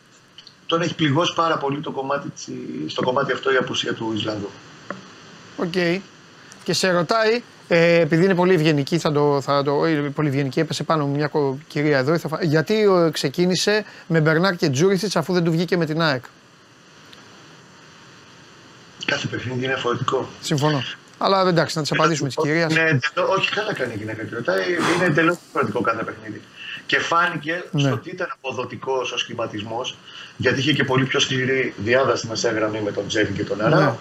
τον έχει πληγώσει πάρα πολύ το κομμάτι, της- στο κομμάτι αυτό η απουσία του Ισλανδού. Οκ. Και σε ρωτάει, ε, επειδή είναι πολύ ευγενική, θα το, θα το, ε, πολύ ευγενική, έπεσε πάνω μου μια κο- κυρία εδώ, θα, φα- γιατί ε, ξεκίνησε με Μπερνάρ και Τζούριτσιτς αφού δεν του βγήκε με την ΑΕΚ; Κάθε παιχνίδι είναι διαφορετικό. Συμφωνώ. Αλλά εντάξει, να τη απαντήσουμε της κυρίας. Είναι εντελώς- όχι, καλά κάνει η γυναίκα και ρωτάει. Είναι εντελώς διαφορετικό κάθε παιχνίδι. Και φάνηκε Ναι. στο ότι ήταν αποδοτικός ο σχηματισμός, γιατί είχε και πολύ πιο σκληρή διάδραση στη μεσαία γραμμή με τον Τζέριν και τον Αράο. Ναι.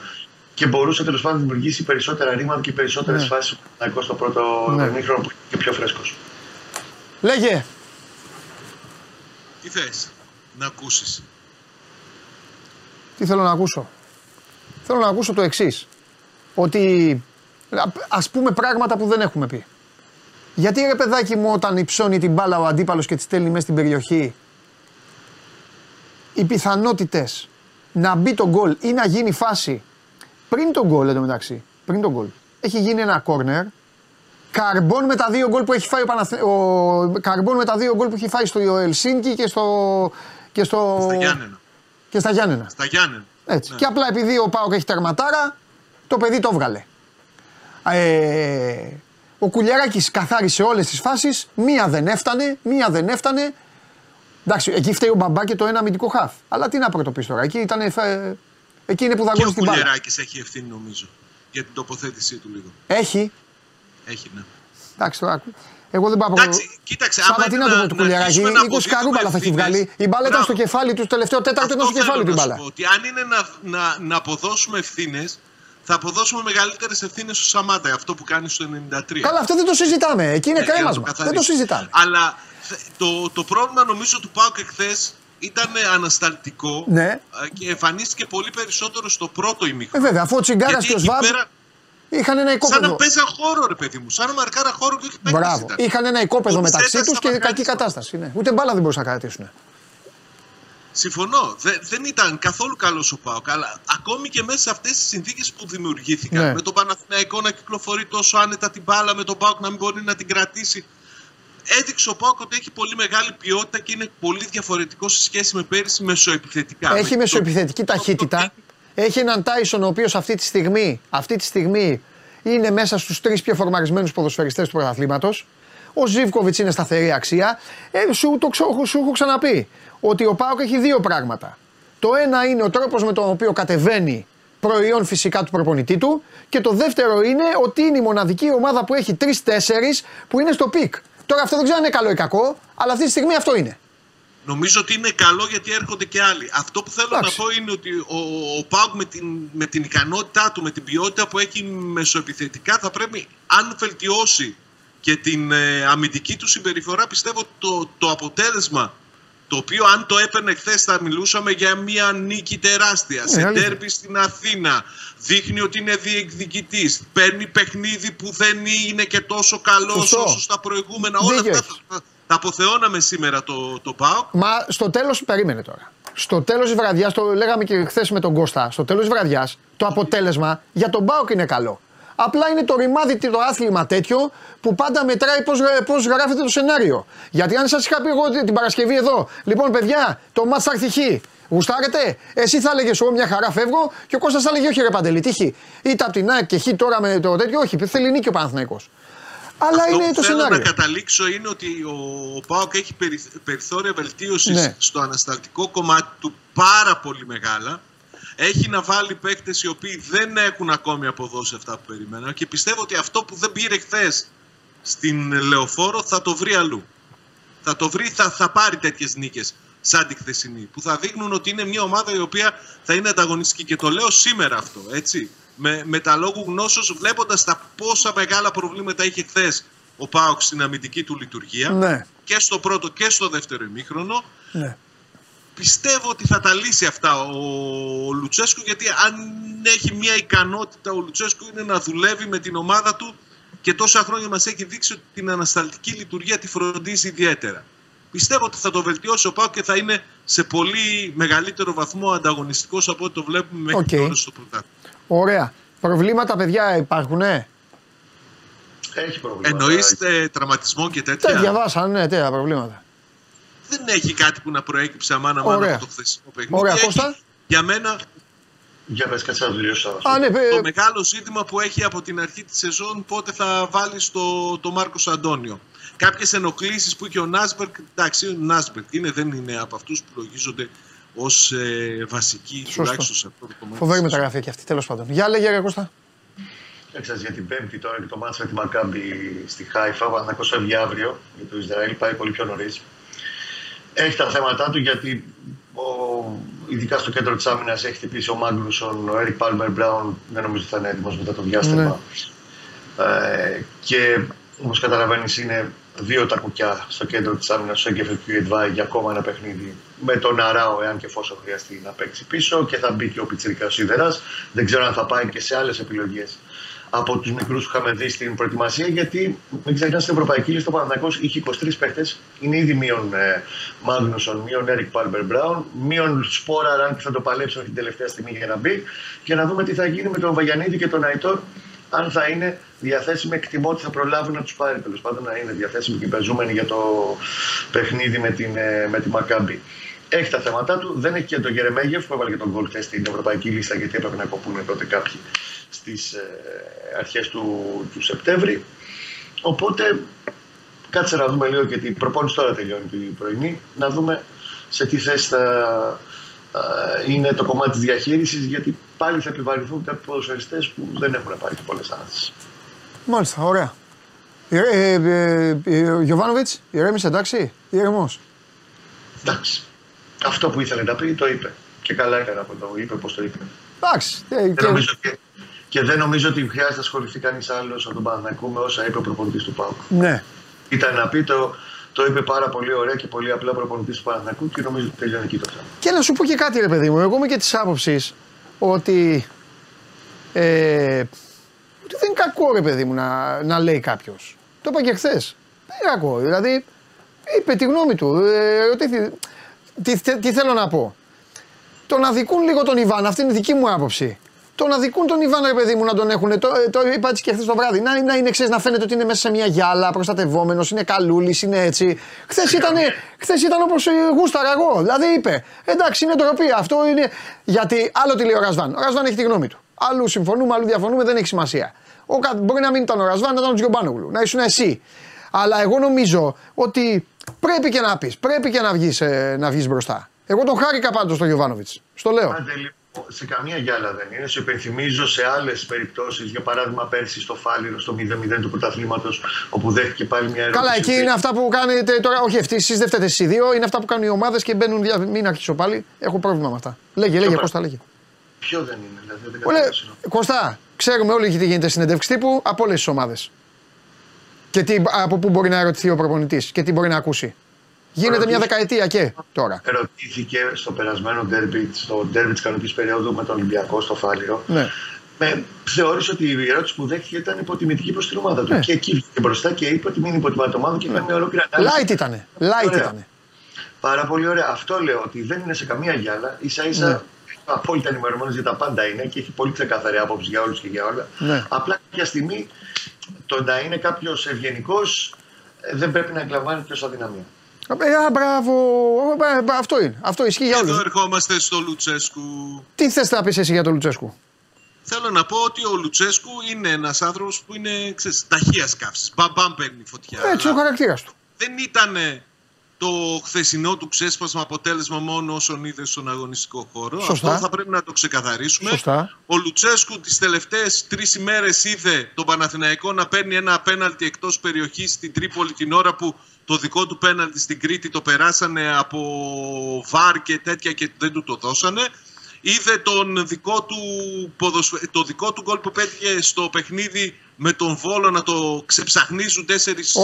Και μπορούσε τέλος πάντων να δημιουργήσει περισσότερα ρήματα και περισσότερες Ναι. φάσεις φάσει στο πρώτο Ναι. ημίχρονο που είναι και πιο φρέσκος. Λέγε, Τι θες να ακούσεις; τι θέλω να ακούσω; Θέλω να ακούσω το εξής. Ότι ας πούμε πράγματα που δεν έχουμε πει. Γιατί ρε παιδάκι μου όταν υψώνει την μπάλα ο αντίπαλος και τη στέλνει μέσα στην περιοχή οι πιθανότητες να μπει το γκολ ή να γίνει φάση πριν τον γκολ εντωμεταξύ, πριν τον γκολ. Έχει γίνει ένα κόρνερ Καρμπών με τα δύο γκολ που έχει φάει ο, Παναθε... ο... Καρμπών με τα δύο γκολ που έχει φάει στο Ελσίνκι και στο, και στο... Στα Γιάννενα. και στα Γιάννενα. Στα Γιάννενα. Έτσι. Ναι. Και απλά επειδή ο Πάοκ έχει τερματάρα, το παιδί το βγάλε. Ε, ο Κουλιαράκης καθάρισε όλες τις φάσεις, μία δεν έφτανε, μία δεν έφτανε. Εντάξει, εκεί φταίει ο Μπαμπά και το ένα αμυντικό χαφ. Αλλά τι να πρωτοποιείς τώρα, εκεί, ήταν, ε, εκεί είναι που Και δαγκώνει ο την μπάλα. Κουλιεράκης έχει ευθύνη νομίζω. Για την τοποθέτησή του λίγο. Έχει, Έχει, ναι. εντάξει τώρα, εγώ δεν πάω Εντάξει, κοίταξε, άμα Σάβα, τι είναι να το να- πω του να Κουλιαράκη, αρχίσουμε να 20 αποδίδουμε καρούμπαλα θα έχει ευθύνες. βγάλει. Η μπάλα ήταν στο Μπράβο. κεφάλι τους, τελευταίο τέταρτο ήταν στο Αυτό κεφάλι θέλω του η να σου μπάλα. πω, Ότι αν είναι να, να, να αποδώσουμε ευθύνες, θα αποδώσουμε μεγαλύτερες ευθύνες στο Σαμάτα, αυτό που κάνει στο 93. Καλά, αυτό δεν το συζητάμε. Εκεί είναι Ε, για να κρέμασμα. το Δεν το καθαρίσω. συζητάμε. Αλλά θε- το, το πρόβλημα νομίζω του Πάουκ εχθές ήταν ανασταλτικό Ναι. ε, και εμφανίστηκε πολύ περισσότερο στο πρώτο Ε, ημίχρονο. βέβαια, αφού ο Τσιγκάρας Γιατί και ο εκεί Σβάμπ πέρα, είχαν ένα σαν οικόπεδο. να παίζαν χώρο, ρε παιδί μου. Σαν να μαρκάρα χώρο και όχι παίκτης Μπράβο. ήταν. Είχαν ένα οικόπεδο Ο μεταξύ Μπισέτας τους και θα κακή μαρκάρισμα. κατάσταση. Ναι. Ούτε μπάλα δεν μπορούσαν να κρατήσουν. Συμφωνώ. Δε- δεν ήταν καθόλου καλός ο Πάοκ. Αλλά ακόμη και μέσα σε αυτές τις συνθήκες που δημιουργήθηκαν, Ναι. με τον Παναθηναϊκό να κυκλοφορεί τόσο άνετα την μπάλα, με τον Πάοκ να μην μπορεί να την κρατήσει. Έδειξε ο Πάοκ ότι έχει πολύ μεγάλη ποιότητα και είναι πολύ διαφορετικό σε σχέση με πέρυσι μεσοεπιθετικά. Έχει Με μεσοεπιθετική το- ταχύτητα. Έχει έναν Τάισον ο οποίος αυτή τη στιγμή, αυτή τη στιγμή είναι μέσα στους τρεις πιο φορμαρισμένους ποδοσφαιριστές του πρωταθλήματος. Ο Ζίβκοβιτς είναι σταθερή αξία. Ε, σου το ξω- σου έχω ξαναπεί ότι ο ΠΑΟΚ έχει δύο πράγματα. Το ένα είναι ο τρόπος με τον οποίο κατεβαίνει προϊόν φυσικά του προπονητή του. Και το δεύτερο είναι ότι είναι η μοναδική ομάδα που έχει τρει-τέσσερι που είναι στο peak. Τώρα αυτό δεν ξέρω αν είναι καλό ή κακό, αλλά αυτή τη στιγμή αυτό είναι. Νομίζω ότι είναι καλό γιατί έρχονται και άλλοι. Αυτό που θέλω Εντάξει. να πω είναι ότι ο, ο Πάουκ με την, με την ικανότητά του, με την ποιότητα που έχει μεσοεπιθετικά θα πρέπει, αν βελτιώσει και την ε, αμυντική του συμπεριφορά, πιστεύω ότι το, το αποτέλεσμα Το οποίο αν το έπαιρνε χθες θα μιλούσαμε για μια νίκη τεράστια. Ναι, σε αλήθεια. τέρμπι στην Αθήνα. Δείχνει ότι είναι διεκδικητής. Παίρνει παιχνίδι που δεν είναι και τόσο καλός Σωστό. όσο στα προηγούμενα. Όλα Δίκιο αυτά έχεις. Θα, τα αποθεώναμε σήμερα το, το ΠΑΟΚ. Μα στο τέλος, περίμενε τώρα. Στο τέλος της βραδιάς, το λέγαμε και χθες με τον Κώστα, στο τέλος της βραδιάς το αποτέλεσμα για τον Μπάουκ είναι καλό. Απλά είναι το ρημάδι το άθλημα τέτοιο που πάντα μετράει πώς πώς γράφεται το σενάριο. Γιατί αν σας είχα πει εγώ την Παρασκευή εδώ, λοιπόν παιδιά, το μάτς θα έρθει χ. Γουστάρετε, εσύ θα έλεγες εγώ μια χαρά φεύγω και ο Κώστας θα έλεγε όχι ρε Παντελή, τύχη. Είτε απ' την ΑΕΚ και χ τώρα με το τέτοιο, όχι, θέλει νίκη ο Παναθηναϊκός. Αλλά Αυτό είναι που το θέλω σενάριο. να καταλήξω είναι ότι ο, ο ΠΑΟΚ έχει περι- περιθώρια βελτίωσης Ναι. στο ανασταλτικό κομμάτι του πάρα πολύ μεγάλα. Έχει να βάλει παίκτες οι οποίοι δεν έχουν ακόμη αποδώσει αυτά που περιμέναν και πιστεύω ότι αυτό που δεν πήρε χθες στην Λεωφόρο θα το βρει αλλού. Θα το βρει, θα, θα πάρει τέτοιες νίκες σαν τη χθεσινή που θα δείχνουν ότι είναι μια ομάδα η οποία θα είναι ανταγωνιστική και το λέω σήμερα αυτό έτσι με, με τα λόγου γνώσεως βλέποντας τα πόσα μεγάλα προβλήματα είχε χθες ο ΠΑΟΚ στην αμυντική του λειτουργία Ναι, και στο πρώτο και στο δεύτερο ημίχρονο ναι. πιστεύω ότι θα τα λύσει αυτά ο, ο Λουτσέσκου γιατί αν έχει μια ικανότητα ο Λουτσέσκου είναι να δουλεύει με την ομάδα του και τόσα χρόνια μας έχει δείξει ότι την ανασταλτική λειτουργία τη φροντίζει ιδιαίτερα. Πιστεύω ότι θα το βελτιώσει ο ΠΑΟΚ και θα είναι σε πολύ μεγαλύτερο βαθμό ανταγωνιστικός από ό,τι το βλέπουμε μέχρι Οκ. τώρα στο πρωτάθλημα. Ωραία. Προβλήματα, παιδιά, υπάρχουν, ε; Έχει προβλήματα. Εννοείστε τραυματισμό και Τα τέτοια. διαβάσαν, ναι, τέτοια προβλήματα. Δεν έχει κάτι που να προέκυψε αμάνα μάνα Ωραία. από το χθεσινό παιχνίδι. Ωραία, Έχει, Κώστα. Για μένα Για πες, κάτσε να τελειώσω. Α, ναι, το ε, μεγάλο ζήτημα που έχει από την αρχή της σεζόν πότε θα βάλει το, το Μάρκος Αντώνιο. Κάποιες ενοχλήσεις που είχε ο Νάσμπερκ, εντάξει ο Νάσμπερκ είναι, δεν είναι από αυτούς που λογίζονται ως ε, βασικοί Σωστό. τουλάχιστον σε αυτό το κομμάτι. φοβερή της μεταγραφή και αυτή, τέλος πάντων. Για λέγε, ρε Κώστα. Ξέρεις, για την Πέμπτη τώρα και το μάτς με τη Μακάμπη στη Χάιφα. Ο Παναθηναϊκός φεύγει αύριο για το Ισραήλ, πάει πολύ πιο νωρίς. Έχει τα θέματα του γιατί ο, ειδικά στο κέντρο της άμυνας έχει χτυπήσει ο Μάγνουσον, ο Έρικ Πάλμερ Μπράουν. Δεν νομίζω ότι θα είναι έτοιμος μετά το διάστημα. Ε, και όπως καταλαβαίνεις, είναι δύο τα κουκιά στο κέντρο της άμυνας, ο Σέγκεφερ και ο Ιετβάη για ακόμα ένα παιχνίδι. Με τον Αράο, εάν και εφόσον χρειαστεί να παίξει πίσω. Και θα μπει και ο Πιτσυρικά Σίδερας. Δεν ξέρω αν θα πάει και σε άλλες επιλογές από τους μικρούς που είχαμε δει στην προετοιμασία. Γιατί μην ξεχνάς στην Ευρωπαϊκή Λίστα ο Παναθηναϊκός είχε 23 παίχτε. Είναι ήδη μείον ε, Μάγνουσον, μείον Έρικ Πάλμπερ Μπράουν, μείον Σπόρα, αν και θα το παλέψουν την τελευταία στιγμή για να μπει. Και να δούμε τι θα γίνει με τον Βαγιανίδη και τον Αϊτόρ αν θα είναι διαθέσιμοι, εκτιμώ ότι θα προλάβουν να τους πάρει τέλος πάντων να είναι διαθέσιμοι και παίζομενοι για το παιχνίδι με, την, ε, με τη Μακάμπη. Έχει τα θέματα του. Δεν έχει και τον Γερεμέγεφ που έβαλε και τον γκολ χθε στην ευρωπαϊκή λίστα γιατί έπρεπε να κοπούν τότε κάποιοι στις ε, αρχές του, του Σεπτέμβρη. Οπότε κάτσε να δούμε λίγο γιατί η προπόνηση τώρα τελειώνει την πρωινή. Να δούμε σε τι θέση θα ε, είναι το κομμάτι της διαχείρισης γιατί πάλι θα επιβαρυνθούν κάποιοι ποδοσφαιριστές που δεν έχουν πάρει και πολλές ανάθεσεις. Μάλιστα, ωραία. Ε, ε, ε, ε, ο Γιωβάνοβιτ, ηρέμησε εντάξει, ηρεμός; Εντάξει. Αυτό που ήθελε να πει το είπε. Και καλά έκανε που το είπε, πώς το είπε. Εντάξει. ε, Δεν και- νομίζω και, και δεν νομίζω ότι χρειάζεται να ασχοληθεί κανείς άλλος από τον Παναθηναϊκό με όσα είπε ο προπονητής του Πάουκ. Ναι. Ήταν να πει το, το είπε πάρα πολύ ωραία και πολύ απλά ο προπονητής του Παναθηναϊκού και νομίζω ότι τελειώνει εκεί το θέμα. Και να σου πω και κάτι, ρε παιδί μου. Εγώ είμαι και της άποψης ότι. Ε, ότι δεν είναι κακό, ρε παιδί μου, να, να λέει κάποιος. Το είπα και χθες. Δεν είναι κακό. Δηλαδή, είπε τη γνώμη του. Ε, ρωτήθη- τι, τι, τι θέλω να πω; Το να δικούν λίγο τον Ιβάν, αυτή είναι η δική μου άποψη. Το να δικούν τον Ιβάν, ρε παιδί μου, να τον έχουν. Το, ε, το είπα έτσι και χθες το βράδυ. Να, να είναι, ξέρεις, να φαίνεται ότι είναι μέσα σε μια γυάλα, προστατευόμενος, είναι καλούλης, είναι έτσι. Χθες ήταν, χθες ήταν όπως γούσταρα εγώ. Δηλαδή είπε, εντάξει, είναι ντροπή. Αυτό είναι. Γιατί άλλο τι λέει ο Ρασβάν. Ο Ρασβάν έχει τη γνώμη του. Αλλού συμφωνούμε, αλλού διαφωνούμε, δεν έχει σημασία. Ο, κα- μπορεί να μην ήταν ο Ρασβάν, να ήταν ο Τζιομπάνογλου, να ήσουν εσύ. Αλλά εγώ νομίζω ότι πρέπει και να πεις, πρέπει και να βγεις να βγεις μπροστά. Εγώ τον χάρηκα πάντως στον Γιωβάνοβιτς. Στο λέω. Άντε λοιπόν, σε καμία γυάλα δεν είναι. Σου υπενθυμίζω σε άλλες περιπτώσεις, για παράδειγμα πέρσι στο Φάληρο, στο 0-0 του πρωταθλήματος, όπου δέχτηκε πάλι μια ερώτηση. Καλά, εκεί είναι αυτά που κάνετε τώρα. Όχι, εσείς δεν φταίτε εσείς δύο. Είναι αυτά που κάνουν οι ομάδες και μπαίνουν. Δια... Μην αρχίσω πάλι. Έχω πρόβλημα με αυτά. Λέγε, λέγε, πράγμα; Κώστα, λέγε. Ποιο δεν είναι, δηλαδή δεν Όλε, καταλαβαίνω. Κώστα, ξέρουμε όλοι τι γίνεται συνέντευξη τύπου από όλες τις ομάδες. Και τι, από πού μπορεί να ερωτηθεί ο προπονητής και τι μπορεί να ακούσει. Γίνεται μια δεκαετία και τώρα. Ερωτήθηκε στο περασμένο ντέρμπι, στο ντέρμπι της κανονικής περίοδου με τον Ολυμπιακό στο Φάληρο. Ναι. Με, θεώρησε ότι η ερώτηση που δέχτηκε ήταν υποτιμητική προς την ομάδα του. Ναι. Και εκεί βγήκε μπροστά και είπε ότι μην υποτιμάτε την ομάδα και έκανε μια ολόκληρη ανάλυση. Light ήτανε. Light Ωραία. ήτανε. Πάρα πολύ ωραία. Αυτό λέω ότι δεν είναι σε καμία γυάλα. σα ίσα Ναι. Απόλυτα ενημερωμένος για τα πάντα είναι και έχει πολύ ξεκάθαρη άποψη για όλους και για όλα. Ναι. Απλά κάποια στιγμή το να είναι κάποιος ευγενικός δεν πρέπει να εκλαμβάνει και ως αδυναμία. Ε, α, μπράβο. Ε, μπα- Αυτό είναι. Αυτό ισχύει για Εδώ όλου. ερχόμαστε στο Λουτσέσκου. Τι θες να πεις εσύ για τον Λουτσέσκου; Θέλω να πω ότι ο Λουτσέσκου είναι ένας άνθρωπος που είναι ξέρεις, ταχεία καύση. Μπαμπαμ παίρνει φωτιά. Έτσι ο Αλλά χαρακτήρας του. δεν ήταν το χθεσινό του ξέσπασμα αποτέλεσμα μόνο όσον είδε στον αγωνιστικό χώρο. Σωστά. Αυτό θα πρέπει να το ξεκαθαρίσουμε. Σωστά. Ο Λουτσέσκου τις τελευταίες τρεις ημέρες είδε τον Παναθηναϊκό να παίρνει ένα απέναλτι εκτός περιοχής στην Τρίπολη την ώρα που το δικό του πέναλτι στην Κρήτη το περάσανε από βαρ και τέτοια και δεν του το δώσανε. Είδε τον δικό του ποδοσφαι- το δικό του γκολ που πέτυχε στο παιχνίδι με τον Βόλο να το ξεψαχνίζουν 4,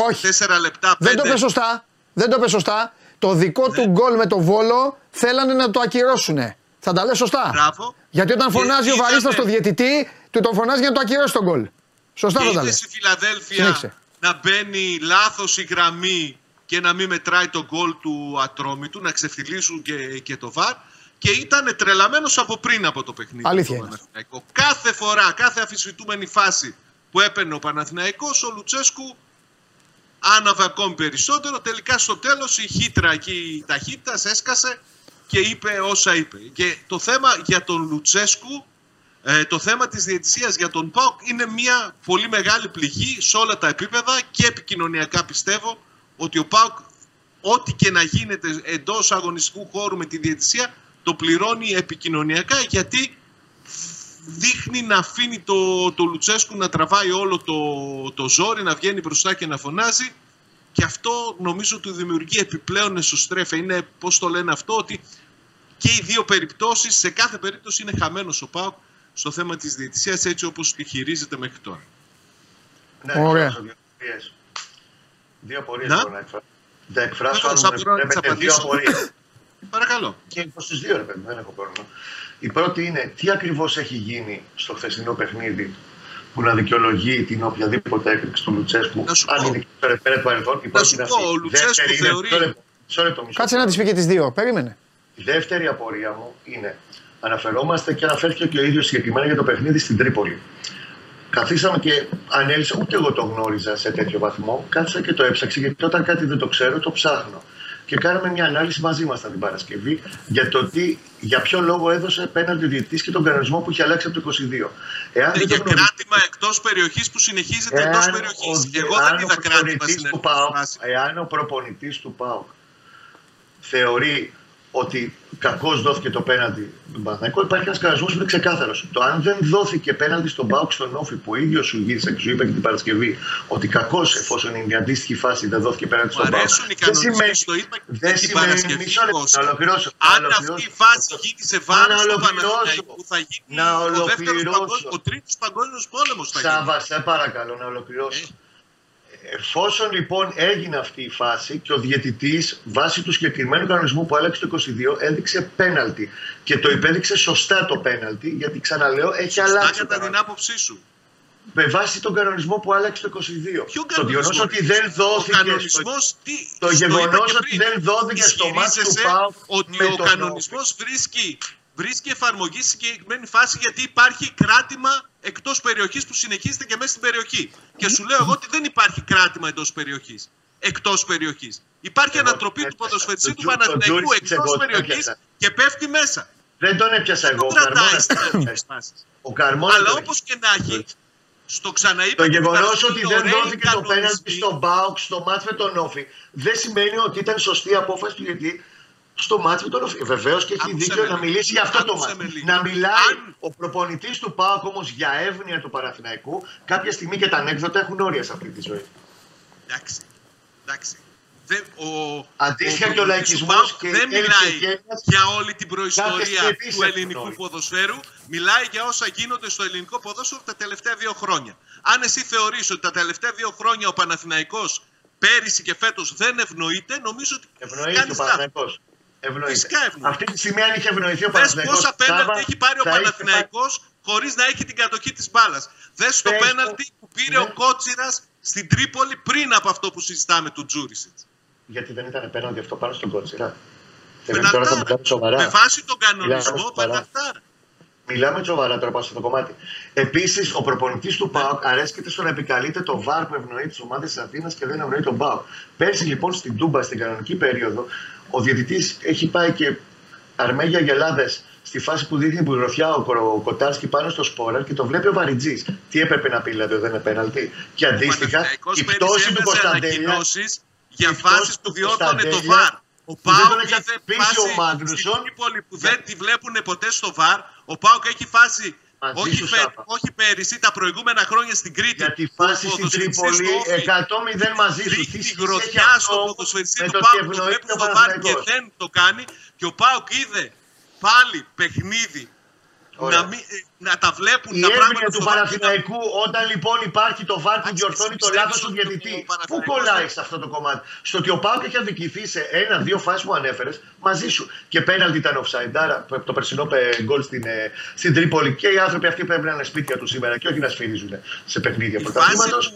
Όχι. 4 λεπτά. Δεν το πέντε. πες σωστά. Δεν το πες σωστά. Το δικό Ναι. του γκολ με το βόλο θέλανε να το ακυρώσουνε. Θα τα λες σωστά. Μπράβο. Γιατί όταν Και φωνάζει ο είδαμε- Βαρίστα στο διαιτητή, του τον φωνάζει για να το ακυρώσει τον γκολ. Σωστά Και θα τα είδε λες. στη Φιλαδέλφια Συνέχισε. να μπαίνει λάθος η γραμμή και να μην μετράει το γκολ του ατρόμητου, να ξεφυλίσουν και, και το βαρ. Και ήταν τρελαμένος από πριν από το παιχνίδι. Αλήθεια του είναι. Παναθηναϊκού. Κάθε φορά, κάθε αφισβητούμενη φάση που έπαιρνε ο Παναθηναϊκός, ο Λουτσέσκου άναβε ακόμη περισσότερο. Τελικά στο τέλος η χύτρα εκεί η ταχύτητας έσκασε και είπε όσα είπε. Και το θέμα για τον Λουτσέσκου, ε, το θέμα της διαιτησίας για τον ΠΑΟΚ είναι μια πολύ μεγάλη πληγή σε όλα τα επίπεδα και επικοινωνιακά πιστεύω ότι ο ΠΑΟΚ ό,τι και να γίνεται εντός αγωνιστικού χώρου με τη διαιτησία το πληρώνει επικοινωνιακά γιατί δείχνει να αφήνει το, το Λουτσέσκου να τραβάει όλο το, το ζόρι, να βγαίνει μπροστά και να φωνάζει και αυτό νομίζω του δημιουργεί επιπλέον εσωστρέφεια. Είναι, πώς το λένε αυτό, ότι και οι δύο περιπτώσεις, σε κάθε περίπτωση είναι χαμένος ο ΠΑΟΚ στο θέμα της διαιτησίας έτσι όπως τη χειρίζεται μέχρι τώρα. Ναι, Ωραία. εκφράσω Δύο απορίες. Δύο απορίες Να. μπορώ να εκφράσω. Θα εκφράσω Βεβαίως, αν θα μου μπορώ να τις επιτρέπετε δύο απαντήσω. απορίες. Παρακαλώ. Και προ τι δύο, ρε παιδί, μου, δεν έχω πρόβλημα. Η πρώτη είναι τι ακριβώς έχει γίνει στο χθεσινό παιχνίδι που να δικαιολογεί την οποιαδήποτε έκρηξη του Λουτσέσκου, Να σου αν πω. είναι και στο ρεπέρε του παρελθόν. Η πρώτη σου είναι πω, αυτή. ο Η Λουτσέσκου δεύτερη είναι- θεωρεί- μισό λεπτό, μισό λεπτό, μισό Κάτσε να λεπτό. τις πει και τις δύο. Περίμενε. Η δεύτερη απορία μου είναι αναφερόμαστε και αναφέρθηκε και ο ίδιος συγκεκριμένα για το παιχνίδι στην Τρίπολη. Καθίσαμε και ανέλησα, ούτε εγώ το γνώριζα σε τέτοιο βαθμό. Κάθισα και το έψαξα γιατί όταν κάτι δεν το ξέρω, το ψάχνω. Και κάναμε μια ανάλυση μαζί μας την Παρασκευή για το τι, για ποιο λόγο έδωσε πέναντι ο διαιτητής και τον κανονισμό που είχε αλλάξει από το 22. Εάν Ναι, δεν το για γνωρίζετε, κράτημα εκτός περιοχής που συνεχίζεται εάν εντός ο περιοχής. δι- Εγώ αν δεν ο είδα κράτημα προπονητής στην του αρχική ΠΑΟΚ, φάση. Εάν ο προπονητής του ΠΑΟΚ θεωρεί ότι κακώς δόθηκε το πέναντι στον Παναθηναϊκό, υπάρχει ένας κανονισμός που είναι ξεκάθαρος. Το αν δεν δόθηκε πέναντι στον ΠΑΟΚ στον Όφη, που ο ίδιος σου γύρισε και σου είπε και την Παρασκευή, ότι κακώς εφόσον είναι η αντίστοιχη φάση δεν δόθηκε πέναντι Μου στον ΠΑΟΚ. αρέσουν οι δεν κανονισμοί, σημαίνει- στο είπα και δεν την σημαίνει- Παρασκευή. μισό λεπτό, Κώστα. να ολοκληρώσω, να Αν ολοκληρώσω. αυτή η φάση γίνει σε βάρος Να του ολοκληρώσω. Παναθηναϊκού θα γίνει Να ο δεύτερος ολοκληρώσω. παγκόσμιος, ο τρίτος παγκόσμιος πόλεμος θα γίνει. Σάβα, σε παρακαλώ να ολοκληρώσω. Εφόσον λοιπόν έγινε αυτή η φάση και ο διαιτητής βάσει του συγκεκριμένου κανονισμού που άλλαξε το 22 έδειξε πέναλτι και το υπέδειξε σωστά το πέναλτι γιατί ξαναλέω έχει Σωστά αλλάξει κατά το την κανονισμός. άποψή σου. με βάση τον κανονισμό που άλλαξε το 22. Ποιο το γεγονός κανονισμός. ότι δεν Ο δόθηκε στο, κανονισμός τι. το στο είπα γεγονός και ότι πριν. δεν δόθηκε στο μάτι του Ισχυρίζεσαι ΠΑΟΚ ότι με ο τον κανονισμός βρίσκει, βρίσκει εφαρμογή σε συγκεκριμένη φάση γιατί υπάρχει κράτημα εκτός περιοχής που συνεχίζεται και μέσα στην περιοχή. Και σου λέω εγώ ότι δεν υπάρχει κράτημα εντός περιοχής. Εκτός περιοχής. Υπάρχει Εγώ ανατροπή του έπιασα. ποδοσφαιριστή Το του Τζου- το Παναθηναϊκού Τζούρισιτς εκτός εγώ το περιοχής έπιασα. και πέφτει μέσα. Δεν τον έπιασα Δεν εγώ. τον Ο κρατάει Καρμόνας στις τον τέτοιες έπιασε. φάσεις. Ο Καρμόνας Αλλά τον όπως και να έχει, στο ξαναείπα Το και την γεγονός Παρασκευή, ότι είναι δεν ωραίοι δόθηκε το πέναλτι κανονισμοί. στον Μπάουκ στο μάτς με τον Όφη δεν σημαίνει ότι ήταν σωστή η απόφαση του γιατί στο μάτς με τον Όφη. Βεβαίως και έχει Άκουσε δίκιο με να λίγο. μιλήσει για αυτό το Άκουσε μάτς. με λίγο. Να μιλάει Αν- ο προπονητής του Πάουκ όμως για εύνοια του Παναθηναϊκού κάποια στιγμή και τα ανέκδοτα έχουν όρια σε αυτή τη ζωή. Εντάξει. Εντάξει. Δεν, ο, Αντίστοιχα ο και ο προπονητής λαϊκισμός του ΠΑΟΚ και δεν η έλλειψη μιλάει ευγένειας για όλη την κάποια προϊστορία στιγμή του σε ελληνικού γνώριζε. ποδοσφαίρου. Μιλάει για όσα γίνονται στο ελληνικό ποδόσφαιρο τα τελευταία δύο χρόνια. Αν εσύ θεωρείς ότι τα τελευταία δύο χρόνια ο Παναθηναϊκός πέρυσι και φέτος δεν ευνοείται, νομίζω ότι Ευνοείται κάνεις ο λάθος. Παναθηναϊκός. Ευνοείται. Φυσικά ευνοείται. Αυτή τη στιγμή αν είχε ευνοηθεί ο Δες Παναθηναϊκός. πόσα πέναλτι Σάβα, έχει πάρει ο θα είχε Παναθηναϊκός χωρίς να έχει την κατοχή της μπάλας. Δες το Πες το. πέναλτι που πήρε Ναι. ο Κότσιρας στην Τρίπολη πριν από αυτό που συζητάμε του Τζούρισιτς. Γιατί δεν ήταν πέναντι αυτό πάνω στον Κότσιρα. Δεν είναι τώρα θα Πεναλτάρα. μιλάμε σοβαρά. Με βάση τον Μιλάμε κανονισμό, σοβαρά. πεναλτάρα. Μιλάμε σοβαρά τώρα πάνω στο κομμάτι. Επίσης, ο προπονητής του ΠΑΟΚ αρέσκεται στο να επικαλείται το βάρ που ευνοεί τις ομάδες της Αθήνας και δεν ευνοεί τον ΠΑΟΚ. Πέρσι λοιπόν στην Τούμπα, στην κανονική περίοδο, ο διαιτητής έχει πάει και αρμέγια γελάδες στη φάση που δείχνει που γροθιά ο Κο- Κοτάρσκι πάνω στο σπόρα και το βλέπει ο Βαριτζής. Τι έπρεπε να πει, δηλαδή, δεν είναι πέναλτι; Και Ο αντίστοιχα, Παναθηναϊκός η πέρυσι πτώση του έβγαζε Κωνσταντέλια. ανακοινώσεις για η πτώση φάσεις του που διόρθωνε το Κωνσταντέλια, ΒΑΡ. Ο που δεν τον Πάοκ έχει είδε αφήσει φάση ο Μάγνουσον. στην Τρίπολη που δεν τη βλέπουν ποτέ στο ΒΑΡ. Ο Πάοκ έχει φάση Μαζί όχι, σου, πέ- Σάβα. όχι πέρυσι, τα προηγούμενα χρόνια στην Κρήτη. Για τη που φάση ο στην ποδοσφαιριστής Τρίπολη του Όφη 100-0 μαζί σου. Τι ρίχνει σχέση γροθιά έχει στο αυτό ποδοσφαιριστή με του το ότι Πάουκ που ευνοεί βλέπει ο στο βάρ και Παναθηναϊκός. δεν το κάνει. Και ο Πάουκ είδε πάλι παιχνίδι Ωραία. Να, μην, ε, να τα βλέπουν Η τα πράγματα έμεινε του στο βάρ και να- Παναθηναϊκού όταν λοιπόν υπάρχει το βάρ που Εντάξει, διορθώνει το πιστεύεις λάθος του ότι διαιτητή. ο Πού Παναθηναϊκός κολλάει δεν- σε αυτό το κομμάτι; Στο ότι ο Πάουκ έχει αδικηθεί σε ένα-δύο φάσεις που ανέφερες μαζί σου. Και πέναλτι ήταν offside. Άρα το περσινό πε- γκολ στην, ε, στην Τρίπολη. Και οι άνθρωποι αυτοί πρέπει να είναι σπίτια τους σήμερα και όχι να σφυρίζουν σε παιχνίδια Η φάση πρωταθλήματος.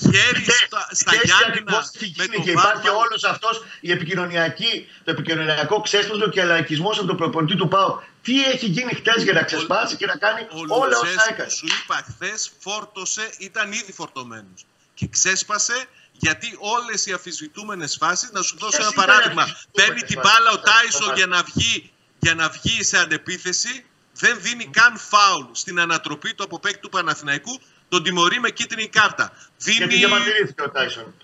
Που χέρι στα, στα Και έτσι Γιάννηνα ακριβώς έχει με γίνει το και βάρ υπάρχει πάνω. όλος αυτός η επικοινωνιακή, το επικοινωνιακό ξέσπασμα και λαϊκισμό από τον προπονητή του ΠΑΟ. Τι έχει γίνει χτες για να ξεσπάσει και να κάνει Ο όλα όσα Λουτσέσκου έκανε. σου είπα χθες φόρτωσε, ήταν ήδη φορτωμένος. Και ξέσπασε γιατί όλες οι αφισβητούμενες φάσει, να σου δώσω Ποιες ένα ήταν οι παράδειγμα. αφισβητούμενες Παίρνει την φάσεις, μπάλα ο θα- Τάισον θα- για να βγει, για να βγει σε αντεπίθεση, δεν δίνει καν φάουλ στην ανατροπή του από παίκτη του Παναθηναϊκού, τον τιμωρεί με κίτρινη κάρτα. Γιατί Δίνει. διαμαρτυρήθηκε ο Τάισον.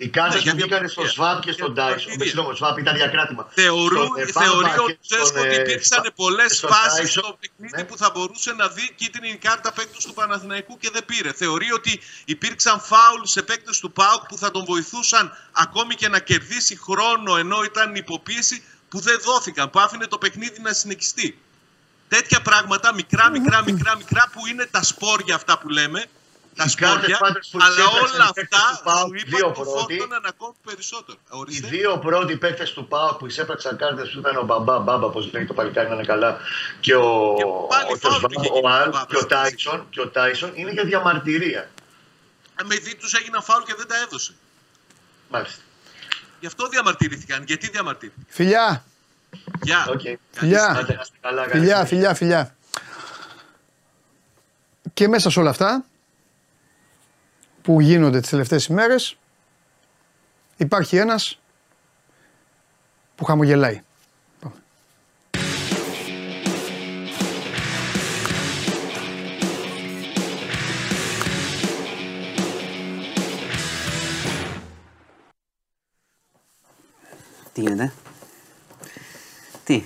Οι κάρτε Ναι, για που βγήκαν στο διαμαρτυρία. ΣΒΑΠ και στον Για Τάισον. διαμαρτυρία. Συγγνώμη, ΣΒΑΠ ήταν διακράτημα. Θεωρού, Στον, ε, θεωρεί Μπάμπα ο και Τσέσκο στον, ότι ε, υπήρξαν Σβάπ πολλές και στον φάσεις Τάισον. στο παιχνίδι Ναι. που θα μπορούσε να δει κίτρινη κάρτα παίκτου του Παναθηναϊκού και δεν πήρε. Θεωρεί ότι υπήρξαν φάουλ σε παίκτες του ΠΑΟΚ που θα τον βοηθούσαν ακόμη και να κερδίσει χρόνο ενώ ήταν υποπίεση που δεν δόθηκαν, που άφηνε το παιχνίδι να συνεχιστεί. Τέτοια πράγματα, μικρά, μικρά, μικρά, μικρά, που είναι τα σπόρια αυτά που λέμε, τα Οι κάρτες σπόρια, πάντως που αλλά ξέπραξαν όλα οι παίκτες αυτά του ΠΑΟΚ, σου δύο είπα ότι πρώτοι. φόρτωναν ακόμη περισσότερο. Οι Ορίστε. δύο πρώτοι παίκτες του ΠΑΟΚ που εισέπραξαν κάρτες που ήταν ο Μπαμπά, Μπάμπα, όπως λέει το παλικάρι να είναι καλά, και ο, Και πάλι ο, φάουλ Σβάπ, του είχε ο γίνει Αλ ο Μπάμπας. και ο Τάισον, και ο Τάισον είναι για διαμαρτυρία. Επειδή τους έγιναν φάουλ και δεν τα έδωσε. Μάλιστα. Γι' αυτό διαμαρτυρήθηκαν. Γιατί διαμαρτυρήθηκαν. Φιλιά, Γεια. Οκ. φιλιά, Άντε, να είστε καλά, καλή φιλιά, συνέχεια. φιλιά, φιλιά. Και μέσα σε όλα αυτά που γίνονται τις τελευταίες ημέρες υπάρχει ένας που χαμογελάει. Πάμε. Τι γίνεται; Τι;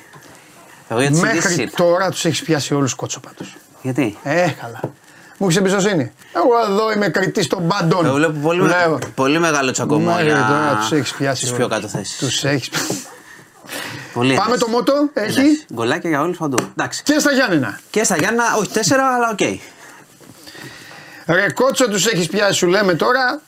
Εγώ για τη Μέχρι συζήτηση. τώρα τους έχεις πιάσει όλους κότσο πάντως. Γιατί; Ε, καλά. Μου έχεις εμπιστοσύνη. Εγώ εδώ είμαι κριτής των πάντων. Εγώ βλέπω πολύ, Λέω. πολύ μεγάλο τσακωμό Μέχρι για τώρα τους έχεις πιάσει τις όλους. πιο κάτω θέσεις. Τους έχεις Πολύ Πάμε ένταση. το μότο, έχει. Εντάξει. Γκολάκια για όλους παντού. Εντάξει. Και στα Γιάννενα. Και στα Γιάννα, όχι τέσσερα, αλλά οκ. Ρε κότσο τους έχεις πιάσει σου λέμε τώρα.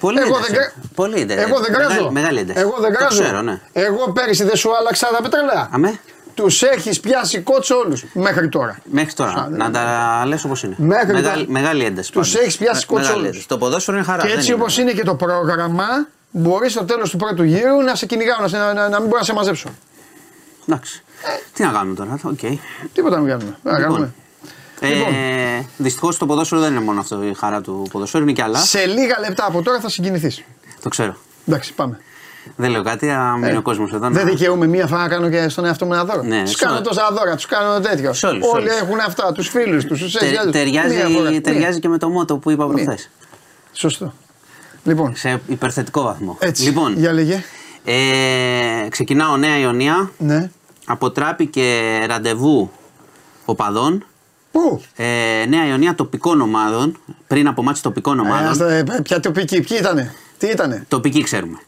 Πολύ Εγώ ένταση. δεν κρα- Πολύ ένταση. Εγώ δεν κράζω. Μεγάλη, μεγάλη ένταση. Εγώ δεν Το κράζω. ξέρω, ναι. Εγώ πέρυσι δεν σου άλλαξα τα πετρελαία. Αμέ. Τους έχεις πιάσει κότσο όλους μέχρι τώρα. Μέχρι τώρα. Σαν- να τα λες όπως είναι. Μέχρι μεγάλη, τώρα. μεγάλη ένταση. Τους πάντως. έχεις πιάσει Με- κότσο μεγάλη όλους. ένταση. Το ποδόσφαιρο είναι χαρά. Και δεν έτσι όπως είναι και το πρόγραμμα, μπορείς στο τέλος του πρώτου γύρου να σε κυνηγάω, να, σε- να, να, να μην μπορώ να σε μαζέψω. Εντάξει. Τι να κάνουμε τώρα. Οκ. Τίποτα να μην κάνουμε. Να Λοιπόν. κάνουμε. Λοιπόν. Ε, Δυστυχώς το ποδόσφαιρο δεν είναι μόνο αυτό η χαρά του ποδοσφαίρου, είναι και άλλα. Σε λίγα λεπτά από τώρα θα συγκινηθείς. Το ξέρω. Εντάξει, πάμε. Δεν λέω κάτι, ας μείνει Ε, ο κόσμος εδώ. Δεν να- δικαιούμαι μία φορά να κάνω και στον εαυτό μου ένα δώρο. Ναι, τους σε κάνω όλα. τόσα δώρα, τους κάνω τέτοιο. Σε όλους, σε Όλοι όλους. έχουν αυτά, τους φίλους τους, τους Τε- έχει άλλους. Μία φορά. ταιριάζει, Μία. ταιριάζει και με το μότο που είπα Μία. προχθές. Σωστό. Λοιπόν, Σε υπερθετικό βαθμό. έτσι. Λοιπόν, Για λέγε. ε, ξεκινάω Νέα Ιωνία. Ναι. Αποτράπηκε ραντεβού οπαδών. Πού; Ε, Νέα Ιωνία τοπικών ομάδων. Πριν από μάτς τοπικών Ε, ομάδων. ας τα- ε, ποια τοπική, ποιοι ήτανε; Τι ήτανε; Τοπική ξέρουμε.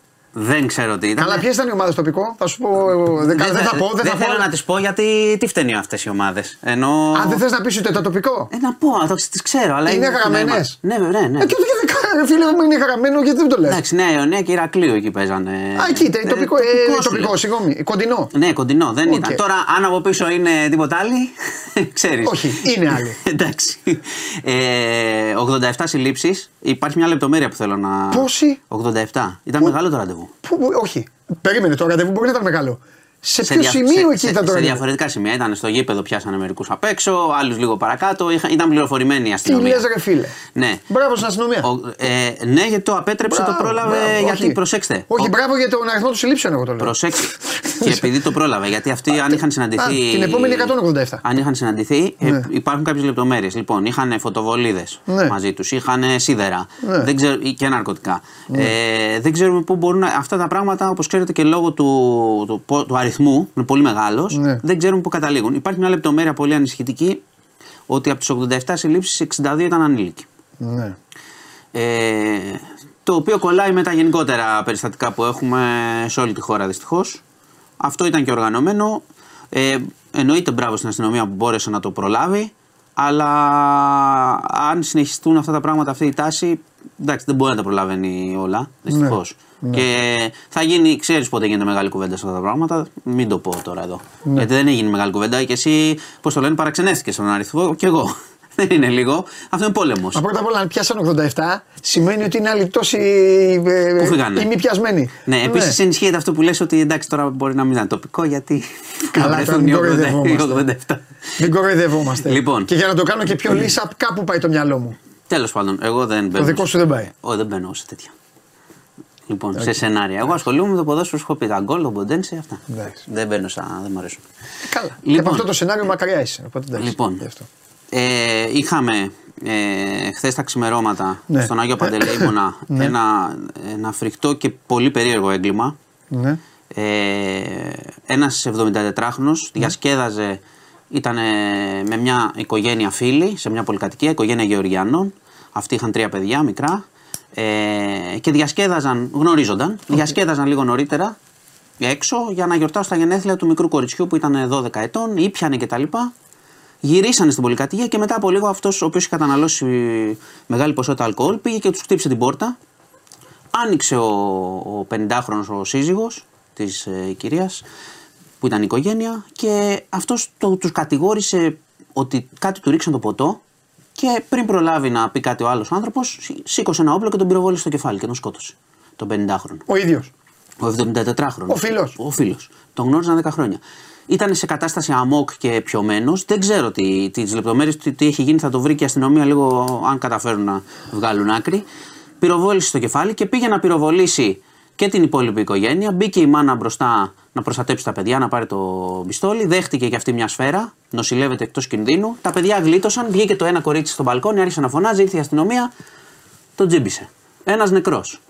Δεν ξέρω τι ήταν. Καλά, ποιες ήταν οι ομάδες τοπικό, θα σου πω. ε, Δεν, δεν θα πω, δεν θα θέλω πω. να τις πω γιατί τι φταίνει αυτές οι ομάδες; Ενώ. Αν δεν θες να πεις ούτε το τοπικό. Ε, να πω, το τις ξέρω. Αλλά Είναι γραμμένες; Ναι, βέβαια, ναι. Ε, και και δεν κάνει, φίλε μου, είναι χαραμένο γιατί δεν το λες; Εντάξει, Νέα Ιωνία και Ηρακλείο εκεί παίζανε. Α, εκεί ήταν, Ε, τοπικό, ε, τοπικό σου τοπικό, λέω. συγγνώμη, κοντινό. Ναι, κοντινό, δεν Οκ. ήταν. Τώρα, αν από πίσω είναι τίποτα άλλη, ξέρεις. Όχι, είναι άλλη. Εντάξει. Ε, 87 συλλήψεις. Υπάρχει μια λεπτομέρεια που θέλω να. Πόσοι; 87. Ήταν μεγάλο το ραντεβού. Πού, όχι, περίμενε το ραντεβού μπορεί να ήταν μεγάλο. Σε, Σε ποιο δια- σημείο σε- εκεί σε- ήταν το Σε ραντεβού. διαφορετικά σημεία. Ήταν στο γήπεδο, πιάσανε μερικούς απ' έξω, άλλους λίγο παρακάτω. Είχα- ήταν πληροφορημένη η Τι αστυνομία. λες, ρε φίλε; Ναι. Μπράβο στην αστυνομία. Ο- ε, ναι, γιατί το απέτρεψε, Μπράβο, το πρόλαβε. μπράβο, γιατί όχι. προσέξτε. Όχι, ο- μπράβο για τον αριθμό των συλλήψεων, εγώ το λέω. Προσέξτε. Και επειδή το πρόλαβε, γιατί αυτοί αν είχαν συναντηθεί. α, την επόμενη 187. Αν είχαν συναντηθεί, ε, Ναι. υπάρχουν κάποιες λεπτομέρειες. Λοιπόν, είχαν φωτοβολίδες Ναι. μαζί τους, είχαν σίδερα Ναι. δεν ξέρω, και ναρκωτικά. Ε, δεν ξέρουμε πού μπορούν να, αυτά τα πράγματα, όπως ξέρετε και λόγω του, του, του, του αριθμού, είναι πολύ μεγάλος, Ναι. δεν ξέρουμε πού καταλήγουν. Υπάρχει μια λεπτομέρεια πολύ ανησυχητική ότι από του 87 συλλήψεις, 62 ήταν ανήλικοι. Ναι. Ε, το οποίο κολλάει με τα γενικότερα περιστατικά που έχουμε σε όλη τη χώρα δυστυχώς. Αυτό ήταν και οργανωμένο. Ε, εννοείται μπράβο στην αστυνομία που μπόρεσε να το προλάβει. Αλλά αν συνεχιστούν αυτά τα πράγματα, αυτή η τάση, εντάξει, δεν μπορεί να τα προλαβαίνει όλα. Δυστυχώς. Και θα γίνει, ξέρεις πότε γίνεται μεγάλη κουβέντα σε αυτά τα πράγματα. Μην το πω τώρα εδώ. Γιατί δεν έγινε μεγάλη κουβέντα και εσύ, πώς το λένε, παραξενέστηκες στον αριθμό και εγώ. Δεν είναι λίγο. Αυτό είναι πόλεμος. Μα πρώτα απ' όλα, αν πιάσαν 87, σημαίνει ότι είναι άλλοι τόσοι ε, Πού φύγανε. ή μη πιασμένοι. Ναι, επίσης ενισχύεται αυτό που λες ότι εντάξει τώρα μπορεί να μην είναι τοπικό γιατί. Καλά, να τώρα βρεθούν μην οι 80, οι κοροϊδευόμαστε. 87. Δεν κοροϊδευόμαστε. Λοιπόν. Και για να το κάνω και πιο λύσα, κάπου πάει το μυαλό μου. Τέλος πάντων, εγώ δεν μπαίνω. δικός σου δεν πάει. Όχι, δεν μπαίνω σε τέτοια. Λοιπόν, σε σενάρια. Εγώ ασχολούμαι με το ποδόσφαιρο, σου έχω πει τα γκολ, το μποντένσε, αυτά. Εντάξει. Δεν μπαίνω σαν. δεν μου αρέσουν. Καλά. Και Λοιπόν. από αυτό το σενάριο μακριά είσαι. Οπότε εντάξει. Λοιπόν, Γι' αυτό. Ε, είχαμε ε, χθες τα ξημερώματα Ναι. στον Άγιο Παντελεήμονα Ναι. ένα, ένα φρικτό και πολύ περίεργο έγκλημα. Ναι. Ε, ένας 74χρονος διασκέδαζε, ήταν με μια οικογένεια φίλη σε μια πολυκατοικία, οικογένεια Γεωργιανών. Αυτοί είχαν τρία παιδιά μικρά ε, και διασκέδαζαν, γνωρίζονταν, διασκέδαζαν λίγο νωρίτερα έξω για να γιορτάσουν τα γενέθλια του μικρού κοριτσιού που ήταν 12 ετών, ήπιανε κτλ. Γυρίσανε στην πολυκατοικία και μετά από λίγο αυτός ο οποίος είχε καταναλώσει μεγάλη ποσότητα αλκοόλ πήγε και τους χτύπησε την πόρτα. Άνοιξε ο, ο 50χρονος ο σύζυγος της ε, κυρίας που ήταν η οικογένεια και αυτός το, τους κατηγόρησε ότι κάτι του ρίξαν το ποτό και πριν προλάβει να πει κάτι ο άλλος άνθρωπος σή- σήκωσε ένα όπλο και τον πυροβόλησε στο κεφάλι και τον σκότωσε. Τον 50χρονο. Ο ίδιος. Ο 74χρονο. Ο φίλος. Ο φίλος. Τον γνώριζαν 10 χρόνια. Ήταν σε κατάσταση αμόκ και πιωμένος. Δεν ξέρω τι, τις λεπτομέρειες, τι, τι έχει γίνει. Θα το βρει και η αστυνομία λίγο, αν καταφέρουν να βγάλουν άκρη. Πυροβόλησε στο κεφάλι και πήγε να πυροβολήσει και την υπόλοιπη οικογένεια. Μπήκε η μάνα μπροστά να προστατέψει τα παιδιά, να πάρει το πιστόλι. Δέχτηκε και αυτή μια σφαίρα. Νοσηλεύεται εκτός κινδύνου. Τα παιδιά γλίτωσαν. Βγήκε το ένα κορίτσι στο μπαλκόνι, άρχισε να φωνάζει. Ήρθε η αστυνομία. Τον τζίμπησε. Ένας νεκρός.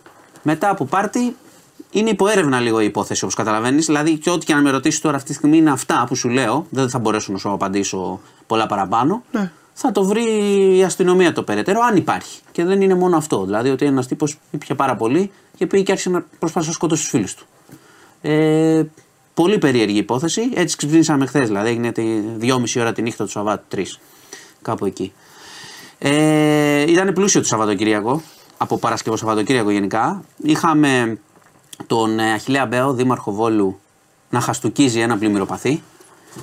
Μετά από πάρτι, είναι υποέρευνα λίγο η υπόθεση όπως καταλαβαίνεις. Δηλαδή, και ό,τι και να με ρωτήσεις τώρα αυτή τη στιγμή είναι αυτά που σου λέω. Δεν θα μπορέσω να σου απαντήσω πολλά παραπάνω. Ναι. Θα το βρει η αστυνομία το περαιτέρω, αν υπάρχει. Και δεν είναι μόνο αυτό. Δηλαδή, ότι ένας τύπος ήπια πάρα πολύ και πήγε και άρχισε να προσπάθησε να σκοτώσει τους φίλους του. Ε, πολύ περίεργη υπόθεση. Έτσι ξυπνήσαμε χθες. Δηλαδή, έγινε τη 2,5 ώρα τη νύχτα του Σαββάτου, 3. Κάπου εκεί. Ε, ήταν πλούσιο το Σαββατοκύριακο, από Παρασκευό Σαββατοκύριακο γενικά. Είχαμε τον ε, Αχιλέα Μπέο, δήμαρχο Βόλου, να χαστούκίζει ένα πλημμυροπαθή.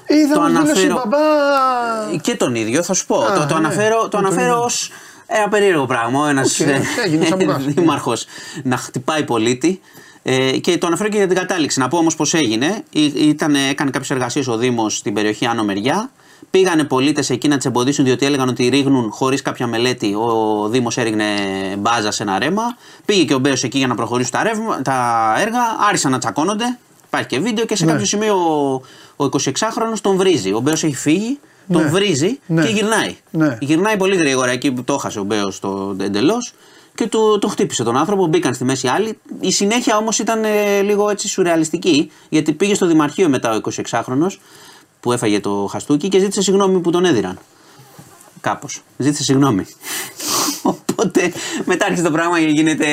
Είδα Το να δήλωσε αναφέρω- μπαμπά. Και τον ίδιο, θα σου πω. Α, το, το ναι. αναφέρω, το Το αναφέρω ίδιο. ως ένα περίεργο πράγμα. Ένας Οκ, έγινε, σαν μπουκάς. δήμαρχος να χτυπάει πολίτη. Ε, και το αναφέρω και για την κατάληξη. Να πω όμως πώς έγινε. Ή- Ήταν, έκανε κάποιες εργασίες ο Δήμος στην περιοχή Άνω Μεριά. Πήγανε πολίτες εκεί να τις εμποδίσουν διότι έλεγαν ότι ρίχνουν χωρίς κάποια μελέτη. Ο Δήμος έριχνε μπάζα σε ένα ρέμα. Πήγε και ο Μπέος εκεί για να προχωρήσουν τα, ρεύμα, τα έργα. Άρχισαν να τσακώνονται. Υπάρχει και βίντεο και σε Ναι. κάποιο σημείο ο, ο 26χρονο τον βρίζει. Ο Μπέος έχει φύγει, τον Ναι. βρίζει Ναι. και γυρνάει. Ναι. Γυρνάει πολύ γρήγορα εκεί που το έχασε ο Μπέος εντελώς και του, τον χτύπησε τον άνθρωπο. Μπήκαν στη μέση άλλοι. Η συνέχεια όμως ήταν ε, λίγο έτσι σουρεαλιστική γιατί πήγε στο Δημαρχείο μετά ο 26χρονο που έφαγε το χαστούκι και ζήτησε συγγνώμη που τον έδιραν. Κάπως. Ζήτησε συγγνώμη. Οπότε μετά άρχισε το πράγμα και γίνεται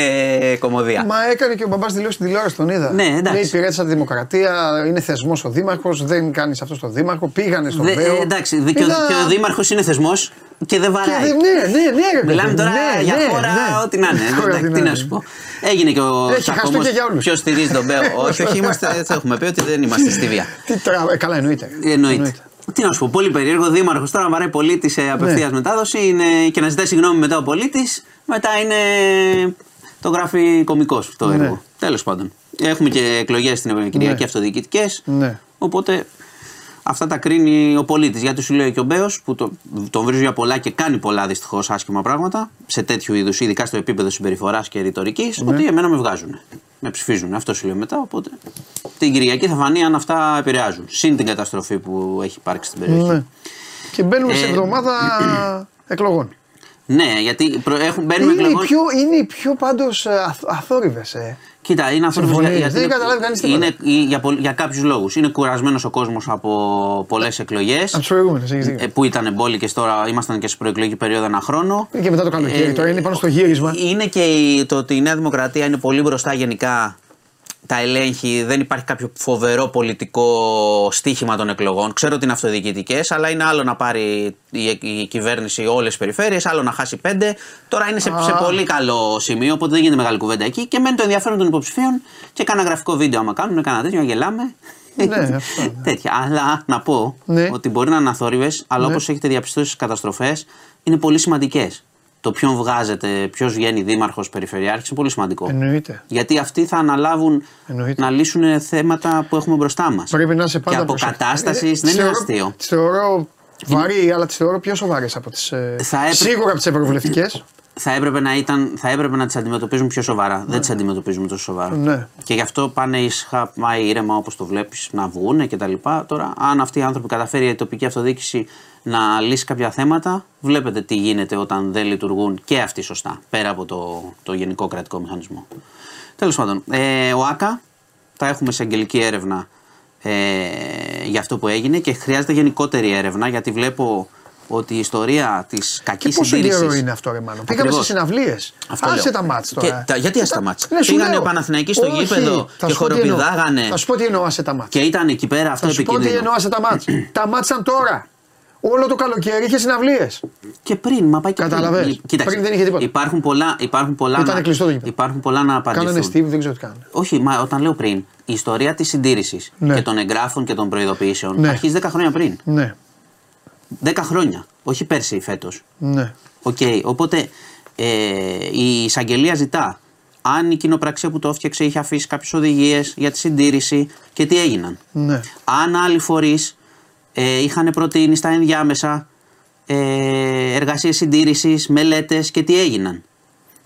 κομμωδία. Μα έκανε και ο μπαμπάς δηλώσεις στην τηλεόραση, τον είδα. Ναι, εντάξει. Λέει υπηρέτησα τη δημοκρατία, είναι θεσμός ο Δήμαρχος, δεν κάνεις αυτό στο Δήμαρχο. Πήγανε στον Δε- Βέο. ε, εντάξει, δε- και, ο, Είδα- και ο Δήμαρχος είναι θεσμός και δεν Και βαράει. δεν- Ναι, ναι, ναι. ρε Μιλάμε παιδί, τώρα ναι, για ναι, χώρα, ναι. ό,τι να είναι. Χώρα, Εντάξει, τι τι να να σου είναι. πω. Έγινε και ο Έχει Τσακωμός. χαστούκια για όλους. Ποιος στηρίζει τον Μπέο. όχι, όχι, είμαστε, έτσι έχουμε πει ότι δεν είμαστε στη βία. Τι τρα... ε, καλά, εννοείται. Εννοείται. Τι να σου πω, πολύ περίεργο. Δήμαρχος τώρα βαράει πολίτης σε απευθείας Ναι. μετάδοση είναι, και να ζητάει συγγνώμη μετά ο πολίτης. Μετά είναι. Το γράφει κωμικός το Ναι. έργο. Τέλος πάντων. Έχουμε και εκλογές στην Κυριακή Ναι. αυτοδιοικητικές. Ναι. Οπότε αυτά τα κρίνει ο πολίτης. Γιατί σου λέει και ο Μπέος, που το, τον βρίζω για πολλά και κάνει πολλά δυστυχώς άσχημα πράγματα, σε τέτοιου είδους, ειδικά στο επίπεδο συμπεριφοράς και ρητορικής, Ναι. ότι εμένα με βγάζουν. Με ψηφίζουν. Αυτό σου λέω μετά. Οπότε την Κυριακή θα φανεί αν αυτά επηρεάζουν. Συν την καταστροφή που έχει υπάρξει στην περιοχή. Ναι. Και μπαίνουμε σε Ε, εβδομάδα εκλογών. Ναι, γιατί προ- έχουν, μπαίνουμε Είναι οι εκλογών. πιο, είναι οι πιο πάντως αθόρυβες. Ε. Κοίτα, είναι αυτό Συμφωνείς, δεν καταλάβει κανείς τίποτα. είναι, για, πολλ- για κάποιους λόγους. Είναι κουρασμένος ο κόσμος από πολλές εκλογές. Από τις προηγούμενες, έχεις δίκιο. Ε, που ήταν εμπόλικε τώρα, ήμασταν και σε προεκλογική περίοδο ένα χρόνο. Είναι και μετά το καλοκαίρι, Ε, τώρα είναι πάνω στο γύρισμα. Είναι και η- το ότι η Νέα Δημοκρατία είναι πολύ μπροστά γενικά. Τα ελέγχει, δεν υπάρχει κάποιο φοβερό πολιτικό στίχημα των εκλογών. Ξέρω ότι είναι αυτοδιοικητικές, αλλά είναι άλλο να πάρει η, η κυβέρνηση όλες τις περιφέρειες, άλλο να χάσει πέντε. Τώρα είναι σε, σε Α. πολύ καλό σημείο, οπότε δεν γίνεται μεγάλη κουβέντα εκεί. Και μένει το ενδιαφέρον των υποψηφίων και κάνα γραφικό βίντεο άμα κάνουν, κάνα τέτοιο, να γελάμε. Ναι, αυτό, ναι. Τέτοια. Αλλά να πω Ναι. ότι μπορεί να είναι αθόρυβε, αλλά Ναι. όπως έχετε διαπιστώσει στις καταστροφές, είναι πολύ σημαντικές. Το ποιον βγάζετε, ποιος βγαίνει δήμαρχος, περιφερειάρχης είναι πολύ σημαντικό. Εννοείται. Γιατί αυτοί θα αναλάβουν Εννοείται. να λύσουν θέματα που έχουμε μπροστά μας. Πρέπει να είσαι πάντα Και προσεκτικός. αποκατάσταση Ε, δεν τις είναι θεωρώ- αστείο. Τις θεωρώ βαρύ, αλλά τις θεωρώ πιο σοβαρές από τις. Θα έπρεπε- Σίγουρα από τις ευρωβουλευτικές. Θα έπρεπε να, ήταν, θα έπρεπε να τις αντιμετωπίζουν πιο σοβαρά. Δεν τις αντιμετωπίζουμε τόσο σοβαρά. Ναι. Και γι' αυτό πάνε ήσυχα, πάει ήρεμα όπως το βλέπεις, να βγουν και τα λοιπά. Τώρα, αν αυτοί οι άνθρωποι καταφέρει η τοπική αυτοδιοίκηση να λύσει κάποια θέματα, βλέπετε τι γίνεται όταν δεν λειτουργούν και αυτοί σωστά, πέρα από το, το γενικό κρατικό μηχανισμό. Τέλος πάντων, ε, ο ΑΚΑ θα έχουμε σε αγγελική έρευνα ε, για αυτό που έγινε και χρειάζεται γενικότερη έρευνα γιατί βλέπω ότι η ιστορία της κακής Και πόσο συντήρηση. καιρό είναι αυτό, ρε Μάνο; Πήγαμε Ακριβώς. σε συναυλίες. Αυτό Άσε λέω. τα μάτς Και τώρα. τα- γιατί άσε τα μάτς; Ναι, σου Πήγανε λέω. Παναθηναϊκοί στο Όχι, γήπεδο θα και σου πω τι εννοώ. χοροπηδάγανε. Θα σου πω τι εννοώ άσε τα μάτς. Και ήταν εκεί πέρα αυτό Θα σου πω τι επικίνδυνο. εννοώ άσε τα μάτς. τα μάτς ήταν τώρα. Όλο το καλοκαίρι είχε συναυλίες. Και πριν, μα πάει και Καταλαβες. πριν. Κοίταξε, Πριν δεν είχε τίποτα. Υπάρχουν πολλά, υπάρχουν πολλά, Ήταν να, κλειστό το γήπεδο. υπάρχουν πολλά να απαντηθούν. Κάνανε Steve, δεν ξέρω τι κάνανε. Όχι, μα όταν λέω πριν, η ιστορία της συντήρησης Ναι. και των εγγράφων και των προειδοποιήσεων Ναι. αρχίζει 10 χρόνια πριν. Ναι, 10 χρόνια. Όχι πέρσι ή φέτος. ναι. Οκ, οπότε ε, η εισαγγελία ζητά αν η κοινοπραξία που το έφτιαξε είχε αφήσει κάποιες οδηγίες για τη συντήρηση και τι έγιναν. ναι. Αν άλλοι φορείς ε, είχαν προτείνει στα ενδιάμεσα ε, εργασίες συντήρησης, μελέτες και τι έγιναν.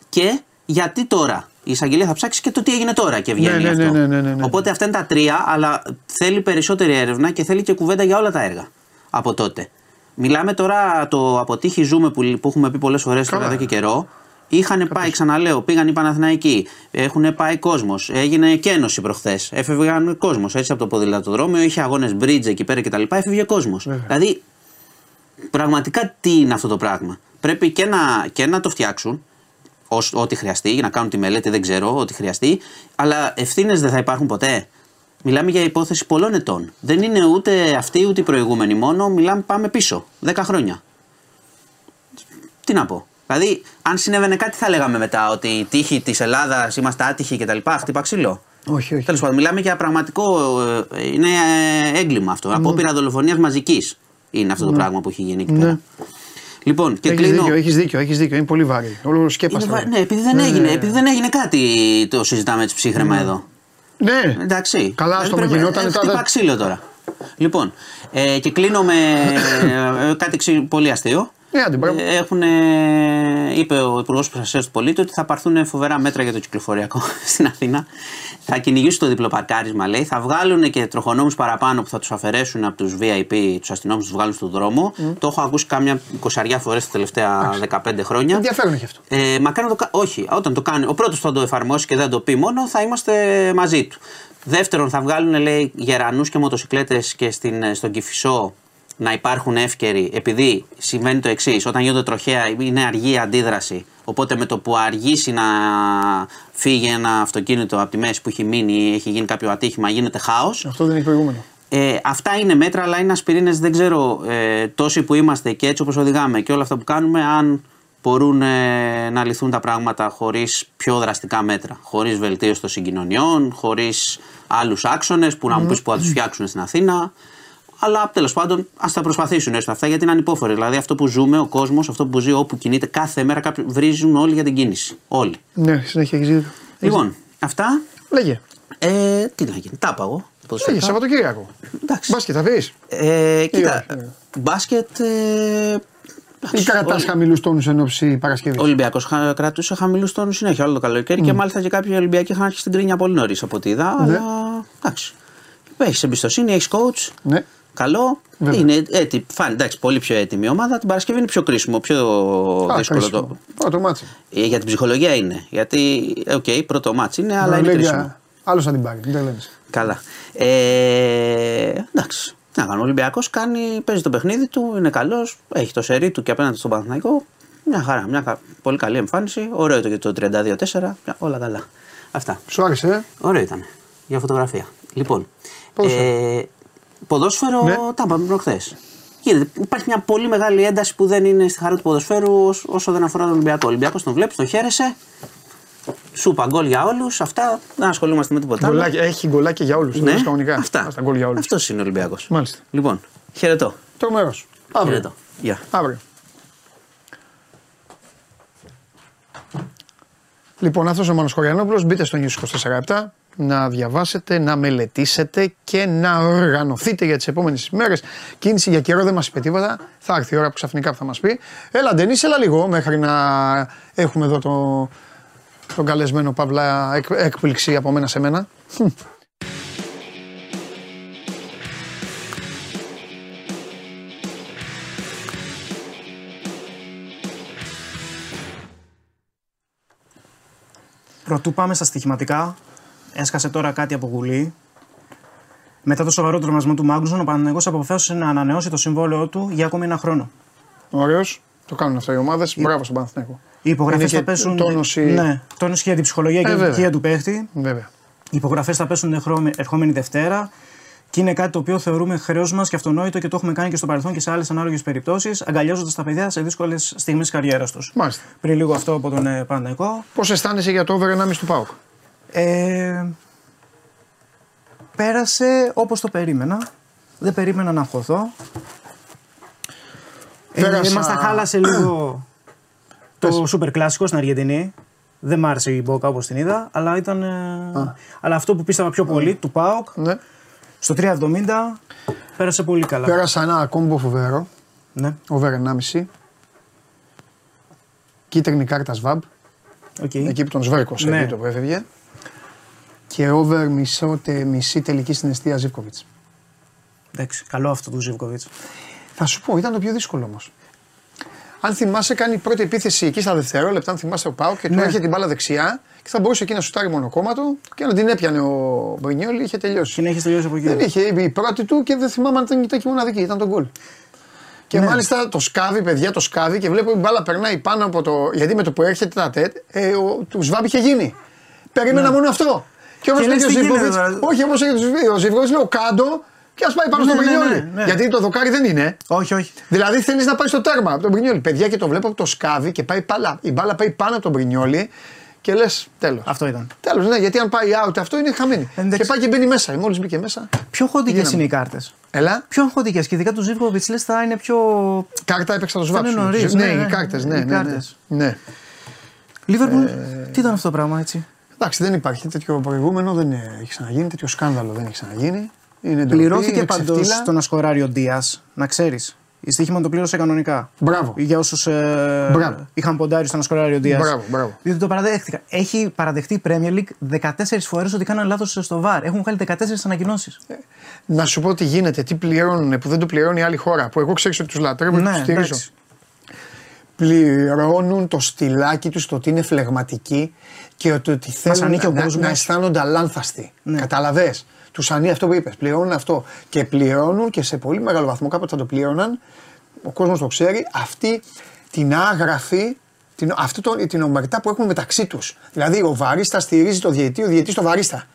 Και γιατί τώρα. Η εισαγγελία θα ψάξει και το τι έγινε τώρα και βγαίνει Ναι, ναι, αυτό. ναι, ναι, ναι, ναι. Οπότε αυτά είναι τα τρία, αλλά θέλει περισσότερη έρευνα και θέλει και κουβέντα για όλα τα έργα από τότε. Μιλάμε τώρα το αποτύχει Ζούμε που, που έχουμε πει πολλές φορές τώρα Καλά. εδώ και καιρό. Είχαν πάει, ξαναλέω, πήγαν οι Παναθηναϊκοί, έχουν πάει κόσμος, έγινε κένωση προχθές. Έφευγαν κόσμος έτσι από το ποδηλατοδρόμιο, είχε αγώνες bridge εκεί πέρα κτλ. Έφευγε κόσμος. Δηλαδή, πραγματικά τι είναι αυτό το πράγμα. Πρέπει και να, και να το φτιάξουν ως, ό,τι χρειαστεί, για να κάνουν τη μελέτη, δεν ξέρω, ό,τι χρειαστεί, αλλά ευθύνες δεν θα υπάρχουν ποτέ. Μιλάμε για υπόθεση πολλών ετών. Δεν είναι ούτε αυτή ούτε οι προηγούμενοι μόνο, μιλάμε πάμε πίσω, 10 χρόνια. Τι να πω. Δηλαδή, αν συνέβαινε κάτι, θα λέγαμε μετά ότι η τύχη της Ελλάδας είμαστε άτυχοι κτλ. Χτύπα ξύλο. Όχι, όχι. Τέλος πάντων, μιλάμε για πραγματικό. ε, Είναι ε, έγκλημα αυτό. Απόπειρα δολοφονίας μαζικής είναι αυτό το πράγμα που έχει γίνει εκεί πέρα. Λοιπόν, και Έχεις κλείνω. δίκιο, έχεις δίκιο, έχεις δίκιο. Είναι πολύ βαρύ. Όλο Είναι σκέπαστο. βα- ναι, επειδή δεν, έγινε, επειδή δεν έγινε κάτι, το συζητάμε έτσι ψύχρεμα εδώ. Ναι. Εντάξει. Καλά, Δηλαδή στο πρέπει- γινόταν ε, τώρα. Χτύπα ξύλο τώρα. Λοιπόν, ε, και κλείνω με ε, κάτι ξύ- πολύ αστείο. Ναι, άντε, μπράβο. Ε, Έχουν, ε, είπε ο Υπουργός Προστασίας του Πολίτη ότι θα πάρθουν φοβερά μέτρα για το κυκλοφοριακό στην Αθήνα. Θα κυνηγήσουν το διπλοπαρκάρισμα, λέει. Θα βγάλουν και τροχονόμους παραπάνω που θα τους αφαιρέσουν από τους VIP, τους αστυνόμους, τους βγάλουν στον δρόμο. Το έχω ακούσει κάμια εικοσαριά φορές τα τελευταία 15 χρόνια. Ενδιαφέρον έχει αυτό. Ε, μακάρι να το κα- Όχι, όταν το κάνει. Ο πρώτος που θα το εφαρμόσει και δεν το πει μόνο, θα είμαστε μαζί του. Δεύτερον, θα βγάλουν λέει, γερανούς και μοτοσυκλέτες και στην, στον Κυφισό να υπάρχουν εύκαιροι, επειδή συμβαίνει το εξής: Όταν γίνονται τροχαία, είναι αργή η αντίδραση. Οπότε με το που αργήσει να φύγει ένα αυτοκίνητο από τη μέση που έχει μείνει ή έχει γίνει κάποιο ατύχημα, γίνεται χάος. Αυτό δεν έχει προηγούμενο. Ε, αυτά είναι μέτρα, αλλά είναι ασπιρίνες. Δεν ξέρω ε, τόσοι που είμαστε και έτσι όπως οδηγάμε και όλα αυτά που κάνουμε, αν μπορούν ε, να λυθούν τα πράγματα χωρίς πιο δραστικά μέτρα. Χωρίς βελτίωση των συγκοινωνιών, χωρίς άλλους άξονες που να μου πεις που θα τους φτιάξουν στην Αθήνα. Αλλά τέλος πάντων ας τα προσπαθήσουν έστω αυτά γιατί είναι ανυπόφοροι. Δηλαδή αυτό που ζούμε, ο κόσμος, αυτό που ζει όπου κινείται κάθε μέρα, κάποιοι βρίζουν όλοι για την κίνηση. Όλοι. Ναι, συνέχεια έχεις δίκιο. Λοιπόν, αυτά. Λέγε. Ε, τι να γίνει, τα είπα εγώ. Λέγε, ποδοσφαιρικά. Σαββατοκύριακο. Εντάξει. Μπάσκετ θα βρει. Ε, κοίτα, όχι, ναι. μπάσκετ. Ε, Ή κρατά χαμηλούς τόνους εν ώψη Παρασκευής. Ο Ολυμπιακό κρατούσε χαμηλούς τόνους συνέχεια όλο το καλοκαίρι και μάλιστα και κάποιοι Ολυμπιακοί είχαν αρχίσει την κρίνια πολύ νωρίς από ό,τι είδα. Ναι. Αλλά εντάξει. Έχεις εμπιστοσύνη, έχεις coach. Ναι. Καλό. Βέβαια. Είναι έτοιμη. Φάνη, εντάξει, πολύ πιο έτοιμη η ομάδα. Την Παρασκευή είναι πιο κρίσιμο, πιο Α, δύσκολο κρίσιμο. το. Πρώτο ματς. Ε, Για την ψυχολογία είναι. Γιατί, ε, οκ, πρώτο ματς είναι, αλλά είναι κρίσιμο. Άλλος θα την πάρει. Μην τα λέμε. Καλά. Ε, εντάξει. Τι να κάνω. Ο Ολυμπιακός παίζει το παιχνίδι του, είναι καλός, έχει το σερί του και απέναντι στον Παναθηναϊκό. Μια χαρά. Μια κα- πολύ καλή εμφάνιση. Ωραίο το και το 32-4. Μια- Όλα καλά. Αυτά. Σου άρεσε, ε; Ωραίο ήταν. Για φωτογραφία. Λοιπόν. Ποδόσφαιρο. Ε, ποδόσφαιρο Ναι. τα είπαμε προχθές. Υπάρχει μια πολύ μεγάλη ένταση που δεν είναι στη χαρά του ποδοσφαίρου όσο- όσο δεν αφορά τον Ολυμπιακό. Ο Ολυμπιακός τον βλέπεις, τον χαίρεσαι. Σούπα γκολ για όλους. Αυτά δεν ασχολούμαστε με τίποτα. άλλο. Γκολάκι, έχει γκολάκι για όλους. Ναι, κανονικά. αυτά. Στα γκολ για όλους. Αυτός είναι ο Ολυμπιακός. Μάλιστα. Λοιπόν, χαιρετώ. Τρομερό. Αύριο. Χαιρετώ. Γεια. Αύριο. Λοιπόν, αυτός ο Μάνος Κοριανόπουλος, μπείτε στο News 24 να διαβάσετε, να μελετήσετε και να οργανωθείτε για τις επόμενες μέρες. Κίνηση για καιρό δεν μας είπε τίποτα. Θα έρθει η ώρα που ξαφνικά θα μας πει. Έλα Ντενίς, έλα λίγο μέχρι να έχουμε εδώ το, τον καλεσμένο Παύλα εκ, έκπληξη από μένα σε μένα. Πρωτού πάμε στα στοιχηματικά, έσκασε τώρα κάτι από βουλή. Μετά το σοβαρό τραυματισμό του Μάγνουσον, ο Παναγενικό αποφάσισε να ανανεώσει το συμβόλαιό του για ακόμη ένα χρόνο. Ωραίος. Το κάνουν αυτά οι ομάδες. Μπράβο στον Παναθηναϊκό. Οι υπογραφές Είναι θα και πέσουν. τόνωση- Ναι, τόνωση και για την ψυχολογία και Ε, την βέβαια. υγεία του παίχτη. Βέβαια. Οι υπογραφές θα πέσουν την ερχόμε- ερχόμενη Δευτέρα. Και είναι κάτι το οποίο θεωρούμε χρέος μας και αυτονόητο και το έχουμε κάνει και στο παρελθόν και σε άλλες ανάλογες περιπτώσεις, αγκαλιάζοντας τα παιδιά σε δύσκολες στιγμές τη καριέρας τους. Μάλιστα. Πριν λίγο αυτό από τον ε, Παναγενικό. Πώς αισθάνεσαι για το over 1,5 του ΠΑΟΚ; Ε, πέρασε όπως το περίμενα. Δεν περίμενα να αγχωθώ. Ε, Πέρασα- μας τα χάλασε λίγο το σούπερ κλασικό στην Αργεντινή. Δεν μ' άρεσε η Μπόκα όπως την είδα, αλλά ήταν. ε, αλλά αυτό που πίστευα πιο πολύ, του ΠΑΟΚ, Ναι. στο 3,70 πέρασε πολύ καλά. Πέρασα ένα κόμπο φοβερό. Ναι, Over 1,5. Κίτρινη κάρτα ΣΒΑΜ. οκ. Εκεί που τον σβέρκωσε Ναι. εκεί το που έφευγε. Και over μισό, τε, μισή τελική στην εστία Ζίβκοβιτς. Εντάξει, καλό αυτό του Ζίβκοβιτς. Θα σου πω, ήταν το πιο δύσκολο όμως. Αν θυμάσαι, κάνει η πρώτη επίθεση εκεί στα δευτερόλεπτα, αν θυμάσαι ο ΠΑΟΚ και του Ναι. έρχεται την μπάλα δεξιά και θα μπορούσε εκεί να σουτάρει μονοκόμματο και να την έπιανε ο Μπρινιόλι, είχε τελειώσει. Και να έχεις τελειώσει από εκεί. Δεν είχε η πρώτη του και δεν θυμάμαι αν ήταν, ήταν και η μοναδική, ήταν το γκολ. Και Ναι. μάλιστα το σκάβει, παιδιά, το σκάβει και βλέπω η μπάλα περνάει πάνω από το. Γιατί με το που έρχεται τα τέτ, ε, ο, του Σβάμπ είχε γίνει. Περίμενα μόνο αυτό. Και όπω Ναι. Και λέει λες, ο τι γίνεται Ζιβκοβιτ, τώρα. όχι όπω λέει ο Ζιβκοβιτ, λέει ο Κάντο και ας πάει πάνω Ναι, στο ναι, ναι, Μπρινιόλι. ναι. Γιατί το δοκάρι δεν είναι. Όχι, όχι. Δηλαδή θέλεις να πάει στο τέρμα από τον Μπρινιόλι. Παιδιά και το βλέπω που το σκάβει και πάει πάλα. Η μπάλα πάει πάνω από τον Μπρινιόλι και λες τέλος. Αυτό ήταν. Τέλος, ναι, γιατί αν πάει out αυτό είναι χαμένη. Εντάξει. Και πάει και μπαίνει μέσα. Μόλις μπήκε μέσα. Πιο χοντικέ Γίναμε. είναι οι κάρτες. Έλα. Πιο χοντικέ και ειδικά του Ζιβκοβιτ λες θα είναι πιο. Κάρτα έπαιξα το Θα σβάψιμο. είναι νωρίς, ναι, ναι, οι ναι. κάρτες. Ναι, Οι ναι, ναι, κάρτες. ναι. Λίβερπουλ, Ε, τι ήταν αυτό το πράγμα έτσι; Εντάξει, δεν υπάρχει τέτοιο προηγούμενο, δεν έχει ξαναγίνει, τέτοιο σκάνδαλο δεν έχει ξαναγίνει. Είναι ντροπή, Πληρώθηκε είναι παντός ξεφτύλα. το να σκοράρει ο Ντία, να ξέρεις. Η στοίχημα το πλήρωσε κανονικά. Μπράβο. Για όσους ε, Μπράβο. είχαν ποντάρει στο να σκοράρει ο Ντία. Μπράβο, μπράβο. Διότι το παραδέχτηκα. Έχει παραδεχτεί η Premier League 14 φορές ότι κάνανε λάθος στο VAR. Έχουν βγάλει 14 ανακοινώσεις. Να σου πω τι γίνεται, τι πληρώνουν που δεν το πληρώνει η άλλη χώρα. Που εγώ ξέρω ότι τους λατρεύω και Ναι, τους στηρίζω. εντάξει. Πληρώνουν το στυλάκι τους το ότι είναι φλεγματικοί και ότι, ότι θέλουν ανήκει ο να, κόσμος. να αισθάνονται αλάνθαστοι. Ναι. Καταλαβέ. Τους ανήκει αυτό που είπες. Πληρώνουν αυτό. Και πληρώνουν και σε πολύ μεγάλο βαθμό, κάποτε θα το πλήρωναν, ο κόσμος το ξέρει, αυτή την άγραφη, την, αυτή το, την ομαρτά που έχουν μεταξύ τους. Δηλαδή ο βαρίστα στηρίζει το διαιτή, ο διαιτής το βαρίστα.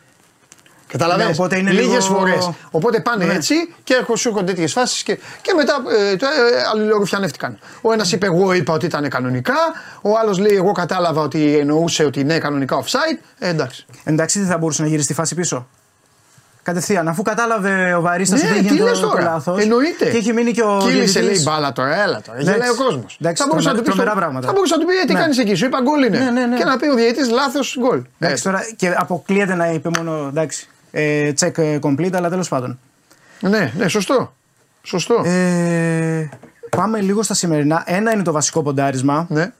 Καταλαβαίνεις; Ναι, οπότε είναι Λίγες λίγο- φορές. Οπότε πάνε Ναι. έτσι και έχω σου έρχονται τέτοιες φάσεις και, και μετά ε, το, ε, αλληλορουφιανεύτηκαν. Ο ένας είπε: Εγώ είπα ότι ήταν κανονικά. Ο άλλος λέει: Εγώ κατάλαβα ότι εννοούσε ότι είναι κανονικά offside. Ε, εντάξει. Εντάξει, δεν θα μπορούσε να γυρίσει τη φάση πίσω. Κατευθείαν, αφού κατάλαβε ο Βαρίστας Ναι, ότι τι έγινε λες το, το τώρα; λάθος. Εννοείται. Και έχει μείνει και ο. Κύλησε διαιτητής- λέει μπάλα τώρα, έλα τώρα. Εντάξει. Γελάει ο κόσμος. Εντάξει, Θα μπορούσε να του πει. τρομερά στο- πράγματα. Θα μπορούσε να του πει: «Ε, Τι Ναι. κάνεις εκεί, σου είπα γκολ είναι. Ναι, ναι, ναι. Και να πει ο διαιτή λάθος γκολ. Εντάξει, τώρα και αποκλείεται να είπε μόνο εντάξει. Ε, check ε, complete, αλλά τέλος πάντων. Ναι, ναι, σωστό. Σωστό. Ε, πάμε λίγο στα σημερινά. Ένα είναι το βασικό ποντάρισμα. Ναι.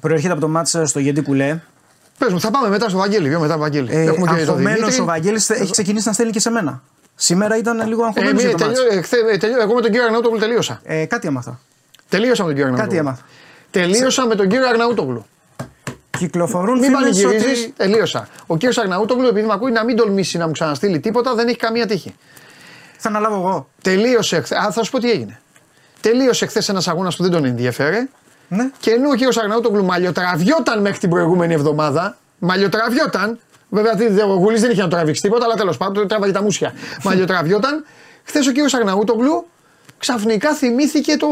Προέρχεται από το μάτσα στο Γέντι Κουλέ. Πες μου, θα πάμε μετά στο Βαγγέλη. Πιο μετά Βαγγέλη. Ε, Έχουμε και τον αγχωμένος Δημήτρη. ο Βαγγέλης έχει ξεκινήσει να στέλνει και σε μένα. Σήμερα ήταν λίγο Ε, αγχωμένος μία, για το μάτς. τελειώ, ε, χθε- ε, τελειώ- εγώ με τον κύριο Αρναούτογλου τελείωσα. Ε, κάτι έμαθα. Τελείωσα με τον κύριο Κάτι Αρναούτογλου. έμαθα. Τελείωσα με τον κύριο Αρναούτογλου. Κυκλοφορούν Μην φήμες πανηγυρίζει, ότι... τελείωσα. Ο κύριος Αρναούτογλου, επειδή με ακούει να μην τολμήσει να μου ξαναστείλει τίποτα, δεν έχει καμία τύχη. Θα αναλάβω εγώ. Τελείωσε χθες. Α, θα σου πω τι έγινε. Τελείωσε χθες ένας αγώνας που δεν τον ενδιαφέρε. Ναι. Και ενώ ο κύριος Αρναούτογλου μαλλιοτραβιόταν μέχρι την προηγούμενη εβδομάδα, μαλλιοτραβιόταν. Βέβαια τι- ο Γουλής δεν είχε να τραβήξει τίποτα, αλλά τέλος πάντων τράβαγε τα μουσια. μαλλιοτραβιόταν. Χθες ο κύριος Αρναούτογλου ξαφνικά θυμήθηκε το,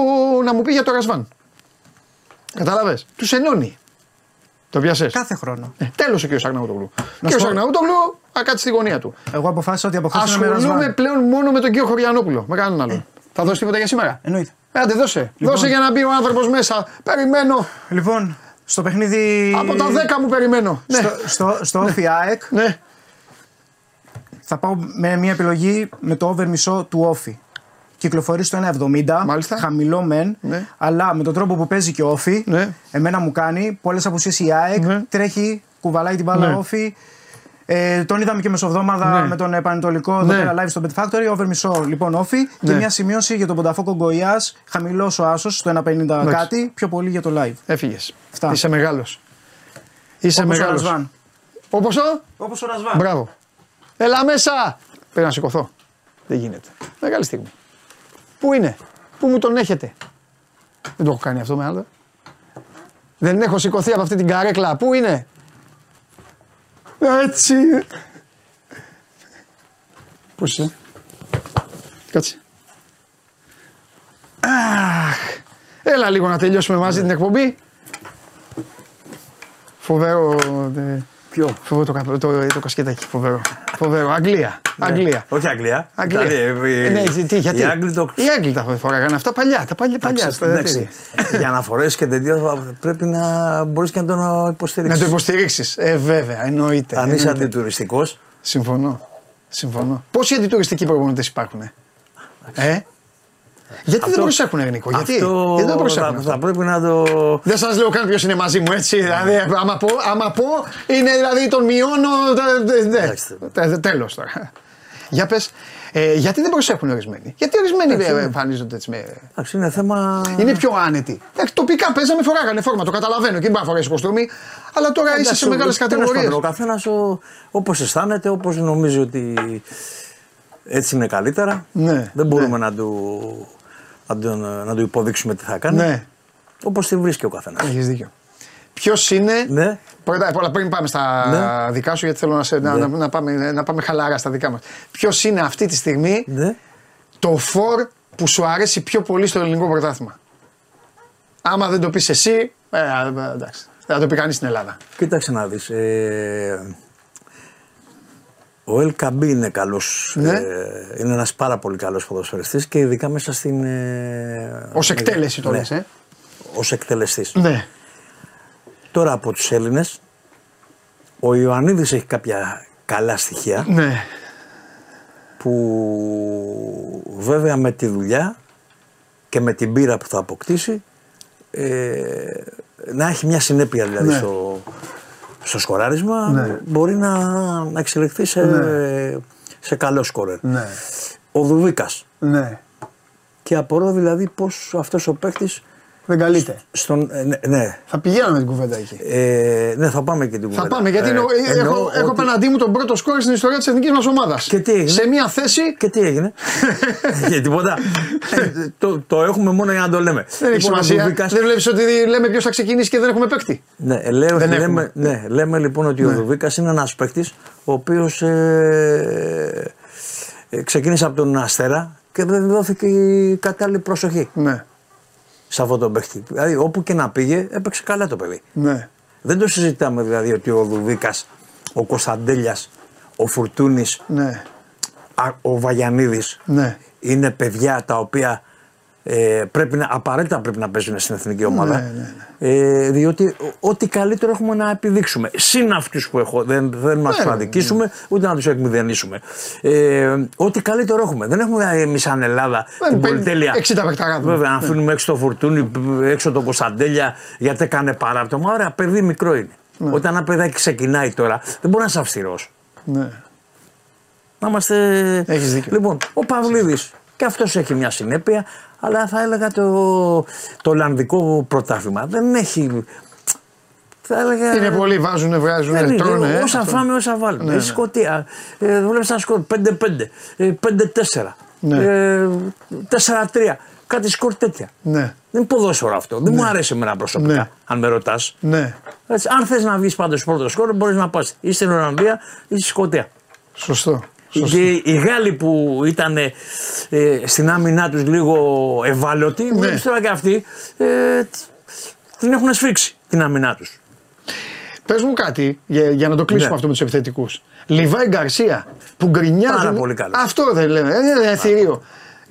να μου πει για το Ρασβάν. Κατάλαβες; Τους ενώνει. Το πιασέ. Κάθε χρόνο. Ε, Τέλος ο κύριο Αρναούτογλου. Ο σου κύριο πω- Αρναούτογλου θα κάτσει στη γωνία του. Εγώ αποφάσισα ότι από χθες είναι με Ασχολούμαι Ρασβάν. πλέον μόνο με τον κύριο Χωριανόπουλο. Με κανέναν άλλον. Θα δώσει τίποτα για σήμερα; Εννοείται. Ε, Άντε, δώσε. Λοιπόν. Δώσε για να μπει ο άνθρωπος μέσα. Περιμένω. Λοιπόν, στο παιχνίδι. Από τα 10 μου περιμένω. Ναι. Στο, στο, στο Όφι ΑΕΚ ναι. θα πάω με μια επιλογή με το over μισό του Όφι. Κυκλοφορεί στο 1,70. Μάλιστα. Χαμηλό μεν. Ναι. Αλλά με τον τρόπο που παίζει και ο Όφι, Ναι. εμένα μου κάνει πολλές απουσίες η ΑΕΚ. Ναι. Τρέχει, κουβαλάει την μπάλα Ναι. Όφι. Ε, τον είδαμε και μεσοβδόμαδα Ναι. με τον Πανετολικό εδώ Ναι. πέρα live στο Bet Factory. Over μισό λοιπόν Όφι. Και Ναι. μια σημείωση για τον Πονταφό Κογκοϊά. Χαμηλός ο Άσος στο 1,50 κάτι. Πιο πολύ για το live. Έφυγες. Αυτά. Είσαι μεγάλος. Είσαι Όπως ο μεγάλος. Ρασβάν. Όπως ο; Όπως ο Ρασβάν. Μπράβο. Έλα μέσα. Πρέπει να σηκωθώ. Δεν γίνεται. Μεγάλη στιγμή. Πού είναι; Πού μου τον έχετε; Δεν το έχω κάνει αυτό με άλλο. Δεν έχω σηκωθεί από αυτή την καρέκλα. Πού είναι; Έτσι. Πώς είσαι; Κάτσε. Αχ. Έλα λίγο να τελειώσουμε μαζί την εκπομπή. Φοβερό. Ε, Ποιο; Φοβερό το, καπ- το, το κασκετάκι. Φοβερό. Φοβερό. Αγγλία. Αγγλία. Όχι Αγγλία. Αγγλία. Δηλαδή, Ε, ναι, τι, τι, γιατί. Οι Άγγλοι το Οι Άγγλοι τα φοράγανε αυτά παλιά. Τα παλιά, παλιά Εντάξει, στα εντάξει. διατήρια. Για να φορέσεις και τέτοιο πρέπει να μπορείς και να τον Να υποστηρίξει. το υποστηρίξεις. Ε, βέβαια, εννοείται. Αν είσαι εννοείται. αντιτουριστικός, Συμφωνώ. Συμφωνώ. Πόσοι αντιτουριστικοί προπονητές υπάρχουν, ε; Ε; Γιατί δεν προσέχουν, Νίκο, γιατί, αυτό γιατί δεν το προσέχουν. θα, αυτό; θα πρέπει να το. Δεν σας λέω καν ποιος είναι μαζί μου, έτσι. Δηλαδή, άμα πω, άμα πω είναι δηλαδή τον μειώνω. Εντάξει. Τέλος τώρα. Για πες, ε, γιατί δεν προσέχουν ορισμένοι; Γιατί ορισμένοι Εντάξει, ε, ναι. εμφανίζονται έτσι με. Εντάξει, είναι θέμα. Είναι πιο άνετοι. Εντάξει, τοπικά παίζαμε, φοράγανε φόρμα, το καταλαβαίνω και δεν μπορεί να φορέσει κοστούμι. Αλλά τώρα είσαι Εντάξει, σε μεγάλες τέλος κατηγορίες. πάντων, Ο καθένας όπως αισθάνεται, όπως νομίζει ότι έτσι είναι καλύτερα. Ναι, Δεν μπορούμε ναι. να, του, να, τον, να του υποδείξουμε τι θα κάνει. Ναι, Όπως τη βρίσκει ο καθένας. έχεις δίκιο. Ποιος είναι; Ναι. Πρώτα απ' όλα, πριν πάμε στα Ναι. δικά σου, γιατί θέλω να, σε, να, Ναι. να, να πάμε, να πάμε χαλαρά στα δικά μας. Ποιος είναι αυτή τη στιγμή ναι. το φορ που σου αρέσει πιο πολύ στο ελληνικό πρωτάθλημα; Άμα δεν το πεις εσύ, ε, ε, εντάξει. Δεν θα το πει κανείς στην Ελλάδα. Κοίταξε να δεις. Ε, ο Ελ Καμπή είναι καλός. Ναι. Ε, είναι ένας πάρα πολύ καλός ποδοσφαιριστής και ειδικά μέσα στην... Ε, Ω εκτέλεση το ναι, λες, ε. Ως εκτελεστής. Ναι. Τώρα από τους Έλληνες, ο Ιωαννίδης έχει κάποια καλά στοιχεία Ναι. που βέβαια με τη δουλειά και με την πείρα που θα αποκτήσει ε, να έχει μια συνέπεια δηλαδή Ναι. στο, στο σκοράρισμα Ναι. μπορεί να, να εξελιχθεί σε, σε καλό σκορέρ. Ναι. Ο Δουβίκας Ναι. και απορώ δηλαδή πως αυτός ο παίχτης Δεν καλείται. Στον, ε, ναι, ναι. Θα πηγαίναμε την κουβέντα εκεί. Ε, ναι, θα πάμε και την κουβέντα. Θα πάμε γιατί Ε, είναι ο- εννοώ έχω, έχω ότι- απέναντί μου τον πρώτο σκόρ στην ιστορία της εθνικής μας ομάδας. Και τι έγινε; Σε μια θέση. Και τι έγινε; και τίποτα. Ε, το, το έχουμε μόνο για να το λέμε. Δεν έχει Λοιπόν, ο σημασία. Δουβίκας- Δεν βλέπεις ότι λέμε ποιος θα ξεκινήσει και δεν έχουμε παίκτη; Ναι, λέω, Δεν λέμε, έχουμε. ναι, λέμε λοιπόν ότι ο Δουβίκα είναι ένας παίκτης ο οποίος ε, ε, ξεκίνησε από τον Αστέρα και δεν δόθηκε η κατάλληλη προσοχή Ναι. Σε αυτόν τον παίκτη. Δηλαδή όπου και να πήγε έπαιξε καλά το παιδί. Ναι. Δεν το συζητάμε δηλαδή ότι ο Δουβίκας, ο Κωνσταντέλιας, ο Φουρτούνης, Ναι. ο Βαγιανίδης Ναι. είναι παιδιά τα οποία ε, πρέπει να, απαραίτητα πρέπει να παίζουν στην εθνική ομάδα. Ναι, ναι, Ε, διότι ο- ό,τι καλύτερο έχουμε να επιδείξουμε. Συν αυτούς που έχω, δεν θέλουμε να Ναι, του ναι, αδικήσουμε ούτε να τους εκμηδενήσουμε. Ε, ό,τι καλύτερο έχουμε. Δεν έχουμε εμείς σαν Ελλάδα Ε, την πεν- πολυτέλεια. 60 παιχταράδες. Βέβαια, αν Ναι. αφήνουμε έξω το φουρτούνι, έξω το Κωνσταντέλια, γιατί έκανε παράπτωμα. Ωραία, παιδί μικρό είναι. Όταν ένα παιδάκι ξεκινάει τώρα, δεν μπορεί να είσαι αυστηρός. ναι. Να είμαστε. Έχεις δίκιο. Λοιπόν, ο Παυλίδης και αυτός έχει μια συνέπεια, αλλά θα έλεγα το, το Ολλανδικό πρωτάθλημα δεν έχει. Θα έλεγα. Είναι πολλοί, βάζουν, βγάζουν, Δεν είναι. τρώνε. ε, όσα αυτό. φάμε, όσα βάλουμε. Ναι, η ναι. Σκωτία. Ε, Βλέπει ένα σκορ 5-5, ε, 5-4, Ναι. ε, 4-3. Κάτι σκορ τέτοια. Ναι. Δεν είναι ποδόσφαιρο αυτό. Δεν μου αρέσει εμένα προσωπικά, Ναι. αν με ρωτάς. Ναι. Αν θες να βγεις πάντως πρώτο σκορ, μπορείς να πας ή στην Ολλανδία ή στη Σκωτία. Σωστό. Και οι Γάλλοι που ήταν ε, στην άμυνά τους λίγο ευάλωτοι, Ναι. βλέπεις τώρα και αυτοί ε, την έχουν σφίξει την άμυνά τους. Πες μου κάτι για, για να το κλείσουμε Ναι. αυτό με τους επιθετικούς. Λιβάη Γκαρσία που γκρινιάζουν. Πάρα πολύ καλός. Αυτό δεν λέμε. Δεν είναι θηρίο.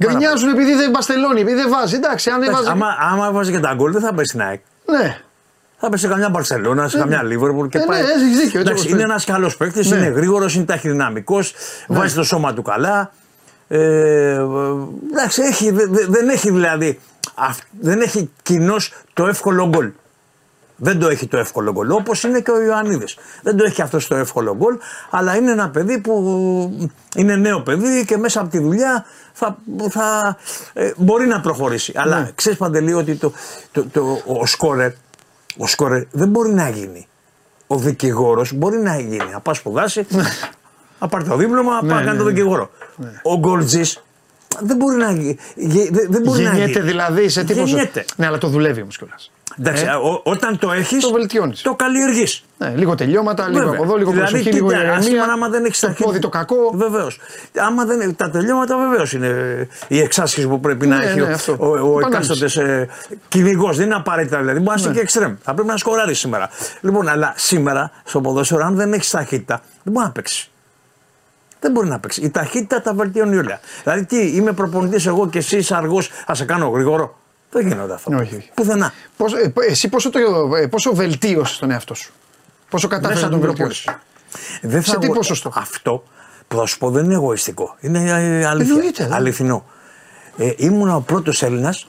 Γκρινιάζουν επειδή δεν μπαστελώνει, επειδή δεν βάζει. Εντάξει, αν έβαζε. Άμα, άμα βάζει και τα γκολ, δεν θα πέσει στην ΑΕΚ. Ναι. Θα πέσει σε καμιά Μπαρσελόνα, σε καμιά Λίβερπουλ και Ε, ναι, πάει. έχεις δίκιο, έτσι Εντάξει, όπως είναι το- ένας καλός παίκτης, Ναι. είναι γρήγορος, είναι ταχυδυναμικός, βάζει το σώμα του καλά. Ε, ε, εντάξει, έχει, δε- δε- δεν έχει δηλαδή. αυ- δεν έχει κοινώ το εύκολο γκολ. Δεν το έχει το εύκολο γκολ. Όπως είναι και ο Ιωαννίδης. Δεν το έχει αυτός το εύκολο γκολ, αλλά είναι ένα παιδί που είναι νέο παιδί και μέσα από τη δουλειά θα, θα, ε, μπορεί να προχωρήσει. Αλλά Ναι. ξέρεις παντελή ότι το, το, το, ο σκόρερ ο σκόρερ δεν μπορεί να γίνει. Ο δικηγόρος μπορεί να γίνει. Να πάει σπουδάσει, να πάρει το δίπλωμα, Ναι, πάει να ναι, κάνει το ναι. δικηγόρο. Ο γκολτζή δεν μπορεί να γίνει. Δεν δεν μπορεί να Γεννιέται γίνει. δηλαδή σε τύπο. Γεννιέται. Ναι, αλλά το δουλεύει όμως κιόλας. Εντάξει, ο- όταν το έχεις, Το βελτιώνεις. Το καλλιεργείς. Ναι, λίγο τελειώματα, λίγο από εδώ, λίγο δηλαδή, προσοχή, λίγο κοίτα, ηρεμία. άσχημα άμα δεν έχεις το πόδι το κακό. Βεβαίως. Άμα δεν, τα τελειώματα βεβαίως είναι η εξάσκηση που πρέπει να Ναι, έχει ναι, ο, αυτό. ο, ο Επανάληψη. εκάστοτε ε, κυνηγός. Δεν είναι απαραίτητα δηλαδή. Μπορεί να είσαι Ναι. και εξτρέμ. Θα πρέπει να σκοράρεις σήμερα. Λοιπόν, αλλά σήμερα στο ποδόσφαιρο, αν δεν έχεις ταχύτητα, δεν μπορεί να παίξεις. Δεν μπορεί να παίξεις. Η ταχύτητα τα βελτιώνει όλα. Δηλαδή, τι, είμαι προπονητής εγώ και εσύ είσαι αργός, θα σε κάνω γρήγορο. Δεν γίνονται αυτό. Όχι, όχι. Πουθενά. Πώς, ε, εσύ πόσο, το, ε, πόσο βελτίωσες τον εαυτό σου; Πόσο κατάφερες Μέσα να τον από την βελτιώσει. προπόνηση. Δεν Σε θα τι εγώ- ποσοστό; Αυτό που θα σου πω δεν είναι εγωιστικό. Είναι ε, αλήθεια. Εννοείται, δεν. αληθινό. Ε, ήμουν ο πρώτος Έλληνας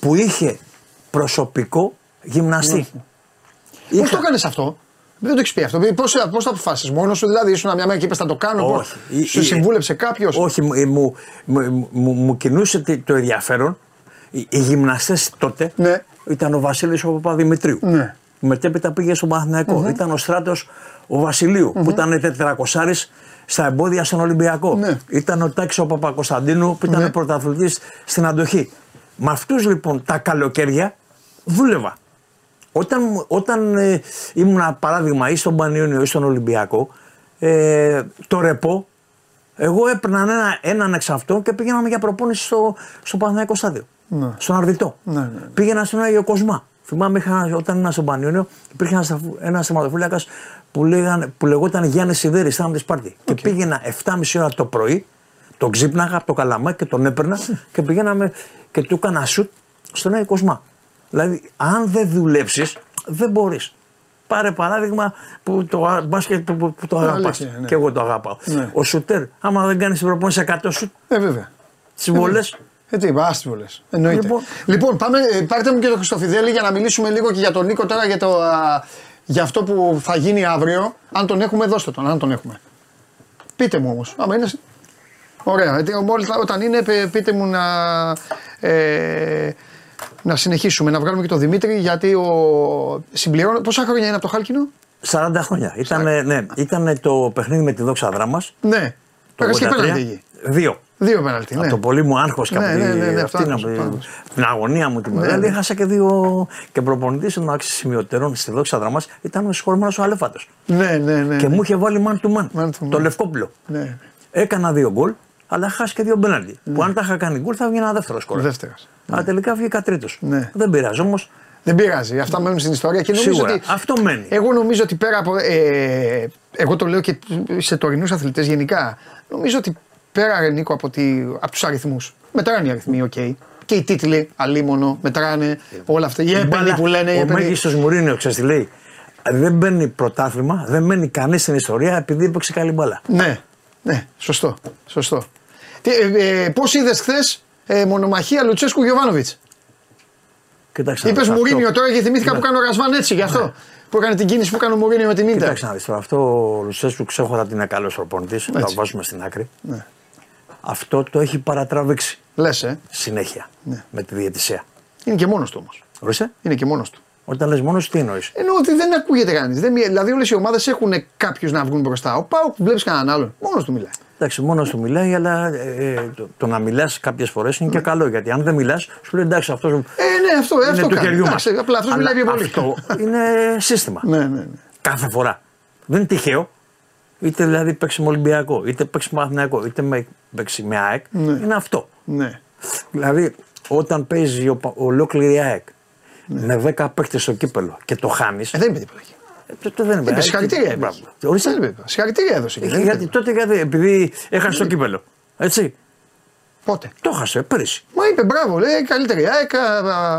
που είχε προσωπικό γυμναστή. Πώ Είχα- το έκανες αυτό, δεν το έχεις πει αυτό. Πώς το αποφάσισε, μόνος σου δηλαδή ήσουν μια μέρα και είπες θα το κάνω. πώς; Όχι. Η- Σου η- συμβούλεψε κάποιος; Όχι, μου, μου, μου, μου- μου κινούσε τι- το ενδιαφέρον. Οι, οι γυμναστές τότε Ναι. ήταν ο Βασίλης ο Παπαδημητρίου. Ναι. Μετέπειτα πήγε στον παναθηναικο Ήταν ο στράτος ο βασιλειου που ήταν τετρακοσάρης στα εμπόδια στον Ολυμπιακό. Ναι. Ήταν ο Τάκη ο Παπακοσταντίνου που ήταν Ναι. πρωταθλητής στην αντοχή. Με αυτούς λοιπόν τα καλοκαίρια δούλευα. Όταν, μου- όταν ε, ήμουν παράδειγμα ή στον Πανιόνιο ή στον Ολυμπιακό, ε, το ρεπό, εγώ έπαιρνα ένα, έναν εξ αυτών και πήγαιναμε για προπόνηση στο, στο Παναθηναϊκό στάδιο. Ναι. Στον Αρβιτό. Ναι, ναι. Πήγαινα στον Άγιο Κοσμά. Θυμάμαι είχα, όταν ήμουν στον Πανιόνιο, υπήρχε ένας, ένας θεματοφύλακας που, λέγαν- που λεγόταν Γιάννης Σιδέρης, ήταν τη Σπάρτη. Και πήγαινα 7.30 ώρα το πρωί, τον ξύπναγα από το καλαμάκι και τον έπαιρνα και πηγαίναμε και του έκανα σουτ στον Άγιο Κοσμά. Δηλαδή, αν δεν δουλέψεις, δεν μπορείς. Πάρε παράδειγμα που το α- μπάσκετ που, που, που το αγαπάς. αλήθεια, ναι. Και εγώ το αγαπάω. Ναι. Ο σουτέρ, άμα δεν κάνεις την προπόνηση 100 σουτ, Ε, βέβαια. τις βολές. Ε, τι είπα, άστιβο λες. Εννοείται. Λοιπόν, Λοιπόν. πάμε, ε, πάρτε μου και τον Χριστοφιδέλη για να μιλήσουμε λίγο και για τον Νίκο τώρα για, το, α, για αυτό που θα γίνει αύριο. Αν τον έχουμε, δώστε τον, αν τον έχουμε. Πείτε μου όμως. Άμα είναι... Ωραία. Γιατί μόλις, όταν είναι, πε- πείτε μου να... Ε, Να συνεχίσουμε, να βγάλουμε και τον Δημήτρη γιατί ο... συμπληρώνω. Πόσα χρόνια είναι από το Χάλκινο, 40 χρόνια. Ήταν, ναι, ήτανε το παιχνίδι με τη δόξα δράμα. Ναι. Πέρασε και πέναλτι εκεί. Δύο. Δύο πέναλτι. Ναι. Από το πολύ μου άγχος και Ναι, από ναι, τη- ναι, ναι, αυτή αυτό να- άγχος, αυτό άγχος. την αγωνία μου τη μεγάλη. ναι. Έχασα και δύο. Και προπονητής εντάξει σημειωτερών στη δόξα δράμα ήταν ο συγχωρημένος ο Αλέφατος. Ναι, ναι, ναι. Και ναι. μου είχε βάλει man to man. Man to man. Το Λευκόπουλο. Ναι. Έκανα δύο γκολ, αλλά χάσει και δύο πέναλτι. Που αν τα είχα κάνει γκολ θα βγει ένα δεύτερος σκορ. Δεύτερος. Αλλά τελικά βγήκα τρίτος. Ναι. Δεν πειράζει όμως. Δεν πειράζει. Αυτά μένουν στην ιστορία και νομίζω Σίγουρα. ότι. Αυτό μένει. Εγώ νομίζω ότι πέρα από. Ε, εγώ το λέω και σε τωρινούς αθλητές γενικά. Νομίζω ότι πέρα ρε Νίκο από, τη, από τους αριθμούς. Μετράνε οι αριθμοί, οκ. Και οι τίτλοι, αλίμονο, μετράνε όλα αυτά. Οι έπαινοι Μπάλα, που λένε. οι Ο έπαινοι. μέγιστος Μουρίνιο, ξέρεις τι λέει; Δεν μπαίνει πρωτάθλημα, δεν μένει κανείς στην ιστορία επειδή έπαιξε καλή μπάλα. Ναι, ναι, σωστό. σωστό. Τι, ε, ε, Πώς είδες χθες ε, μονομαχία Λουτσέσκου Γιοβάνοβιτς; Κοίταξε. Είπες να δεις, Μουρίνιο αυτό- τώρα και θυμήθηκα Ναι. που κάνει ο Ραζβάν έτσι γι' αυτό. Που έκανε την κίνηση που έκανε ο Μουρίνιο με την Ίντερ. Κοίταξε να δεις τώρα, αυτό ο Λουτσέσκου ξέχωρα ότι είναι καλός προπονητής. Θα το βάζουμε στην άκρη. Ναι. Αυτό το έχει παρατραβήξει Λες, ε. συνέχεια Ναι. με τη διαιτησία. Είναι και μόνος του όμως. Ορίστε. Είναι και μόνος του. Όταν λες μόνος τι εννοείς; Ενώ ότι δεν ακούγεται κανείς. Δηλαδή όλες οι ομάδες έχουν κάποιους να βγουν μπροστά. Ο Πάουκ βλέπεις κανέναν άλλον. Μόνος του μιλάει. Εντάξει, μόνος του μιλάει, αλλά ε, το, το να μιλάς κάποιες φορές είναι και καλό. Γιατί αν δεν μιλάς, σου λέει εντάξει, αυτός Ε, ναι, αυτό, είναι αυτό του κάνει. χεριού μας. Εντάξει, Απλά αυτός μιλάει πιο πολύ. Αυτό είναι σύστημα. Ναι, ναι, ναι. Κάθε φορά. Δεν είναι τυχαίο. Είτε δηλαδή παίξει με Ολυμπιακό, είτε παίξει με Αθηναϊκό, είτε με, παίξει με ΑΕΚ. Είναι αυτό. ναι. Δηλαδή, όταν παίζει ο, πα- ολόκληρη η ΑΕΚ με 10 παίχτε στο κύπελο και το χάνει. Ε, δεν είπε τίποτα. εκεί. τότε δεν είναι Είπε συγχαρητήρια. είπε. Μπράβο. Δεν Ορίστε. είπε τίποτα. Συγχαρητήρια έδωσε. και Ε, δεν είπε γιατί, τίποτα. τότε γιατί, επειδή έχασε το κύπελο. Έτσι. Πότε; Το έχασε πέρυσι. Μα είπε μπράβο, λέει καλύτερη ΑΕΚ,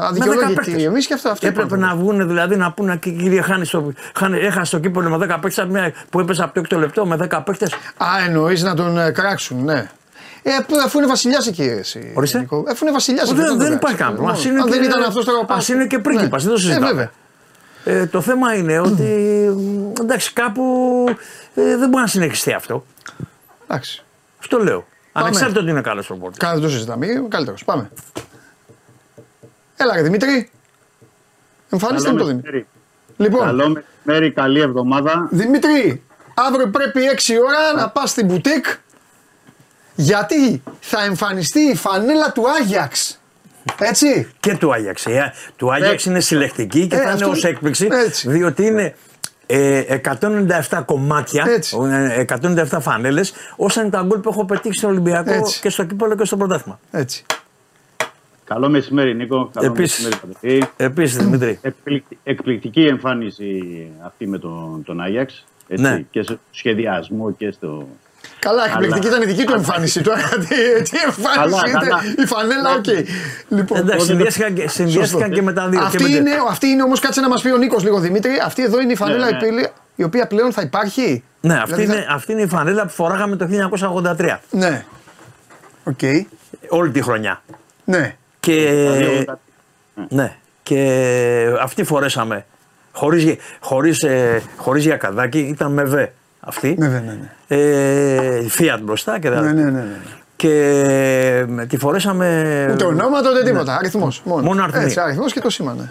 αδικαιολόγητη παίκτες. εμείς και αυτό. αυτό Έπρεπε είπαμε. να βγουν δηλαδή να πούνε και κύριε Χάνη, στο, χάνει, έχασε το κύπελο με 10 παίχτε που έπεσε από το 6 λεπτό με 10 παίχτε. Α, εννοείς να τον ε, κράξουν, ναι. Ε, αφού- αφού είναι βασιλιάς εκεί, εσύ. Ορίστε. Νίκο. Αφού είναι βασιλιάς εκεί. Δεν, τον δεν κράξουν. υπάρχει κανένα πρόβλημα. Ας είναι Αν και- δεν ήταν αυτός τώρα ο Πάουκ. ας είναι και πρίγκιπας, δεν το συζητάμε. Ε, βέβαια. Ε, το θέμα είναι ότι μ, εντάξει, κάπου ε, δεν μπορεί να συνεχιστεί αυτό. Εντάξει. Αυτό λέω. Ανεξάρτητα ότι είναι καλός προπόρτη. Καλά, δεν το συζητάμε. Καλύτερος. Πάμε. Έλα, ρε Δημήτρη. Εμφανίστε μου το Δημήτρη. μεσημέρι. Λοιπόν, Καλό μεσημέρι, καλή εβδομάδα. Δημήτρη, αύριο πρέπει 6 ώρα να πας στην μπουτίκ γιατί θα εμφανιστεί η φανέλα του Άγιαξ. Έτσι. Και του Άγιαξ. Ε, του Άγιαξ είναι συλλεκτική και Ε, θα είναι αυτό- ως έκπληξη. έτσι. Διότι είναι ε, 197 κομμάτια, Έτσι. ε, 197 φανέλες, όσα είναι τα γκολ που έχω πετύχει στο Ολυμπιακό Έτσι. και στο κύπελο και στο πρωτάθλημα. Έτσι. Καλό μεσημέρι, Νίκο. Καλό Επίσης. μεσημέρι, Παντελή. Επίσης, Δημήτρη. Εκπληκ- Εκπληκτική εμφάνιση αυτή με τον, τον Άγιαξ. Έτσι, Ναι. Και στο σχεδιασμό και στο. Καλά, εκπληκτική Αλλά- ήταν η δική του εμφάνιση. Τώρα τι, τι εμφάνιση Καλά, είναι. καλά. Η φανέλα, οκ. Λοιπόν, Εντάξει, συνδυάστηκαν και, συνδυάστηκαν και με τα δύο. και αυτή με τα- είναι, αυτή είναι όμως, κάτσε να μας πει ο Νίκος λίγο Δημήτρη. Αυτή εδώ είναι η φανέλα Ναι, ναι. η οποία- η οποία πλέον θα υπάρχει; Ναι, αυτή, Δηλαδή θα- είναι, αυτή είναι η φανέλα που φοράγαμε το 1983. Ναι. Οκ. Όλη τη χρονιά. Ναι. Και, δύο- ναι, και αυτή φορέσαμε. Χωρίς, χωρίς, ε, χωρίς γιακαδάκι, ήταν με β αυτή. Ναι, ναι, ναι. ναι. Ε, Fiat μπροστά και τα Ναι, ναι, ναι, ναι. Και ε, τη φορέσαμε. Ούτε ονόματα ούτε τίποτα. Αριθμός. Μόνο, Ναι. Μόνο αριθμοί. Έτσι, αριθμός και το σήμα. Ναι.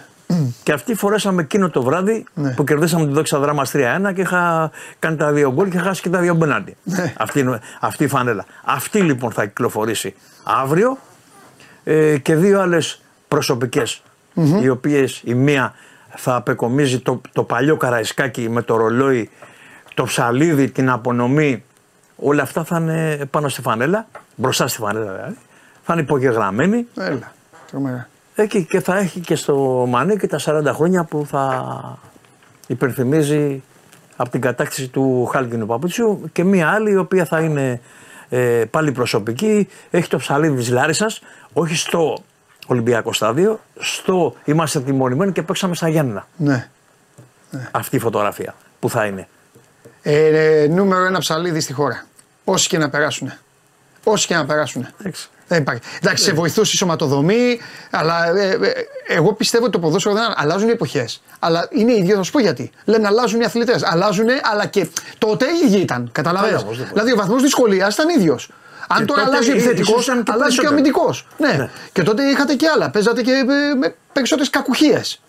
Και αυτή φορέσαμε εκείνο το βράδυ Ναι. που κερδίσαμε τη δόξα δράμα 3-1 και είχα κάνει τα δύο γκολ και χάσει και τα δύο μπενάντι. Ναι. Αυτή, είναι- αυτή η φανέλα. Αυτή λοιπόν θα κυκλοφορήσει αύριο ε, και δύο άλλες οι οποίες η μία θα απεκομίζει το, το παλιό καραϊσκάκι με το ρολόι, το ψαλίδι, την απονομή. Όλα αυτά θα είναι πάνω στη φανέλα, μπροστά στη φανέλα δηλαδή. Θα είναι υπογεγραμμένοι Έλα. Τρομερά. Εκεί και θα έχει και στο Μανί και τα 40 χρόνια που θα υπενθυμίζει από την κατάκτηση του Χάλκινου Παπούτσιου και μία άλλη η οποία θα είναι ε, πάλι προσωπική. Έχει το ψαλίδι της Λάρισας, όχι στο Ολυμπιακό στάδιο, στο είμαστε τιμωρημένοι και παίξαμε στα Γιάννενα. Ναι. Αυτή η φωτογραφία που θα είναι. Ε, ε, νούμερο ένα ψαλίδι στη χώρα. Όσοι και να περάσουν. Όσοι και να περάσουν. Εντάξει. Δεν υπάρχει. Εντάξει, σε βοηθούσε η σωματοδομή, αλλά ε, ε, εγώ πιστεύω ότι το ποδόσφαιρο δεν αλλάζουν οι εποχές. Αλλά είναι ίδιο, θα σου πω γιατί. Λένε αλλάζουν οι αθλητές. Αλλάζουν, αλλά και τότε οι ίδιοι ήταν. Καταλαβαίνετε. Καλά, οπωσδήποτε. Δηλαδή ο βαθμός δυσκολίας ήταν ίδιος. Αν Και τώρα τότε αλλάζει ο ίσως επιθετικό, ήταν και αλλάζει και ο περισσότερο. αμυντικός. Ναι. Και τότε είχατε και άλλα. Παίζατε και ε, με περισσότερες κακουχίες.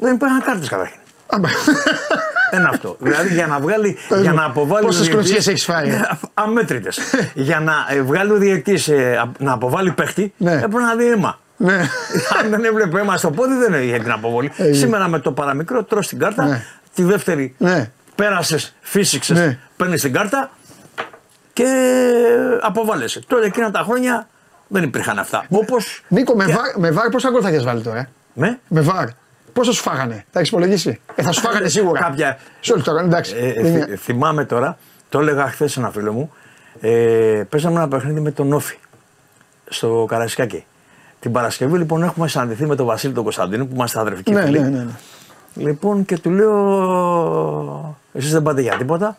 Δεν υπήρχαν κάρτες καταρχήν. Ένα αυτό. Δηλαδή για να βγάλει. για να αποβάλει. Πόσες ο διαιτητής- κλωτσιές έχεις φάει; Αμέτρητες. για να ε, βγάλει ο διαιτητή να αποβάλει παίχτη, Ναι. έπρεπε να δει αίμα. ναι. Αν δεν έβλεπε αίμα στο πόδι, δεν είχε την αποβολή. Ε, Σήμερα με το παραμικρό τρώ την κάρτα. Ναι. Τη δεύτερη ναι. πέρασες, φύσηξες, Ναι. παίρνεις την κάρτα και αποβάλλεσαι. Τώρα εκείνα τα χρόνια δεν υπήρχαν αυτά. Όπως. Νίκο, με, βάρ, με βάρ πόσα γκολ θα έχεις βάλει τώρα. Ε; Με; Με βάρ. Πόσα σου φάγανε, τα έχεις υπολογίσει; Ε, θα σου φάγανε σίγουρα. Κάποια- Σε όλη τώρα, εντάξει. Ε, ε, Δεν είναι- θυ- θυμάμαι τώρα, το έλεγα χθες ένα φίλο μου. Ε, παίζαμε ένα παιχνίδι με τον Όφη στο Καρασικάκι. Την Παρασκευή λοιπόν έχουμε συναντηθεί με τον Βασίλη τον Κωνσταντίνο που είμαστε αδερφικοί ναι, φίλοι. ναι, ναι, ναι. Λοιπόν και του λέω, εσείς δεν πάτε για τίποτα.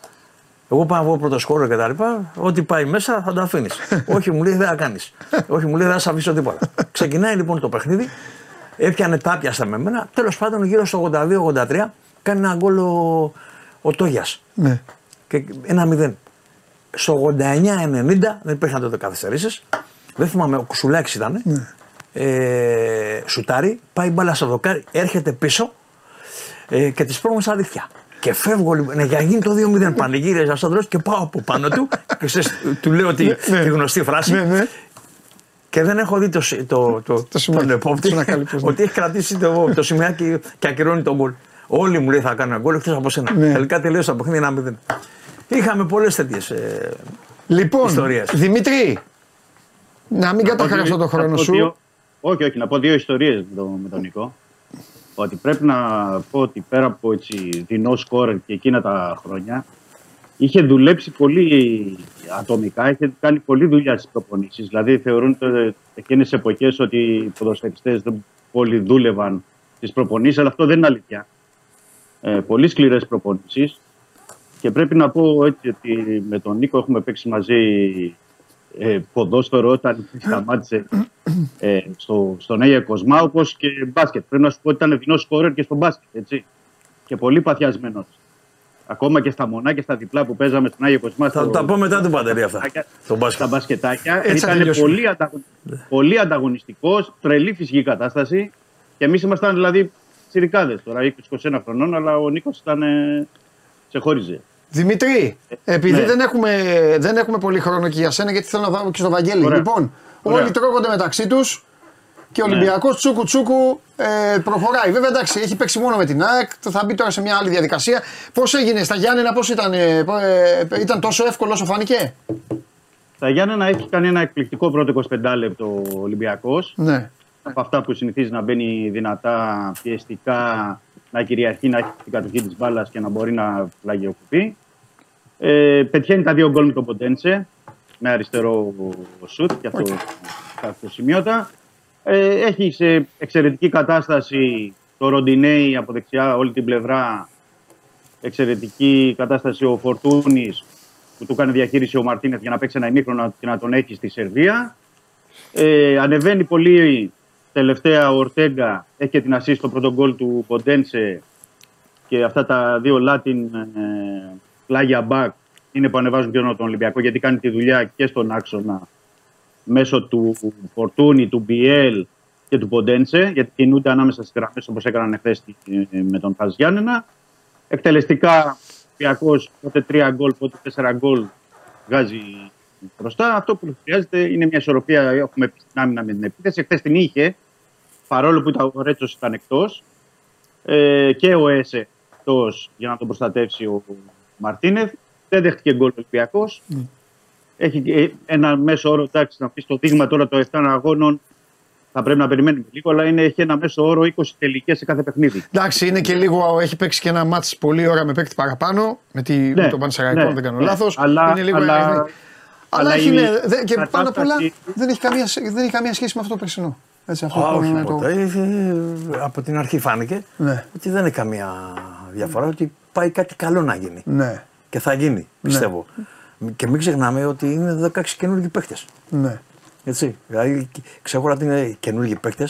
Εγώ πάω να βγω πρώτο σκόρο και τα λοιπά. Ό,τι πάει μέσα θα το αφήνεις. Όχι, μου λέει δεν θα κάνεις. Όχι, μου λέει δεν θα σε αφήσω τίποτα. Ξεκινάει λοιπόν το παιχνίδι. Έπιανε τα πιαστα με μένα. Τέλος πάντων, γύρω στο 82-83 κάνει ένα γκολ ο, ο Τόγιας. ναι. Και ένα μηδέν. Στο 89-90 δεν υπήρχαν τότε καθυστερήσεις. Δεν θυμάμαι, ο Κουσουλάκης ήταν. Ε, σουτάρει, πάει μπάλα στο δοκάρι, έρχεται πίσω ε, και της πρόβλημα στα δίχτυα. Και φεύγω λοιπόν, ναι, για να γίνει το 2-0 πανηγύριζα στον δρόμο και πάω από πάνω του και ξέρεις, του λέω τη, τη γνωστή φράση. Ναι, ναι. Και δεν έχω δει το, σι- το, το, Το σημάδι. τον επόπτη Το σινακάλι, πώς είναι. ότι έχει κρατήσει το, το σημαίακι και ακυρώνει τον γκολ. Όλοι μου λέει θα κάνω ένα γκολ εκτός από σένα. Ναι. Τελικά τελείωσε το παιχνίδι ένα μηδέν. Είχαμε πολλές τέτοιες. Ε, Λοιπόν, Ιστορίες. Δημήτρη, να μην καταχραστώ τον χρόνο Να πω σου. δύο- Όχι, όχι, να πω δύο ιστορίες με, τον- με τον Νικό. Ότι πρέπει να πω ότι πέρα από έτσι δεινό σκόρερ και εκείνα τα χρόνια, είχε δουλέψει πολύ ατομικά, είχε κάνει πολλή δουλειά στις προπονήσεις. Δηλαδή, θεωρούν εκείνες τι εποχές ότι οι ποδοσφαιριστές δεν πολύ δούλευαν στις προπονήσεις, αλλά αυτό δεν είναι αλήθεια. Ε, πολύ σκληρές προπονήσεις. Και πρέπει να πω έτσι ότι με τον Νίκο έχουμε παίξει μαζί ε, ποδόσφαιρο όταν σταμάτησε ε, στο, στον Άγιο Κοσμά, όπω και μπάσκετ. Πρέπει να σου πω ότι ήταν δεινό σκόρερ και στο μπάσκετ. Έτσι. Και πολύ παθιασμένος. Ακόμα και στα μονά και στα διπλά που παίζαμε στον Άγιο Κοσμά. θα στο- τα πω μετά την παντερία αυτά. μπασκετάκια- Το μπάσκετ. στα μπασκετάκια. Έτσι θα ήταν τελειώσουμε. πολύ, ανταγων... πολύ ανταγωνιστικός, τρελή φυσική κατάσταση. Και εμείς ήμασταν δηλαδή τσιρικάδες τώρα, 20-21 χρονών, αλλά ο Νίκος ήταν. Ε, σε χώριζε. Δημήτρη, επειδή ναι. δεν, έχουμε, δεν έχουμε πολύ χρόνο και για σένα, γιατί θέλω να πάμε και στο Βαγγέλη. Ωραία. Λοιπόν, Ωραία. όλοι τρώγονται μεταξύ τους και ο Ναι. Ολυμπιακός τσούκου τσούκου ε, προχωράει. Βέβαια, εντάξει, έχει παίξει μόνο με την ΑΕΚ, θα μπει τώρα σε μια άλλη διαδικασία. Πώς έγινε στα Γιάννενα, πώς ήταν, ε, ε, ήταν τόσο εύκολο όσο φάνηκε; Τα Γιάννενα έχει κάνει ένα εκπληκτικό πρώτο 25 λεπτό ο Ολυμπιακός. Ναι. Από αυτά που συνηθίζει να μπαίνει δυνατά, πιεστικά, να κυριαρχεί, να έχει την κατοχή της μπάλας και να μπορεί να πλαγιοκοπεί. Ε, πετυχαίνει τα δύο γκολ με τον Ποντένσε με αριστερό σουτ και αυτό okay. σημείωτα. Ε, έχει σε εξαιρετική κατάσταση το Ροντινέι από δεξιά όλη την πλευρά. Εξαιρετική κατάσταση ο Φορτούνης που του κάνει διαχείριση ο Μαρτίνεθ για να παίξει ένα ημίχρονο και να τον έχει στη Σερβία. Ε, ανεβαίνει πολύ τελευταία ο Ορτέγκα. Έχει και την assist στο πρώτο γκολ του Ποντένσε και αυτά τα δύο Latin ε, πλάγια μπακ είναι που ανεβάζουν και τον Ολυμπιακό γιατί κάνει τη δουλειά και στον άξονα μέσω του Φορτούνη, του Μπιέλ και του Ποντένσε γιατί κινούνται ανάμεσα στις γραμμές όπως έκαναν χθε με τον Χαζ Γιάννενα. Εκτελεστικά ο Ολυμπιακός πότε τρία γκολ, πότε τέσσερα γκολ βγάζει μπροστά. Αυτό που χρειάζεται είναι μια ισορροπία. Έχουμε πει στην άμυνα με την επίθεση. Χθε την είχε, παρόλο που ήταν, ο Ρέτσος ήταν εκτός. Ε, και ο Έσε εκτός για να τον προστατεύσει ο Μαρτίνεθ. Δεν δέχτηκε γκολ ο Ολυμπιακός. Έχει ε, ένα μέσο όρο, εντάξει, να πεις το δείγμα τώρα των 7 αγώνων. Θα πρέπει να περιμένουμε λίγο, αλλά είναι, έχει ένα μέσο όρο 20 τελικές σε κάθε παιχνίδι. Εντάξει, είναι και λίγο, έχει παίξει και ένα μάτς πολύ ώρα με παίκτη παραπάνω, με, τη, με τον Πανσεραϊκό, ναι, αν δεν κάνω ναι. λάθος. Αλλά- είναι λίγο αλλά- αλλά, αλλά έχει, η ναι, δε- και πάνω απ' όλα κατάσταση- δεν έχει, καμία, σχέ- δεν έχει καμία σχέση με αυτό το περσινό. Έτσι, αυτό Α, που όχι είναι ποτέ. Ε, από την αρχή φάνηκε Ναι. ότι δεν είναι καμία διαφορά, ότι πάει κάτι καλό να γίνει. Ναι, Και θα γίνει, πιστεύω. Και μην ξεχνάμε ότι είναι 16 καινούργιοι παίχτε. ναι. Έτσι. Δηλαδή, ξέχωρα ότι είναι καινούργιοι παίχτε,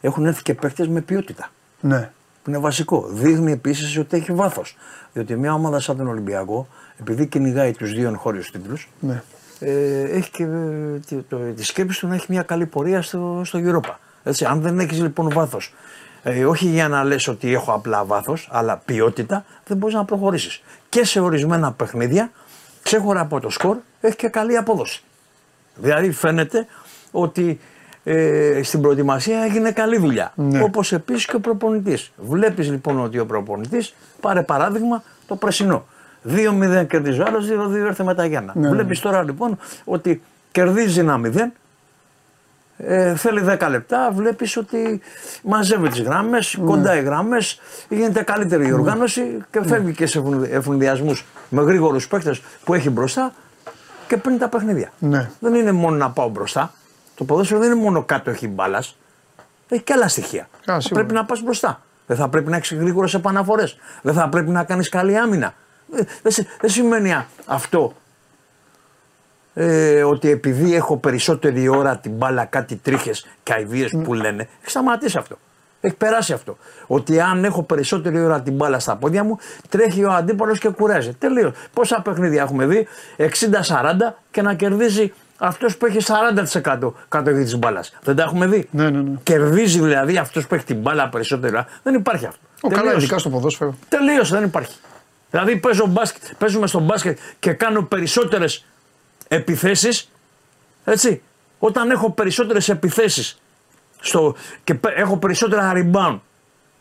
έχουν έρθει και παίχτε με ποιότητα. ναι. Που είναι βασικό. Δείχνει επίσης ότι έχει βάθος. Διότι μια ομάδα σαν τον Ολυμπιακό, επειδή κυνηγάει τους δύο εγχώριους τίτλους, ναι. ε, έχει και ε, τη, το, τη σκέψη του να έχει μια καλή πορεία στο, στο Europa. Έτσι, αν δεν έχεις λοιπόν βάθος, ε, όχι για να λες ότι έχω απλά βάθος, αλλά ποιότητα, δεν μπορείς να προχωρήσεις. Και σε ορισμένα παιχνίδια, ξέχωρα από το σκορ, έχει και καλή απόδοση. Δηλαδή φαίνεται ότι ε, στην προετοιμασία έγινε καλή δουλειά. Ναι. Όπως επίσης και ο προπονητής. Βλέπεις λοιπόν ότι ο προπονητής, πάρε παράδειγμα το πρεσινό. 2-0 κερδίζει ο άλλος, 2-2 έρθε μετά Γιάννα. Ναι. Βλέπεις τώρα λοιπόν ότι κερδίζει ένα 0, ε, θέλει 10 λεπτά, βλέπεις ότι μαζεύει τις γράμμες, κοντά οι γράμμες, γίνεται καλύτερη η οργάνωση και φεύγει και σε ευνηδιασμού με γρήγορους παίχτε που έχει μπροστά και παίρνει τα παιχνίδια. Ναι. Δεν είναι μόνο να πάω μπροστά. Το ποδόσφαιρο δεν είναι μόνο κάτω έχει μπάλας. Έχει και άλλα στοιχεία. σίγουρα. πρέπει να πας μπροστά. Δεν θα πρέπει να έχεις γρήγορες επαναφορές. Δεν θα πρέπει να κάνεις καλή άμυνα. Ε, Δεν, σι- δεν σημαίνει α- αυτό ε, ότι επειδή έχω περισσότερη ώρα την μπάλα κάτι τρίχες και αηδίε που λένε. Έχει σταματήσει αυτό. Έχει περάσει αυτό. Ότι αν έχω περισσότερη ώρα την μπάλα στα πόδια μου, τρέχει ο αντίπαλος και κουράζει. Τελείως. Πόσα παιχνίδια έχουμε δει, 60-40 και να κερδίζει αυτός που έχει 40% κατοχή της μπάλας. Δεν τα έχουμε δει. Ναι, ναι, ναι. Κερδίζει δηλαδή αυτός που έχει την μπάλα περισσότερη ώρα. Δεν υπάρχει αυτό. Ο, καλά, Τελείωσε. ειδικά στο ποδόσφαιρο. Τελείωσε, δεν υπάρχει. Δηλαδή παίζω μπάσκετ, παίζουμε στο μπάσκετ και κάνω περισσότερες επιθέσεις. Έτσι. Όταν έχω περισσότερες επιθέσεις και πε- έχω περισσότερα rebound,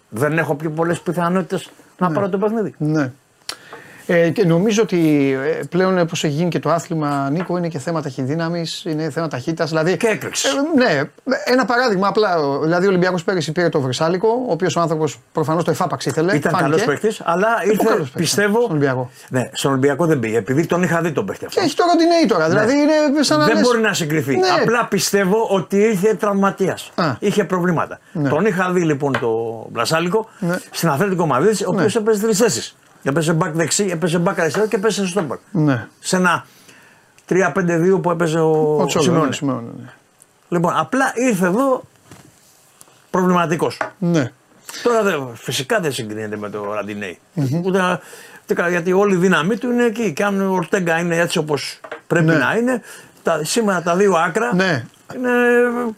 δεν έχω πιο πολλές πιθανότητες να πάρω το παιχνίδι. Ναι. Ε, και νομίζω ότι ε, πλέον όπω έχει γίνει και το άθλημα, Νίκο, είναι και θέμα ταχυδύναμης, είναι θέμα ταχύτητας. Δηλαδή, Και έκρηξης. Ε, ναι, ένα παράδειγμα απλά. ο- Δηλαδή, ο Ολυμπιακός πέρυσι πήρε το Βρυσάλικο, ο οποίος ο άνθρωπος προφανώς το εφάπαξ ήθελε. Ήταν φάνηκε. καλός παίχτη, αλλά Ε, πολύ ήρθε, καλός παίκτης, πιστεύω. στον Ολυμπιακό. Ναι, στον Ολυμπιακό δεν πήγε, επειδή τον είχα δει τον παίχτη αυτό. Και έχει το Ροντινέη τώρα. Δηλαδή, είναι σαν να δεν λες- μπορεί να συγκριθεί. Ναι. Απλά πιστεύω ότι είχε τραυματίας. Α. Είχε προβλήματα. Ναι. Τον είχα δει λοιπόν το Βλασάλικο Ναι. στην Αθλητικό Μαδρίτη, ο οποίος έπαιζε τρεις θέσεις. Έπαιζε back δεξί, έπαιζε back αριστερό και έπαιζε στο back. Ναι. Σε ένα 3-5-2 που έπαιζε ο, Ο Τσόλος, Σιμεώνε. ναι, Σιμεώνε, ναι. Λοιπόν, απλά ήρθε εδώ προβληματικός. Ναι. Τώρα δε, φυσικά δεν συγκρίνεται με το ραντινεη Ούτε, να- ούτε κα- γιατί όλη η δύναμή του είναι εκεί. Και αν ο Ορτέγκα είναι έτσι όπως πρέπει Ναι. να είναι, τα, σήμερα τα δύο άκρα Ναι. είναι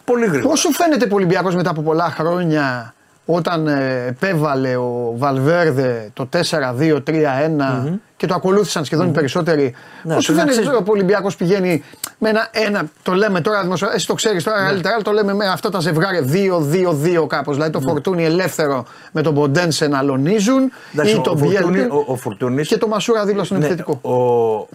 πολύ γρήγορα. Πώ σου φαίνεται που ο Ολυμπιακός μετά από πολλά χρόνια όταν ε, επέβαλε ο Βαλβέρδε το 4-2-3-1 και το ακολούθησαν σχεδόν οι περισσότεροι. Ναι, Πώς σου στην φαίνεται αξία. τώρα που ο Ολυμπιακός πηγαίνει με ένα, ένα το λέμε τώρα, δημοσιο- εσύ το ξέρεις Ναι. τώρα καλύτερα, αλλά το λέμε με αυτά τα ζευγάρια 2-2-2 κάπως. Δηλαδή το φορτούνι ελεύθερο με τον Ποντένσε να αλωνίζουν Εντάξει, ή ο, τον Φουρτούνη- Μπιέλ ο, ο Φουρτούνης- και το Μασούρα δίπλα στον Ναι, επιθετικό. Ο,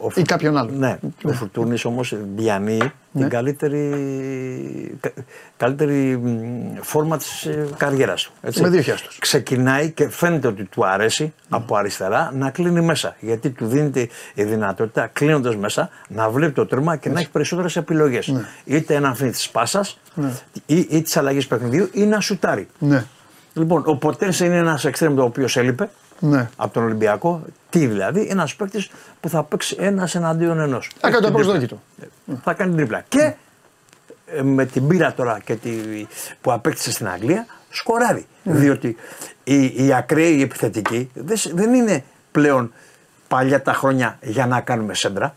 ο, Ή κάποιον άλλο. Ναι, ο Φουρτούνη όμως διανύει Ναι. την καλύτερη, κα- καλύτερη μ, φόρμα της καριέρας του. έτσι. Με δύο χιάστος. Ξεκινάει και φαίνεται ότι του αρέσει από αριστερά να κλείνει μέσα. Γιατί του δίνεται η δυνατότητα κλείνοντας μέσα να βλέπει το τέρμα και να έχει περισσότερες επιλογές. Ναι. Είτε να αφήνει της πάσας ή, ή της αλλαγής παιχνιδιού ή να σουτάρει. Ναι. Λοιπόν, ο Ποτένσε είναι ένας εξτρέμ το οποίος έλειπε Ναι. από τον Ολυμπιακό. Τι δηλαδή, ένας παίκτης που θα παίξει ένας εναντίον ενός. Θα κάνει το προσδόκητο. Θα κάνει τρίπλα. Και ε, με την πείρα τώρα και τη, που απέκτησε στην Αγγλία, σκοράρει. Διότι οι, οι ακραίοι οι επιθετικοί δεν, σ- δεν είναι πλέον παλιά τα χρόνια για να κάνουμε σέντρα.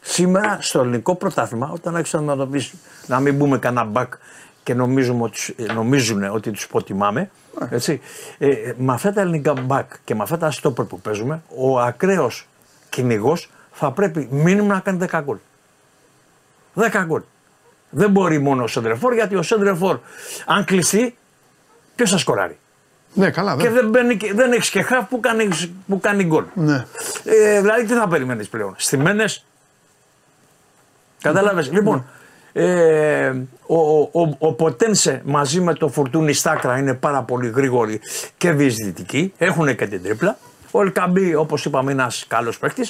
Σήμερα στο ελληνικό πρωτάθλημα, όταν έχει να αντιμετωπίσει να μην μπούμε κανένα μπακ και νομίζουμε ότι, ε, νομίζουν ότι τους υποτιμάμε, έτσι, ε, ε, με αυτά τα ελληνικά μπακ και με αυτά τα στόπερ που παίζουμε, ο ακραίος κυνηγός θα πρέπει μήνυμα να κάνει 10 γκολ. 10 γκολ. Δεν μπορεί μόνο ο Σέντρεφόρ γιατί ο Σέντρεφόρ, αν κλειστεί, ποιος θα σκοράρει; Ναι, καλά. Και βέβαια. δεν, μπαίνει, και- δεν έχεις και χαφ που κάνει, που κάνει γκολ. Ναι. Ε, δηλαδή τι θα περιμένεις πλέον. Στημένες; Κατάλαβε. Λοιπόν, ε, ο, ο, ο, ο Ποτένσε μαζί με το Φουρτούνι Στάκρα είναι πάρα πολύ γρήγοροι και διεισδυτικοί. Έχουν και την τρίπλα. Ο Ελκαμπή, όπως είπαμε, είναι ένας καλός παίχτη.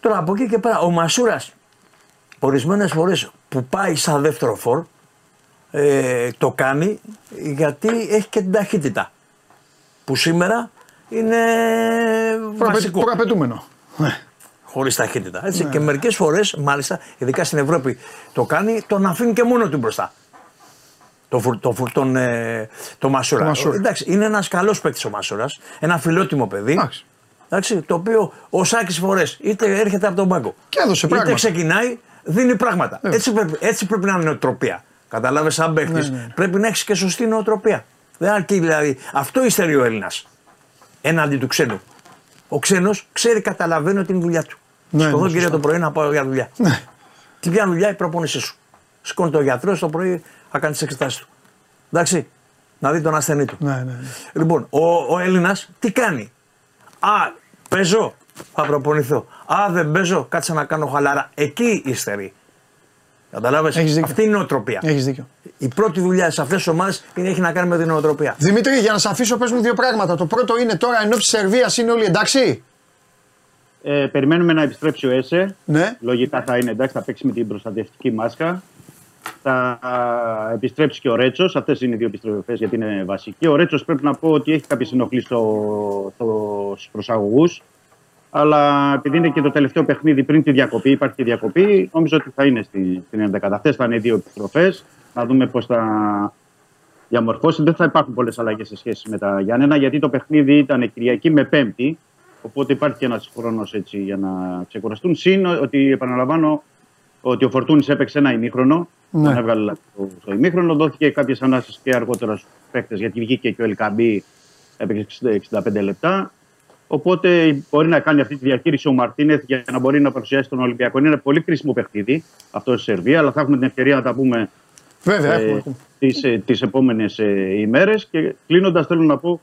Τώρα από εκεί και πέρα, ο Μασούρας ορισμένες φορές που πάει σαν δεύτερο φορ ε, το κάνει γιατί έχει και την ταχύτητα. Που σήμερα είναι Προαπαι- βασικό. Προαπαιτούμενο. Ναι. Χωρίς ταχύτητα. Έτσι. Και μερικές φορές, μάλιστα, ειδικά στην Ευρώπη το κάνει, τον αφήνει και μόνο του μπροστά. Το, φουρ, το, φουρ, τον, ε, το Μασούρα. Το Μασούρα. Εντάξει, είναι ένας καλός παίκτης ο Μασούρας. Ένα φιλότιμο παιδί. Εντάξει. Εντάξει, το οποίο ο Σάκης φορές είτε έρχεται από τον πάγκο. Και έδωσε είτε πράγματα. ξεκινάει, δίνει πράγματα. Έτσι, πρέπει, έτσι πρέπει να είναι η νοοτροπία. Κατάλαβε, σαν παίχτη, Ναι, ναι. πρέπει να έχεις και σωστή νοοτροπία. Δεν αρκεί δηλαδή. Αυτό υστερεί ο Έλληνας. Έναντι του ξένου. Ο ξένος ξέρει, καταλαβαίνει ότι είναι η δουλειά του. Ναι, Σκοτώ ναι, κυρία σωστά. το πρωί να πάω για δουλειά. Ναι. Τι ποια δουλειά η προπόνησή σου. Σηκώνει το γιατρό το πρωί να κάνεις τις εξετάσεις του. Εντάξει. Να δει τον ασθενή του. Ναι, ναι, ναι. Λοιπόν, ο, ο Έλληνας τι κάνει; Α, παίζω, θα προπονηθώ. Α, δεν παίζω, κάτσε να κάνω χαλάρα. Εκεί υστερεί. Καταλάβες, Έχεις δίκιο. αυτή είναι η νοοτροπία. Έχεις δίκιο. Η πρώτη δουλειά σε αυτές τις ομάδες έχει να κάνει με την νοοτροπία. Δημήτρη, για να σε αφήσω, πες μου δύο πράγματα. Το πρώτο είναι τώρα ενώ τη Σερβίας είναι όλοι εντάξει; Ε, περιμένουμε να επιστρέψει ο ΕΣΕ. Ναι. Λογικά θα είναι εντάξει, θα παίξει με την προστατευτική μάσκα. Θα α, επιστρέψει και ο Ρέτσος. Αυτές είναι οι δύο επιστροφές γιατί είναι βασικοί. Ο Ρέτσος πρέπει να πω ότι έχει κάποιες ενοχλήσεις στο, στο, στους προσαγωγούς. Αλλά επειδή είναι και το τελευταίο παιχνίδι πριν τη διακοπή, υπάρχει και διακοπή, νομίζω ότι θα είναι στη- στην 11. Αυτές θα είναι οι δύο επιστροφές. Να δούμε πώς θα διαμορφώσει. Δεν θα υπάρχουν πολλές αλλαγές σε σχέση με τα Γιάννενα, γιατί το παιχνίδι ήταν Κυριακή με Πέμπτη. Οπότε υπάρχει και ένας χρόνος για να ξεκουραστούν. Συν ότι επαναλαμβάνω ότι ο Φορτούνης έπαιξε ένα ημίχρονο. Ναι. Τον έβγαλε λάθος στο, στο ημίχρονο. Δόθηκε κάποιες ανάσεις και αργότερα στου παίκτες, γιατί βγήκε και ο Ελκαμπή, έπαιξε 60 65 λεπτά. Οπότε μπορεί να κάνει αυτή τη διαχείριση ο Μαρτίνεθ για να μπορεί να παρουσιάσει τον Ολυμπιακό. Είναι ένα πολύ κρίσιμο παιχνίδι αυτό στη Σερβία, αλλά θα έχουμε την ευκαιρία να τα πούμε Βέβαια, ε, έχουμε. έχουμε. τις, ε, τις επόμενες ε, ημέρες και κλείνοντας θέλω να πω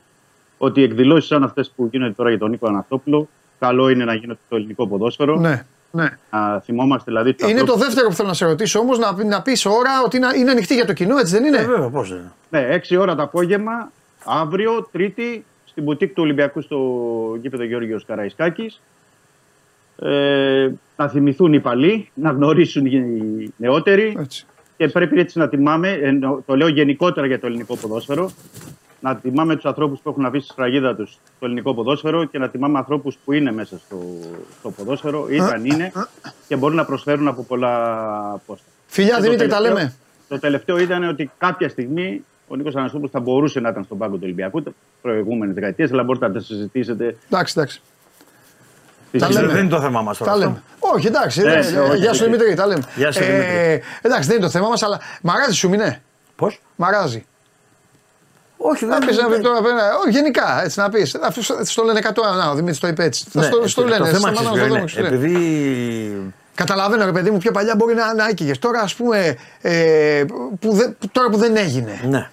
ότι οι εκδηλώσεις σαν αυτές που γίνονται τώρα για τον Νίκο Αναστόπουλο καλό είναι να γίνονται στο ελληνικό ποδόσφαιρο. Ναι, ναι. Να θυμόμαστε δηλαδή τους Είναι το ανθρώπους- δεύτερο που θέλω να σε ρωτήσω όμως, να, να πεις ώρα ότι είναι, είναι ανοιχτή για το κοινό, έτσι δεν είναι; Ε, βέβαια, πώς δεν είναι. Ναι, 6 ώρα το απόγευμα, αύριο, Τρίτη, στην μπουτίκ του Ολυμπιακού στο γήπεδο Γιώργος Καραϊσκάκης. Ε, να θυμηθούν οι παλιοί, να γνωρίσουν οι νεότεροι Έτσι. και πρέπει έτσι να τιμάμε, ενώ το λέω γενικότερα για το ελληνικό ποδόσφαιρο, να τιμάμε τους ανθρώπους που έχουν αφήσει τη σφραγίδα τους στο ελληνικό ποδόσφαιρο και να τιμάμε ανθρώπους που είναι μέσα στο, στο ποδόσφαιρο, ήταν, είναι και μπορούν να προσφέρουν από πολλά πόστα. Φιλιά, Και το Δημήτρη, τα τελευταίο- λέμε. Το τελευταίο ήταν ότι κάποια στιγμή ο Νίκος Αναστόπουλος θα μπορούσε να ήταν στον πάγκο του Ολυμπιακού τι προηγούμενες δεκαετίες, αλλά μπορείτε να τα συζητήσετε. Εντάξει, εντάξει. στη Τα Δεν- λέμε. Δεν είναι το θέμα μας τώρα. Τα αυτό. λέμε. Όχι, εντάξει. Ναι, δεν- ναι, όχι, Γεια σου όχι. Δημήτρη, τα λέμε. Γεια σου, Ε, Δημήτρη. εντάξει, δεν είναι το θέμα μας, αλλά μαράζει σου μηνέ. Πώς; Μαράζει. Όχι, Να δεν πεις να πει τώρα. πέρα- Όχι, γενικά έτσι να πεις. Στο λένε 100. Να, ο Δημήτρης το είπε έτσι. Θα στο- Στο Ναι, το λένε. θέμα στα ξέρεις μάνα ποιο στο είναι. δρόμο, σου λένε. Επειδή Καταλαβαίνω, ρε παιδί μου, πιο παλιά μπορεί να, να έκυγε. Τώρα, ας πούμε, ε, που δεν- που- τώρα που δεν έγινε, Ναι,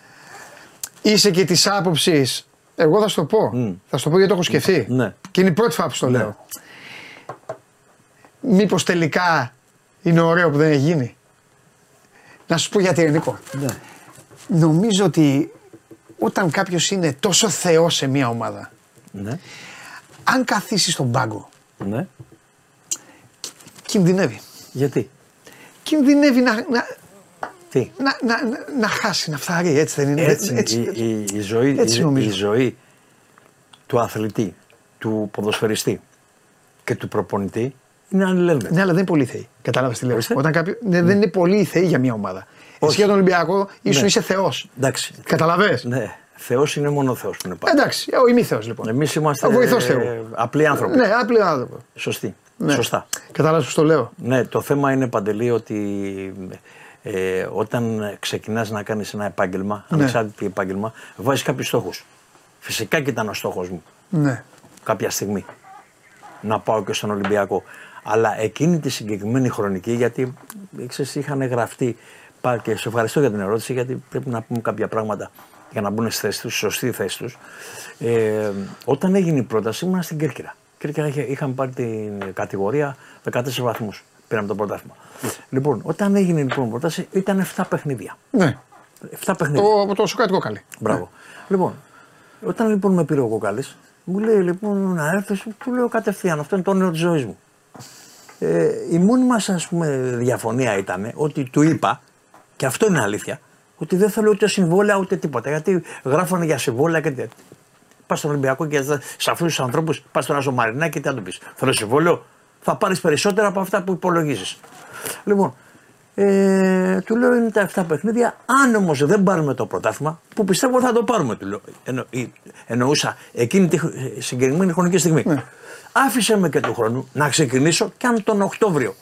είσαι και της άποψης. Εγώ θα σου το πω. Θα σου το πω γιατί το έχω σκεφτεί. Ναι. Και είναι η πρώτη φορά που στο λέω. Μήπως τελικά είναι ωραίο που δεν έχει γίνει. Να σου πω γιατί, ρε Νίκο. ναι. Νομίζω ότι όταν κάποιος είναι τόσο θεός σε μια ομάδα, Ναι, αν καθίσει στον πάγκο, ναι. κινδυνεύει. Γιατί; Κινδυνεύει να, να, Τι. να, να, να, να χάσει, να φθαρεί. Έτσι δεν είναι. Έτσι, έτσι, η, η, η ζωή, έτσι η, νομίζω. η ζωή του αθλητή, του ποδοσφαιριστή και του προπονητή είναι αλληλένδετη. Ναι, αλλά δεν είναι πολύ θεοί. Κατάλαβες τι λέω. Ορίστε. Όταν κάποιο, ναι, δεν είναι πολύ θεοί για μια ομάδα. Εσύ Όχι. για τον Ολυμπιακό ήσουν Ναι. είσαι θεός. Εντάξει. Καταλαβέ. Ναι, Θεός είναι μόνο Θεός που είναι πάντα. Εντάξει, ο ημίθεος λοιπόν. Εμείς είμαστε Ο βοηθός ε, Θεού. απλοί άνθρωποι. Ναι, απλή άνθρωπο. Σωστή. Ναι. Σωστά. Κατάλαβες πώς το λέω; Ναι, το θέμα είναι παντελή ότι ε, όταν ξεκινάς να κάνεις ένα επάγγελμα, Ναι. ανεξάρτητη επάγγελμα, βάζεις κάποιους στόχους. Φυσικά και ήταν ο στόχος μου Ναι. κάποια στιγμή να πάω και στον Ολυμπιακό. Αλλά εκείνη τη συγκεκριμένη χρονική, γιατί ξέρεις, είχαν γραφτεί. πά- Και σε ευχαριστώ για την ερώτηση, γιατί πρέπει να πούμε κάποια πράγματα για να μπουν στη θέση τους, στη σωστή θέση τους. Ε, όταν έγινε η πρόταση, ήμουν στην Κέρκυρα. Κέρκυρα είχε, είχαμε πάρει την κατηγορία 14 βαθμούς. Πήραμε το πρωτάθλημα. Λοιπόν, όταν έγινε λοιπόν η πρόταση, ήταν 7 παιχνίδια. ναι. 7 παιχνίδια. Το, το Σοκάτικο καλή. Μπράβο. Λοιπόν, όταν λοιπόν με πήρε ο Κοκάλης, μου λέει λοιπόν να έρθεις, του λέω κατευθείαν, αυτό είναι το όνειρο της ζωής μου. Ε, η μόνη μας ας πούμε διαφωνία ήταν ότι του είπα, και αυτό είναι αλήθεια, ότι δεν θέλω ούτε συμβόλαια ούτε τίποτα. Γιατί γράφανε για συμβόλαια και τέτοια. Πας στον Ολυμπιακό και σε αυτούς τους ανθρώπους, πας στον Άσο Μαρινά και τι να του πεις. Θέλω συμβόλαιο, θα πάρεις περισσότερα από αυτά που υπολογίζεις. Λοιπόν, Ε, του λέω είναι τα 7 παιχνίδια. Αν όμως δεν πάρουμε το πρωτάθλημα, που πιστεύω θα το πάρουμε, του λέω. Εννο, ε, εννοούσα εκείνη τη χρ- συγκεκριμένη χρονική στιγμή. Ναι. Άφησε με και του χρόνου να ξεκινήσω και αν τον Οκτώβριο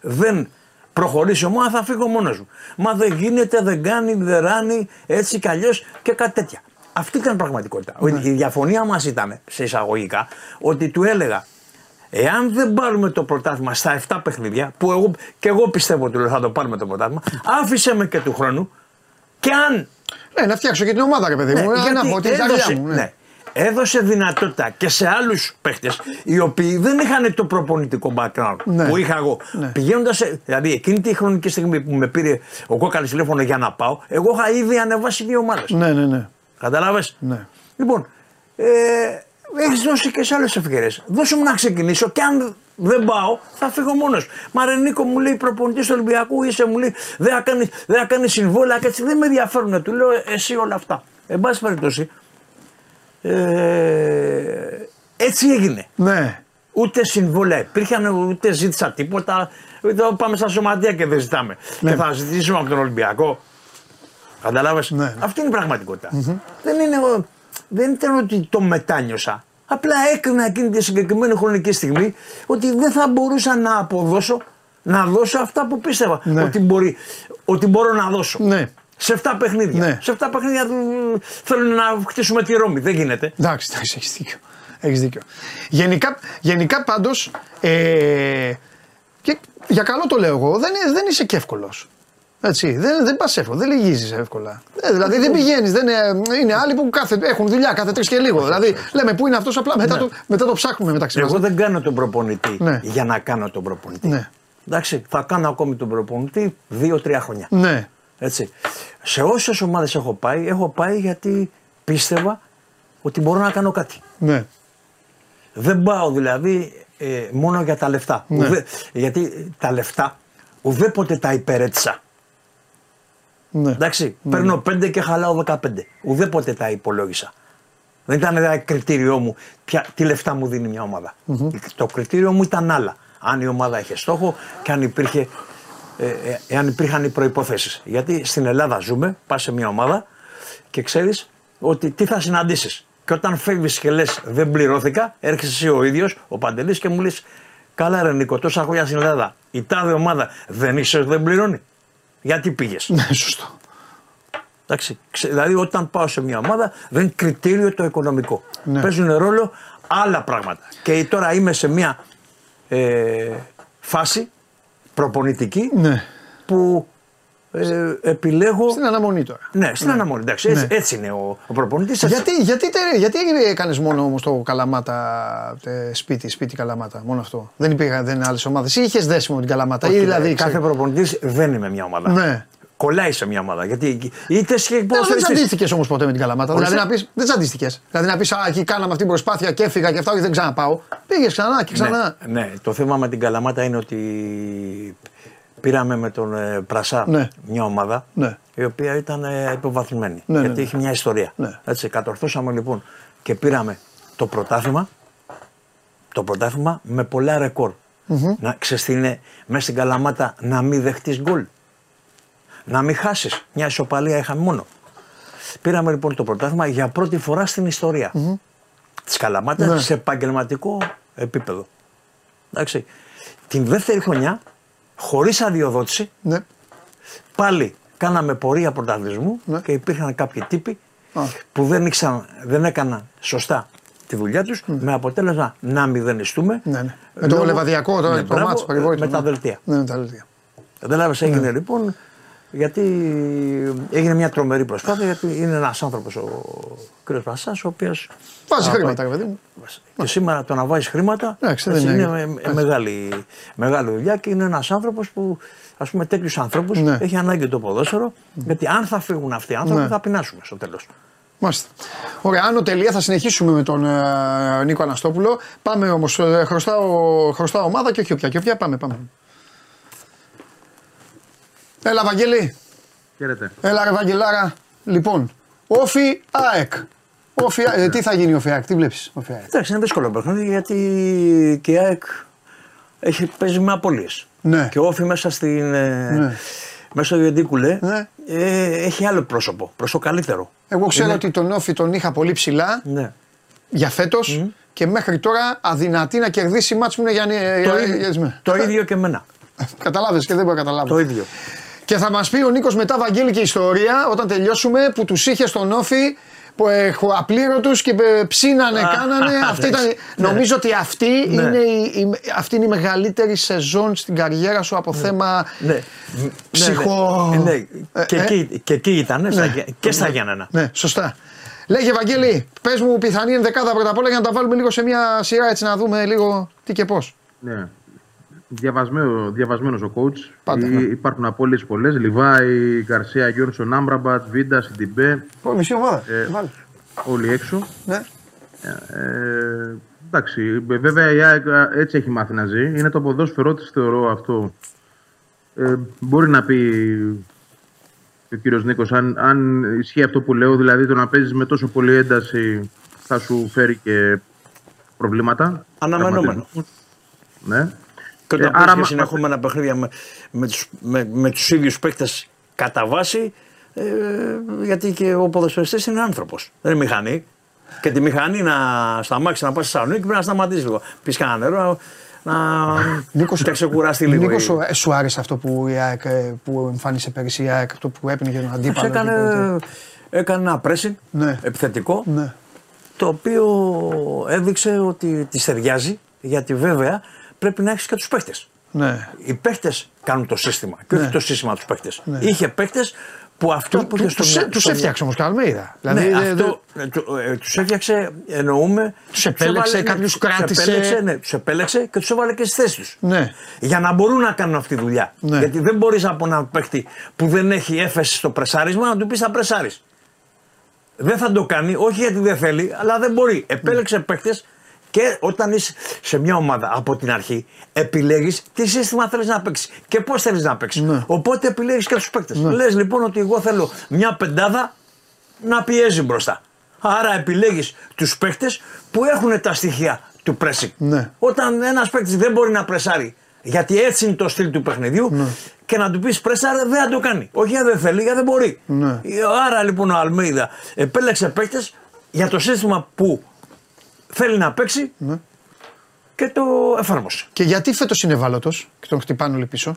δεν προχωρήσει ομάδα θα φύγω μόνος μου. Μα δεν γίνεται, δεν κάνει, δεν ράνει, έτσι κι αλλιώς και κάτι τέτοια. Αυτή ήταν η πραγματικότητα. Η διαφωνία μας ήταν, σε εισαγωγικά, ότι του έλεγα Εάν δεν πάρουμε το πρωτάθλημα στα 7 παιχνίδια, που εγώ, και εγώ πιστεύω ότι θα το πάρουμε το πρωτάθλημα, άφησε με και του χρόνου και αν Ναι, να φτιάξω και την ομάδα, ρε παιδί μου. ναι, για να γιατί πω την έδωσε, καρδιά μου. Ναι. ναι, έδωσε δυνατότητα και σε άλλους παίχτες οι οποίοι δεν είχαν το προπονητικό background Ναι. που είχα εγώ. Ναι. Πηγαίνοντας, δηλαδή εκείνη τη χρονική στιγμή που με πήρε ο κόκαλης τηλέφωνο για να πάω, εγώ είχα ήδη ανεβάσει δύο ομάδες. ναι, ναι, ναι. Κατάλαβε. Ναι. Λοιπόν, ε, έχεις δώσει και σε άλλες ευκαιρίες. Δώσε μου να ξεκινήσω και αν δεν πάω, θα φύγω μόνος. Μα ρε Νίκο, μου λέει προπονητής του Ολυμπιακού, είσαι, μου λέει δεν θα κάνει, δεν θα κάνει συμβόλαια και έτσι δεν με ενδιαφέρουν. Του λέω «Ε, εσύ όλα αυτά. Εν πάση περιπτώσει, ε, έτσι έγινε. Ναι. Ούτε συμβόλαια υπήρχαν, ούτε ζήτησα τίποτα. Εδώ πάμε στα σωματεία και δεν ζητάμε. Ναι. Και θα ζητήσουμε από τον Ολυμπιακό. Καταλάβες; Ναι. Αυτή είναι η πραγματικοτητα Δεν, είναι, ο- δεν ήταν ότι το μετάνιωσα. Απλά έκρινα εκείνη τη συγκεκριμένη χρονική στιγμή ότι δεν θα μπορούσα να αποδώσω, να δώσω αυτά που πίστευα Ναι. ότι, μπορεί, ότι μπορώ να δώσω. Ναι. Σε 7 παιχνίδια. Ναι. Σε 7 παιχνίδια μ, θέλουν να χτίσουμε τη Ρώμη. Δεν γίνεται. Εντάξει, εντάξει, έχεις δίκιο. Έχεις δίκιο. Γενικά, γενικά πάντως. Ε, και για καλό το λέω εγώ, δεν, δεν είσαι και εύκολος. Έτσι, δεν, δεν πας εύκολα, δεν λυγίζεις εύκολα. Ε, δηλαδή δεν πηγαίνεις, δεν είναι, είναι άλλοι που κάθε, έχουν δουλειά κάθε τρεις και λίγο. δηλαδή λέμε πού είναι αυτός, απλά μετά, το, μετά το ψάχνουμε μεταξύ Εγώ μας. δεν κάνω τον προπονητή Ναι. για να κάνω τον προπονητή. Ναι. Εντάξει, θα κάνω ακόμη τον προπονητή δύο-τρία χρόνια. Ναι, Έτσι. Σε όσες ομάδες έχω πάει, έχω πάει γιατί πίστευα ότι μπορώ να κάνω κάτι. ναι, Δεν πάω δηλαδή ε, μόνο για τα λεφτά. Ναι. Ουδέ- γιατί τα λεφτά ουδέποτε τα υπερέτησα. Ναι. Εντάξει, παίρνω 5 και χαλάω 15. Ουδέποτε τα υπολόγισα. Δεν ήταν δηλαδή κριτήριό μου ποια, τι λεφτά μου δίνει μια ομαδα Το κριτήριο μου ήταν άλλα. Αν η ομάδα είχε στόχο και αν, υπήρχε, ε, ε, εάν υπήρχαν οι προϋποθέσεις. Γιατί στην Ελλάδα ζούμε, πας σε μια ομάδα και ξέρεις ότι τι θα συναντήσεις. Και όταν φεύγεις και λες δεν πληρώθηκα, έρχεσαι εσύ ο ίδιος, ο Παντελής και μου λες καλά ρε Νίκο, τόσα χρόνια στην Ελλάδα, η τάδε ομάδα δεν είσαι, δεν πληρώνει. Γιατί πήγες; ναι, σωστό. Εντάξει, ξε- δηλαδή όταν πάω σε μια ομάδα δεν είναι κριτήριο το οικονομικό. Ναι. Παίζουν ρόλο άλλα πράγματα. Και τώρα είμαι σε μια ε, φάση προπονητική Ναι. που ε, επιλέγω. Στην αναμονή τώρα. Ναι, στην αναμονή. Εντάξει, έτσι, Ναι. έτσι είναι ο, ο προπονητής. Γιατί, γιατί, τε- γιατί έκανες μόνο όμως το Καλαμάτα ε, σπίτι, σπίτι Καλαμάτα, μόνο αυτό; Δεν υπήρχαν δεν άλλες ομάδες. Ή είχες δέσιμο με την Καλαμάτα, ή δηλαδή. κάθε ξέρω- προπονητής δεν είναι μια ομάδα. Ναι. Κολλάει σε μια ομάδα. Γιατί είτε και Ναι, δεν ποδοσφαιριστής. τσαντίστηκε όμως ποτέ με την Καλαμάτα. Ορίστε. Δηλαδή να πει, δεν τσαντίστηκε. Δηλαδή να πεις, Α, εκεί κάναμε αυτή την προσπάθεια και έφυγα και αυτά, και δεν ξαναπάω. Πήγες ξανά και ξανά. Ναι, ναι, το θέμα με την Καλαμάτα είναι ότι πήραμε με τον ε, Πρασά Ναι. μια ομάδα Ναι. η οποία ήταν ε, υποβαθμισμένη. Ναι, ναι, γιατί ναι. είχε μια ιστορία. Ναι. Έτσι, κατορθώσαμε λοιπόν και πήραμε το πρωτάθλημα, το πρωτάθλημα με πολλά ρεκόρ. Να ξέρεις τι είναι μέσα στην Καλαμάτα να μην δεχτείς γκολ. Να μην χάσεις. Μια ισοπαλία είχαμε μόνο. Πήραμε λοιπόν το πρωτάθλημα για πρώτη φορά στην ιστορία της Καλαμάτας Ναι. σε επαγγελματικό επίπεδο. Εντάξει. Την δεύτερη χρονιά, χωρίς αδειοδότηση, Ναι. πάλι κάναμε πορεία πρωταθλητισμού Ναι. και υπήρχαν κάποιοι τύποι Α. που δεν, ήξεραν, δεν έκαναν σωστά τη δουλειά τους με αποτέλεσμα να μηδενιστούμε. Ναι, ναι. Με το λόγω- λεβαδιακό, το, Ναι, το μπράβο, μάτσο περιβόητο. Με τα ναι. δελτία. Ναι, με τα δελτία. Κατάλαβε, έγινε λοιπόν γιατί έγινε μια τρομερή προσπάθεια γιατί είναι ένας άνθρωπος ο κ. Πασά, ο οποίο. Βάζει χρήματα, ρε παιδί μου. Και σήμερα το να βάζεις χρήματα Εντάξει, έτσι, δεν είναι, είναι- με- μεγάλη, μεγάλη δουλειά και είναι ένας άνθρωπος που ας πούμε τέτοιους ανθρώπους Ναι. έχει ανάγκη το ποδόσφαιρο. Γιατί αν θα φύγουν αυτοί οι άνθρωποι Ναι. θα πεινάσουμε στο τέλος. Μάλιστα. Ωραία, άνω τελεία θα συνεχίσουμε με τον ε, Νίκο Αναστόπουλο. Πάμε όμως, ε, χρωστάω, χρωστάω ομάδα και όχι όποια. Και όποια πάμε, πάμε. Έλα, Βαγγέλη. Χαίρετε. Έλα, ρε Βαγγελάρα. Λοιπόν, όφι ΑΕΚ. Όφι, ε, Ναι. τι θα γίνει όφι ΑΕΚ, τι βλέπεις όφι ΑΕΚ; Εντάξει, είναι δύσκολο παιχνίδι γιατί και η ΑΕΚ έχει, παίζει με απώλειες. Ναι. Και ο Όφη μέσα στην. ε, Ναι. Μέσα στο Ιεντίκουλε Ναι. ε, έχει άλλο πρόσωπο. Προς το καλύτερο. Εγώ ξέρω ότι τον Όφη τον είχα πολύ ψηλά Ναι. για φέτος και μέχρι τώρα αδυνατεί να κερδίσει μάτς που είναι για, για, Το, για, ίδιο, για- το ίδιο και εμένα. Καταλάβες και δεν μπορώ να καταλάβω. Το ίδιο. Και θα μας πει ο Νίκος μετά, Βαγγέλη και ιστορία, όταν τελειώσουμε, που τους είχε στον όφη που έχω απλήρωτους και ε, ψήνανε, κάνανε. αυτή ήταν, νομίζω ότι αυτή, Ναι. είναι η, η- αυτή είναι η μεγαλύτερη σεζόν στην καριέρα σου από θέμα Ναι. ψυχο. Ναι, ναι. Ε, και, ε, εκεί, και εκεί ήταν στα, Ναι. Γε- και στα Γιάννενα. Ναι, σωστά. Λέγε Βαγγέλη, πες μου πιθανή ενδεκάδα πρώτα απ' όλα για να τα βάλουμε λίγο σε μια σειρά έτσι να δούμε λίγο τι και πώς. Ναι. Διαβασμένο, διαβασμένος ο coach. Πάντα, Ή- ναι. Υπάρχουν απώλειες πολλές. Λιβάη, Γκαρσία, Γιόνσον, Άμπραμπατ, Βίντα, Σιντιμπέ. Μισή ομάδα. Ε, Βάλε. Όλοι έξω. Ναι. Ε, εντάξει, βέβαια η ΑΕΚ έτσι έχει μάθει να ζει. Είναι το ποδόσφαιρό της θεωρώ αυτό. Ε, μπορεί να πει ο κύριος Νίκος αν, αν ισχύει αυτό που λέω, δηλαδή το να παίζεις με τόσο πολύ ένταση θα σου φέρει και προβλήματα. Αναμενόμενο. Τραυματισμούς. Ναι. Και όταν Ε, παίζει άρα και μα- συνεχόμενα παιχνίδια με, με, τους, με, με τους ίδιους παίκτες κατά βάση, ε, γιατί και ο ποδοσφαιριστής είναι άνθρωπος, δεν είναι μηχανή. Και τη μηχανή να σταμάξει να πάει στη Θεσσαλονίκη πρέπει να σταματήσει λίγο. Πεις κανένα νερό, να, Νίκος, να ξεκουράσει λίγο. Νίκος, η- σου, ε, σου άρεσε αυτό που, η ΑΕΚ, ε, που εμφάνισε πέρυσι η ΑΕΚ, αυτό που έπαιρνε για τον Τους αντίπαλο. έκανε, έκανε ένα pressing Ναι. επιθετικό, Ναι. το οποίο έδειξε ότι της ταιριάζει, γιατί βέβαια πρέπει να έχεις και τους παίχτες. Ναι. Οι παίχτε κάνουν το σύστημα και Ναι. όχι το σύστημα τους παίχτε. Ναι. Είχε παίχτε που αυτό που είχε στο Τους, μυαλό- τους στο έφτιαξε όμως Καλμέιδα. Ναι, Δηλαδή, αυτό ε, του- ε, τους έφτιαξε, εννοούμε. Τους επέλεξε, έβαλε- κάποιους τους κράτησε. Επέλεξε, ναι, τους επέλεξε και τους έβαλε και στις θέσεις τους. Ναι. Για να μπορούν να κάνουν αυτή τη δουλειά. Ναι. Γιατί δεν μπορείς από έναν παίχτη που δεν έχει έφεση στο πρεσάρισμα να του πεις θα πρεσάρεις. Δεν θα το κάνει, όχι γιατί δεν θέλει, αλλά δεν μπορεί. Επέλεξε Ναι. παίχτες και όταν είσαι σε μια ομάδα από την αρχή, επιλέγεις τι σύστημα θέλεις να παίξεις και πώς θέλεις να παίξεις. Ναι. Οπότε επιλέγεις και τους παίκτες. Λες λοιπόν ότι εγώ θέλω μια πεντάδα να πιέζει μπροστά. Άρα επιλέγεις τους παίκτες που έχουν τα στοιχεία του pressing. Ναι. Όταν ένας παίκτης δεν μπορεί να πρεσάρει, γιατί έτσι είναι το στυλ του παιχνιδιού, Ναι. και να του πεις πρεσάρε δεν θα το κάνει. Όχι γιατί δεν θέλει, γιατί δεν μπορεί. Ναι. Άρα λοιπόν ο Αλμίδα επέλεξε παίκτες για το σύστημα που θέλει να παίξει Ναι. και το εφάρμοσε. Και γιατί φέτος είναι ευάλωτος και τον χτυπάνε όλοι πίσω;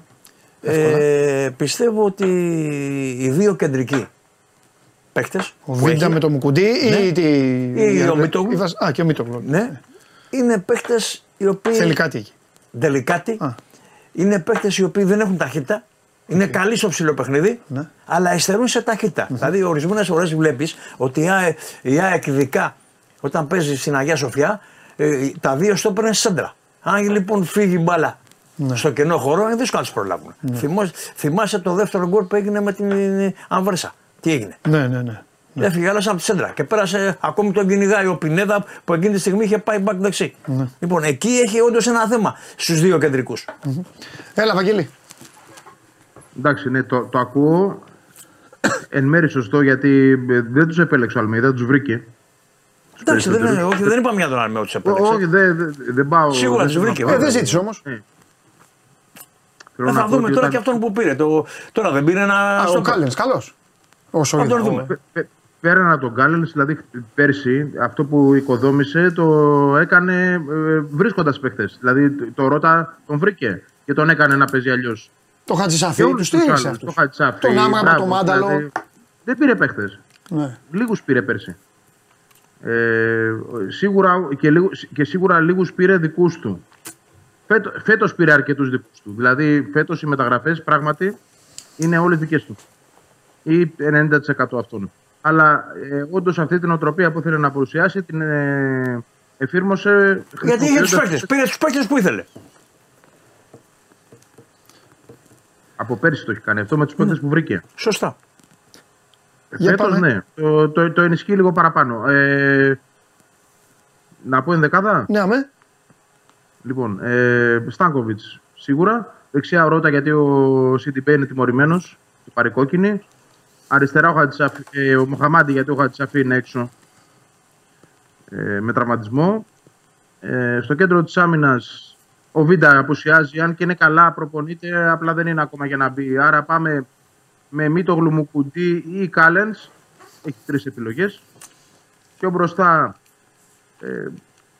Ε, πιστεύω ότι οι δύο κεντρικοί παίκτες. Ο Βίντα με το Μουκουντή Ναι. ή, τη, Ή ο Μίτογλου. η Βασ- Α, και ο Μίτογλου. Ναι, είναι παίκτες οι οποίοι. Θέλει κάτι εκεί. Δελικάτι. Α. Είναι παίκτες οι οποίοι δεν έχουν ταχύτητα. Είναι καλοί στο ψηλό παιχνίδι, Ναι. αλλά υστερούν σε ταχύτητα. Δηλαδή, ορισμένες φορές βλέπεις ότι η ΑΕΚ, η ΑΕΚ ειδικά όταν παίζει στην Αγία Σοφιά, ε, τα δύο στο παίρνουν σέντρα. Αν λοιπόν φύγει η μπάλα Ναι. στο κενό χώρο, είναι δύσκολο να του προλάβουν. Θυμάσαι, θυμάσαι το δεύτερο γκολ που έγινε με την ε, Αμβέρσα. Τι έγινε; Ναι, ναι, ναι. Έφυγε άλλος από τη σέντρα και πέρασε ακόμη τον κυνηγάει ο Πινέδα που εκείνη τη στιγμή είχε πάει back δεξί. Ναι. Λοιπόν, εκεί έχει όντως ένα θέμα στους δύο κεντρικούς. Έλα, Βαγγέλη. Εντάξει, ναι, το, το ακούω. Εν μέρει σωστό γιατί ε, δεν τους επέλεξε ο Αλμίδα, τους βρήκε. Εντάξει, δεν, είναι, περισσότερους. όχι, δεν είπαμε για τον Αλμέο του Ό, επέλεξε. Όχι, δεν δεν- δεν πάω. Σίγουρα δεν τους βρήκε, θέλω να Ε, πάω. δεν ζήτησε όμως. Θέλω Ε, να θα πω δούμε ότι τώρα όταν- και αυτόν που πήρε. Το, τώρα δεν πήρε ένα. Ο στο Κάλενς, καλός. Όσο Θα είναι. τον δούμε. Πε- πε- Πέραν από τον Κάλενς, δηλαδή πέρσι, αυτό που οικοδόμησε το έκανε ε, βρίσκοντας παίχτε. Δηλαδή το- το Ρότα τον βρήκε και τον έκανε να παίζει αλλιώς. Το Χατζησαφή, Και τους όλους τους στήριξε άλλους, αυτό. Το Χατσάφι. Τον Άμραμπα, μπράβο, τον Μάνταλο. δηλαδή, δεν πήρε παίχτε. Ναι. Λίγους πήρε πέρσι. Ε, σίγουρα, και, λίγου, και σίγουρα λίγους πήρε δικούς του. Φέτο, φέτος πήρε αρκετούς δικούς του. Δηλαδή φέτος οι μεταγραφές πράγματι είναι όλες δικές του. Ή 90% αυτών. Αλλά ε, όντως αυτή την οτροπία που ήθελε να παρουσιάσει την ε, εφήρμοσε. Γιατί είχε τους χρησιμοποιώντας- παίκτες. Πήρε τους παίκτες που ήθελε. Από πέρσι το έχει κάνει αυτό με τους παίκτες που βρήκε. Σωστά. Για Φέτος πάμε. ναι. Το, το, το ενισχύει λίγο παραπάνω. Ε, να πω ενδεκάδα; Ναι, αμέ. Λοιπόν, ε, Στάνκοβιτ σίγουρα. Δεξιά ο Ρότα γιατί ο Σιντιμπέ είναι τιμωρημένος και πάρει κόκκινη. Αριστερά ο, Χατζησαφ- ε, ο Μοχαμάντη γιατί ο Χατζησαφή είναι έξω ε, με τραυματισμό. Ε, στο κέντρο της άμυνας Ο Βίντα απουσιάζει, αν και είναι καλά, προπονείται, απλά δεν είναι ακόμα για να μπει. Άρα πάμε με Μίτο Γλουμουκουντή ή Κάλενς. Έχει τρεις επιλογές. Πιο μπροστά ε,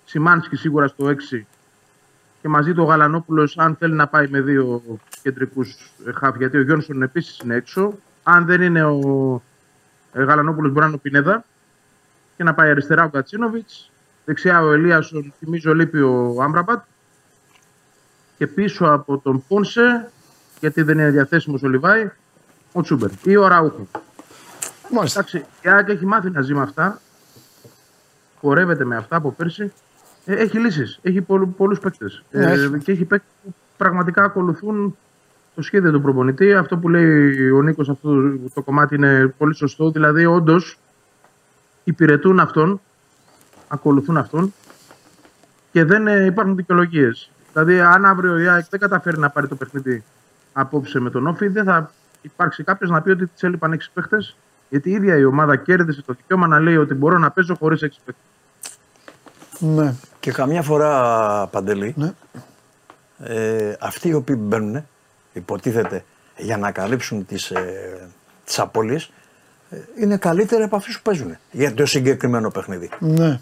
Σιμάνσκι σίγουρα στο 6 και μαζί του ο Γαλανόπουλος, αν θέλει να πάει με δύο κεντρικούς χαφ, γιατί ο Γιόνσον επίσης είναι έξω. Αν δεν είναι ο ε, Γαλανόπουλος, μπορεί να είναι ο Πινέδα και να πάει αριστερά ο Κατσίνοβιτς. Δεξιά ο Ελίασον, θυμίζω λείπει ο Άμπραμπατ. Και πίσω από τον Πόνσε, γιατί δεν είναι διαθέσιμος ο Λιβάη, ο Τσούμπερ ή ο Ραούχο. Μάλιστα. Εντάξει, η ΑΕΚ έχει μάθει να ζει με αυτά. Πορεύεται με αυτά από πέρσι. Ε, έχει λύσεις. Έχει πολλούς παίκτες. Ναι, έχει. και έχει παίκτες που πραγματικά ακολουθούν το σχέδιο του προπονητή. Αυτό που λέει ο Νίκος, αυτό το κομμάτι είναι πολύ σωστό. Δηλαδή, όντως υπηρετούν αυτόν, ακολουθούν αυτόν και δεν ε, υπάρχουν δικαιολογίες. Δηλαδή, αν αύριο η ΑΕΚ δεν καταφέρει να πάρει το παιχνίδι απόψε με τον Όφη, δεν θα υπάρξει κάποιος να πει ότι τη έλειπαν 6 παίχτες. Γιατί η ίδια η ομάδα κέρδισε το δικαίωμα να λέει ότι μπορώ να παίζω χωρίς 6 παίχτες. Ναι. Και καμιά φορά, Παντελή, Ναι. ε, αυτοί οι οποίοι μπαίνουν, υποτίθεται, για να καλύψουν τις, ε, τις απώλειες, ε, είναι καλύτεροι από αυτούς που παίζουν για το συγκεκριμένο παιχνίδι. Ναι.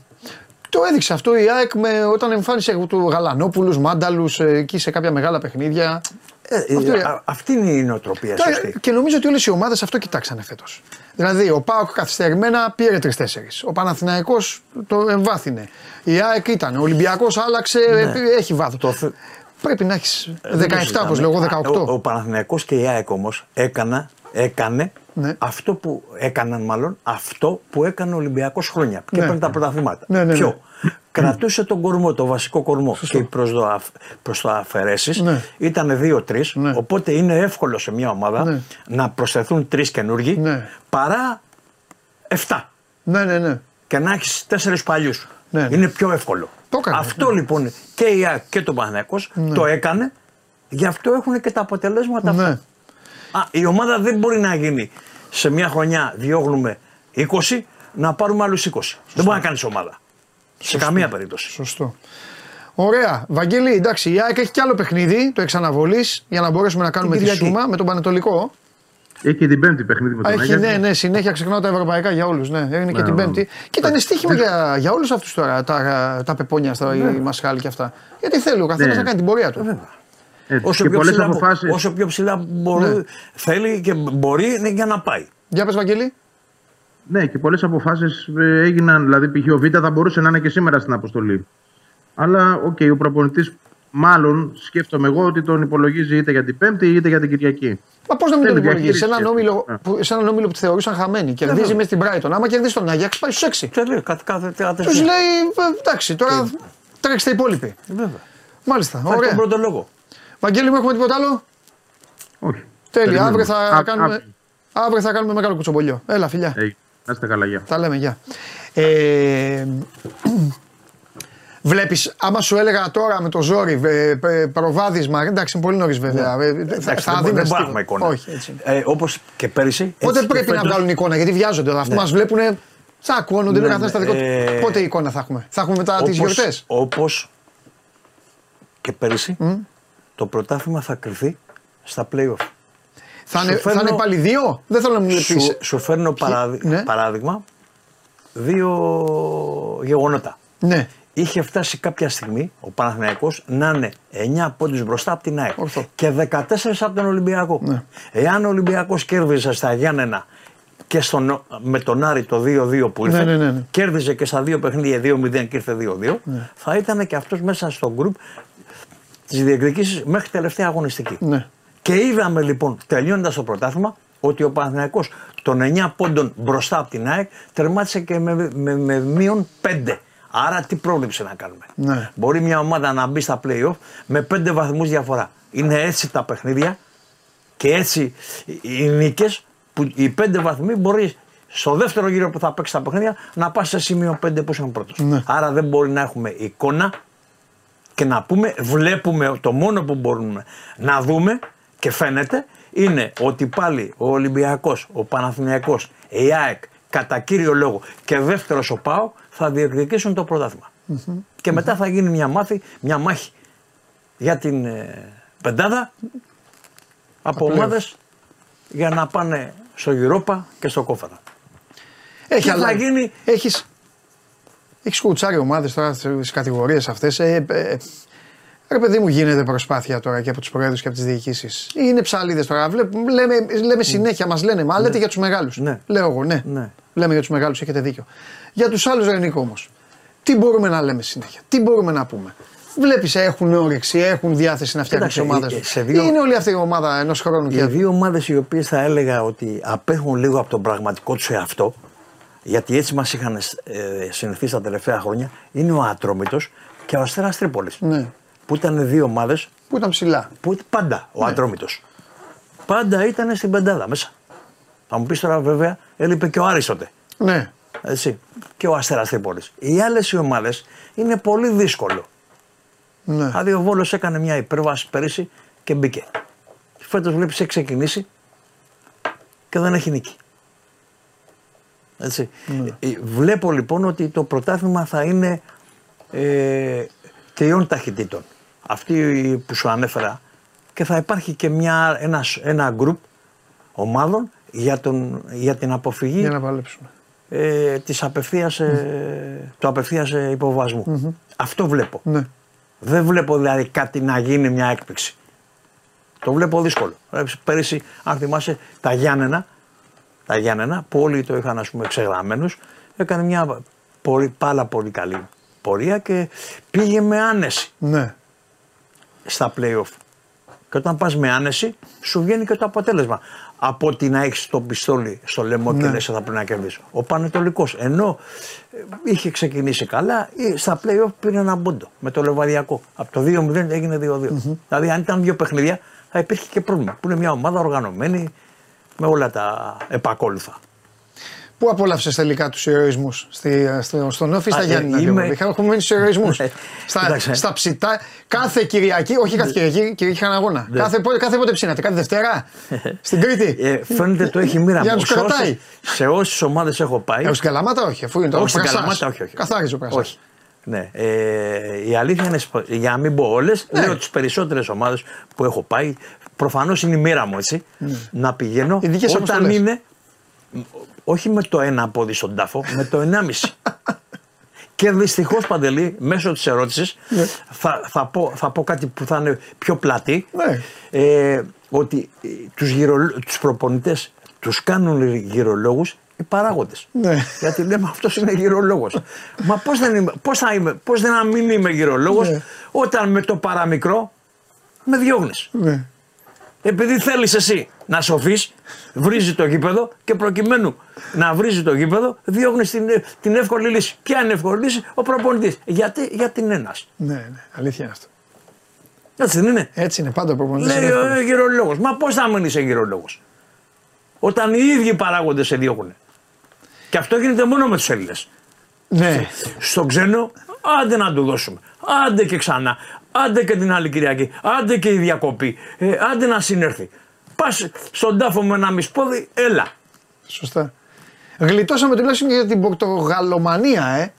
Το έδειξε αυτό η ΑΕΚ με, όταν εμφάνισε του Γαλανόπουλους, Μάνταλους εκεί σε κάποια μεγάλα παιχνίδια. Ε, ε, Αυτό είναι- α- αυτή είναι η νοοτροπία Τώρα, σωστή. και νομίζω ότι όλες οι ομάδες αυτό κοιτάξανε φέτος. Δηλαδή, ο Πάοκ καθυστερημένα πήρε τρει-τέσσερι. Ο Παναθηναϊκός το εμβάθυνε. Η ΑΕΚ ήταν. Ο Ολυμπιακός άλλαξε, έχει βάθος. Ναι. Το θε- Πρέπει να έχεις Ε, δεν 17, το όπως συζητάμε. λέω εγώ, Α, 18. Ο, ο Παναθηναϊκός και η ΑΕΚ όμως έκανα, έκανε Ναι. αυτό που έκαναν μάλλον αυτό που έκανε ο Ολυμπιακός χρόνια και Ναι. παίρνει τα πρωταθλήματα. Ναι, ναι, ναι. Ποιο; Κρατούσε τον κορμό, το βασικό κορμό και οι προσδοαφαιρέσει Ναι. ήταν 2-3. Ναι. Οπότε είναι εύκολο σε μια ομάδα Ναι. να προσθεθούν τρεις καινούργοι Ναι. παρά 7 Ναι, ναι, ναι. και να έχεις τέσσερις παλιούς. Ναι, ναι. Είναι πιο εύκολο. Το έκανε, αυτό ναι. λοιπόν και η ΑΕΚ και το Παναθηναϊκός το έκανε. Γι' αυτό έχουν και τα αποτελέσματα αυτά. Ναι. Α, η ομάδα δεν μπορεί να γίνει σε μια χρονιά διώγνουμε 20 να πάρουμε άλλους 20. Δεν μπορεί να κάνεις ομάδα. Σε καμία περίπτωση. Σωστό. Ωραία. Βαγγέλη, εντάξει, η ΑΕΚ έχει κι άλλο παιχνίδι, το εξαναβολή, για να μπορέσουμε να κάνουμε τη Κυριακή. σούμα με τον Πανετολικό. Έχει και την πέμπτη παιχνίδι με τον Έχει, Άγιαξ. ναι, ναι, συνέχεια ξεχνάω τα ευρωπαϊκά για όλους. Ναι, έγινε και Ναι, την ναι. Πέμπτη. Και ήταν στοίχημα για, για όλους αυτούς τώρα τα, τα πεπόνια στα Ναι. η Μασχάλη και αυτά. Γιατί θέλει ο καθένας Ναι. να κάνει την πορεία του. Έτσι. Όσο και πιο, πολλές ψηλά, αποφάσεις. όσο πιο ψηλά μπορεί, Ναι. θέλει και μπορεί είναι για να πάει. Για πες, Βαγγέλη. Ναι, και πολλές αποφάσεις έγιναν. Δηλαδή, π.χ. ο Β' θα μπορούσε να είναι και σήμερα στην αποστολή. Αλλά, οκ, ο προπονητής, μάλλον σκέφτομαι εγώ ότι τον υπολογίζει είτε για την Πέμπτη είτε για την Κυριακή. Μα πώς να μην τον Θέλει υπολογίσει. Σε έναν διαχείριση. όμιλο Ναι. που, σε έναν όμιλο που τη θεωρούσαν χαμένη. Κερδίζει μες στην Brighton. Άμα κερδίσει τον Άγιαξ, πάει στους 6. Τέλειο, κάτι κάθε κάθε- Τους λέει, ε, εντάξει, τώρα τρέξτε οι υπόλοιποι. Βέβαια. Μάλιστα. Θα έχει Ωραία. τον πρώτο λόγο. Βαγγέλη, μου έχουμε τίποτα άλλο; Όχι. Τέλεια. Περιμένουμε. Αύριο θα, Α- κάνουμε, αύριο. αύριο θα κάνουμε μεγάλο κουτσομπολιό. Έλα, φιλιά. Έγινε. Να είστε καλά, γεια. Τα λέμε, γεια. Ε, Βλέπεις, άμα σου έλεγα τώρα με το ζόρι, ε, ε, προβάδισμα. Εντάξει, είναι πολύ νωρίς βέβαια. Ε, θα- Εντάξει, θα δεν, δίνεις δεν τίποτα. έχουμε εικόνα. Όχι, έτσι. Ε, Όπως και πέρυσι. Πότε έτσι και πρέπει να φέτος. βγάλουν εικόνα, γιατί βιάζονται. Αυτοί μας βλέπουν. Τσακώνονται, Ναι, ναι, καθένας στα ναι, δικό του. ε, Πότε εικόνα θα έχουμε. Θα έχουμε μετά τις γιορτές; Όπως και πέρυσι, το πρωτάθλημα θα κρυθεί στα playoff. Θα, σου είναι, θα φέρνω- είναι πάλι δύο; Δεν θέλω να μου πει. Σου, σου φέρνω παράδει- ναι. παράδειγμα δύο γεγονότα. Ναι, Είχε φτάσει κάποια στιγμή ο Παναθηναϊκός να είναι 9 πόντους μπροστά από την ΑΕΚ Ορθό. και 14 από τον Ολυμπιακό. Ναι. Εάν ο Ολυμπιακός κέρδιζε στα Γιάννενα και στον, με τον Άρη το 2-2 που ήρθε, Ναι, ναι, ναι, ναι. κέρδιζε και στα δύο παιχνίδια 2-0 και ήρθε 2-2, θα ήταν και αυτός μέσα στο γκρουπ της διεκδικήσεις μέχρι τελευταία αγωνιστική. ναι. Και είδαμε λοιπόν, τελειώνοντα το πρωτάθλημα, ότι ο Παναθηναϊκός των 9 πόντων μπροστά από την ΑΕΚ τερμάτισε και με, με, με μείον 5. Άρα τι πρόβλεψε να κάνουμε. Ναι. Μπορεί μια ομάδα να μπει στα playoff με 5 βαθμούς διαφορά. Είναι έτσι τα παιχνίδια και έτσι οι νίκες που οι 5 βαθμοί μπορεί στο δεύτερο γύρο που θα παίξει τα παιχνίδια να πας σε σημείο 5 που είσαι πρώτος. Ναι. Άρα δεν μπορεί να έχουμε εικόνα και να πούμε, βλέπουμε το μόνο που μπορούμε να δούμε και φαίνεται είναι ότι πάλι ο Ολυμπιακός, ο Παναθηναϊκός, η ΑΕΚ κατά κύριο λόγο και δεύτερος ο ΠΑΟ θα διεκδικήσουν το πρωταθλημα Και μετά θα γίνει μια, μάθη, μια μάχη για την ε, πεντάδα από Τα ομάδες για να πάνε στο Europa και στο Κόφαρα. Έχει Τι θα αλλάξει. γίνει; Έχεις, έχεις κουτσάρει ομάδες τώρα στις κατηγορίες αυτές. Ε, ε, ρε παιδί μου γίνεται προσπάθεια τώρα και από τους προέδρους και από τις διοικήσεις. Είναι ψαλίδες τώρα. Βλέπ, λέμε, λέμε συνέχεια, μας λένε, μα λέτε για τους μεγάλους. Ναι. Λέω εγώ, ναι. Ναι. Λέμε για τους μεγάλους, έχετε δίκιο. Για τους άλλους ρε Νίκο όμως. Τι μπορούμε να λέμε συνέχεια, τι μπορούμε να πούμε; Βλέπεις, έχουν όρεξη, έχουν διάθεση να φτιάξουν τις Κοίταξε, ομάδες ε, του. σε δύο- Είναι όλη αυτή η ομάδα ενός χρόνου Οι και. δύο ομάδες οι οποίες θα έλεγα ότι απέχουν λίγο από τον πραγματικό τους εαυτό, γιατί έτσι μας είχαν ε, συνηθίσει τα τελευταία χρόνια, είναι ο Ατρόμητος και ο Αστέρας Τρίπολης. Ναι. Που ήταν δύο ομάδες Που ήταν ψηλά. που πάντα ο ναι. Ατρόμητος. Πάντα ήταν στην πεντάδα μέσα. Θα μου πεις τώρα βέβαια, έλειπε και ο Άρης τότε. Ναι. Έτσι. Και ο Αστέρας Τρίπολης. Οι άλλες οι ομάδες είναι πολύ δύσκολο. ναι. Δηλαδή ο Βόλος έκανε μια υπέρβαση πέρυσι και μπήκε. Φέτος βλέπεις έχει ξεκινήσει και δεν έχει νίκη. Έτσι. Ε, Βλέπω λοιπόν ότι το πρωτάθλημα θα είναι ε, τριών ταχυτήτων. Αυτή που σου ανέφερα και θα υπάρχει και μια, ένας, ένα γκρουπ ομάδων για, τον, για την αποφυγή Για να παλέψουμε. ε, της απευθείας, ε, του απευθείας ε, υποβασμού. Αυτό βλέπω. Ναι. Δεν βλέπω δηλαδή κάτι να γίνει μια έκπληξη. Το βλέπω δύσκολο. Ε, Πέρυσι, αν θυμάσαι, τα Γιάννενα, τα Γιάννενα που όλοι το είχαν ας πούμε ξεγραμμένους, έκανε μια πολύ, πάρα πολύ καλή πορεία και πήγε με άνεση Ναι. στα play-off. Και όταν πας με άνεση, σου βγαίνει και το αποτέλεσμα. Από ότι να έχεις το πιστόλι στο λαιμό και Ναι. λες θα πρέπει να κερδίσει. Ο Πανετολικός, ενώ ε, είχε ξεκινήσει καλά, ε, στα play-off πήρε ένα μπόντο με το Λεβαδιακό. Από το 2-0 έγινε 2-2. Δηλαδή αν ήταν δύο παιχνίδια θα υπήρχε και πρόβλημα. Που είναι μια ομάδα οργανωμένη με όλα τα επακόλουθα. Πού απόλαυσες τελικά τους ηρωισμούς, στο, στον Όφη ή στα Α, ε, Γιάννη. είμαι- Έχουμε μείνει στους ηρωισμούς. Ναι. στα, Κοίταξε. στα ψητά, κάθε Κυριακή, όχι κάθε Κυριακή, Κυριακή είχαν αγώνα. Ναι. Κάθε, πότε- κάθε πότε ψήνατε, κάθε Δευτέρα; Στην Κρήτη; Ε, φαίνεται το έχει μοίρα Για να μου. τους Σε όσες- κρατάει. Σε όσες ομάδες έχω πάει. Ε, στην Καλαμάτα όχι, αφού είναι το όχι στην Πρασάς. Καλαμάτα, όχι. όχι. Καθάριζε ο Πρασάς. Όχι. Ναι. Ε, η αλήθεια είναι, σπ- για να μην πω όλες, Ναι. λέω τις περισσότερες ομάδες που έχω πάει. Προφανώς είναι η μοίρα μου έτσι. Να πηγαίνω Ναι. Οι δικές όταν αποστολές. είναι. Όχι με το ένα πόδι στον τάφο, με το ενάμιση. Και δυστυχώς παντελή, μέσω της ερώτησης, Ναι. θα, θα, πω, θα πω κάτι που θα είναι πιο πλατή. Ναι. Ε, ότι ε, τους, γυρολ... τους προπονητές τους κάνουν γυρολόγους οι παράγοντες. Ναι. Γιατί λέμε αυτός είναι γυρολόγος. Μα πώς, δεν είμαι, πώς, θα είμαι, πώς δεν να μην είμαι γυρολόγος Ναι. όταν με το παραμικρό με διώχνεις; Ναι. Επειδή θέλεις εσύ να σωθείς, βρίζει το γήπεδο και προκειμένου να βρίζει το γήπεδο, διώχνεις την, την εύκολη λύση. Ποια είναι η εύκολη λύση, ο προπονητής. Γιατί, γιατί είναι ένας. ναι, ναι, αλήθεια είναι αυτό. Έτσι δεν είναι; Έτσι είναι πάντα ο προπονητής. Λέει είναι ο εύκολος. γυρολόγος. Μα πώς θα μείνει σε γυρολόγος; Όταν οι ίδιοι παράγοντες σε διώχνουν. Και αυτό γίνεται μόνο με τους Έλληνες. Ναι. Στον ξένο, άντε να του δώσουμε. Άντε και ξανά. Άντε και την άλλη Κυριακή. Άντε και η διακοπή. Ε, άντε να συνέρθει. Πας στον τάφο με ένα μισπόδι, έλα. Σωστά. Γλιτώσαμε τουλάχιστον και για την Πορτογαλομανία, ε.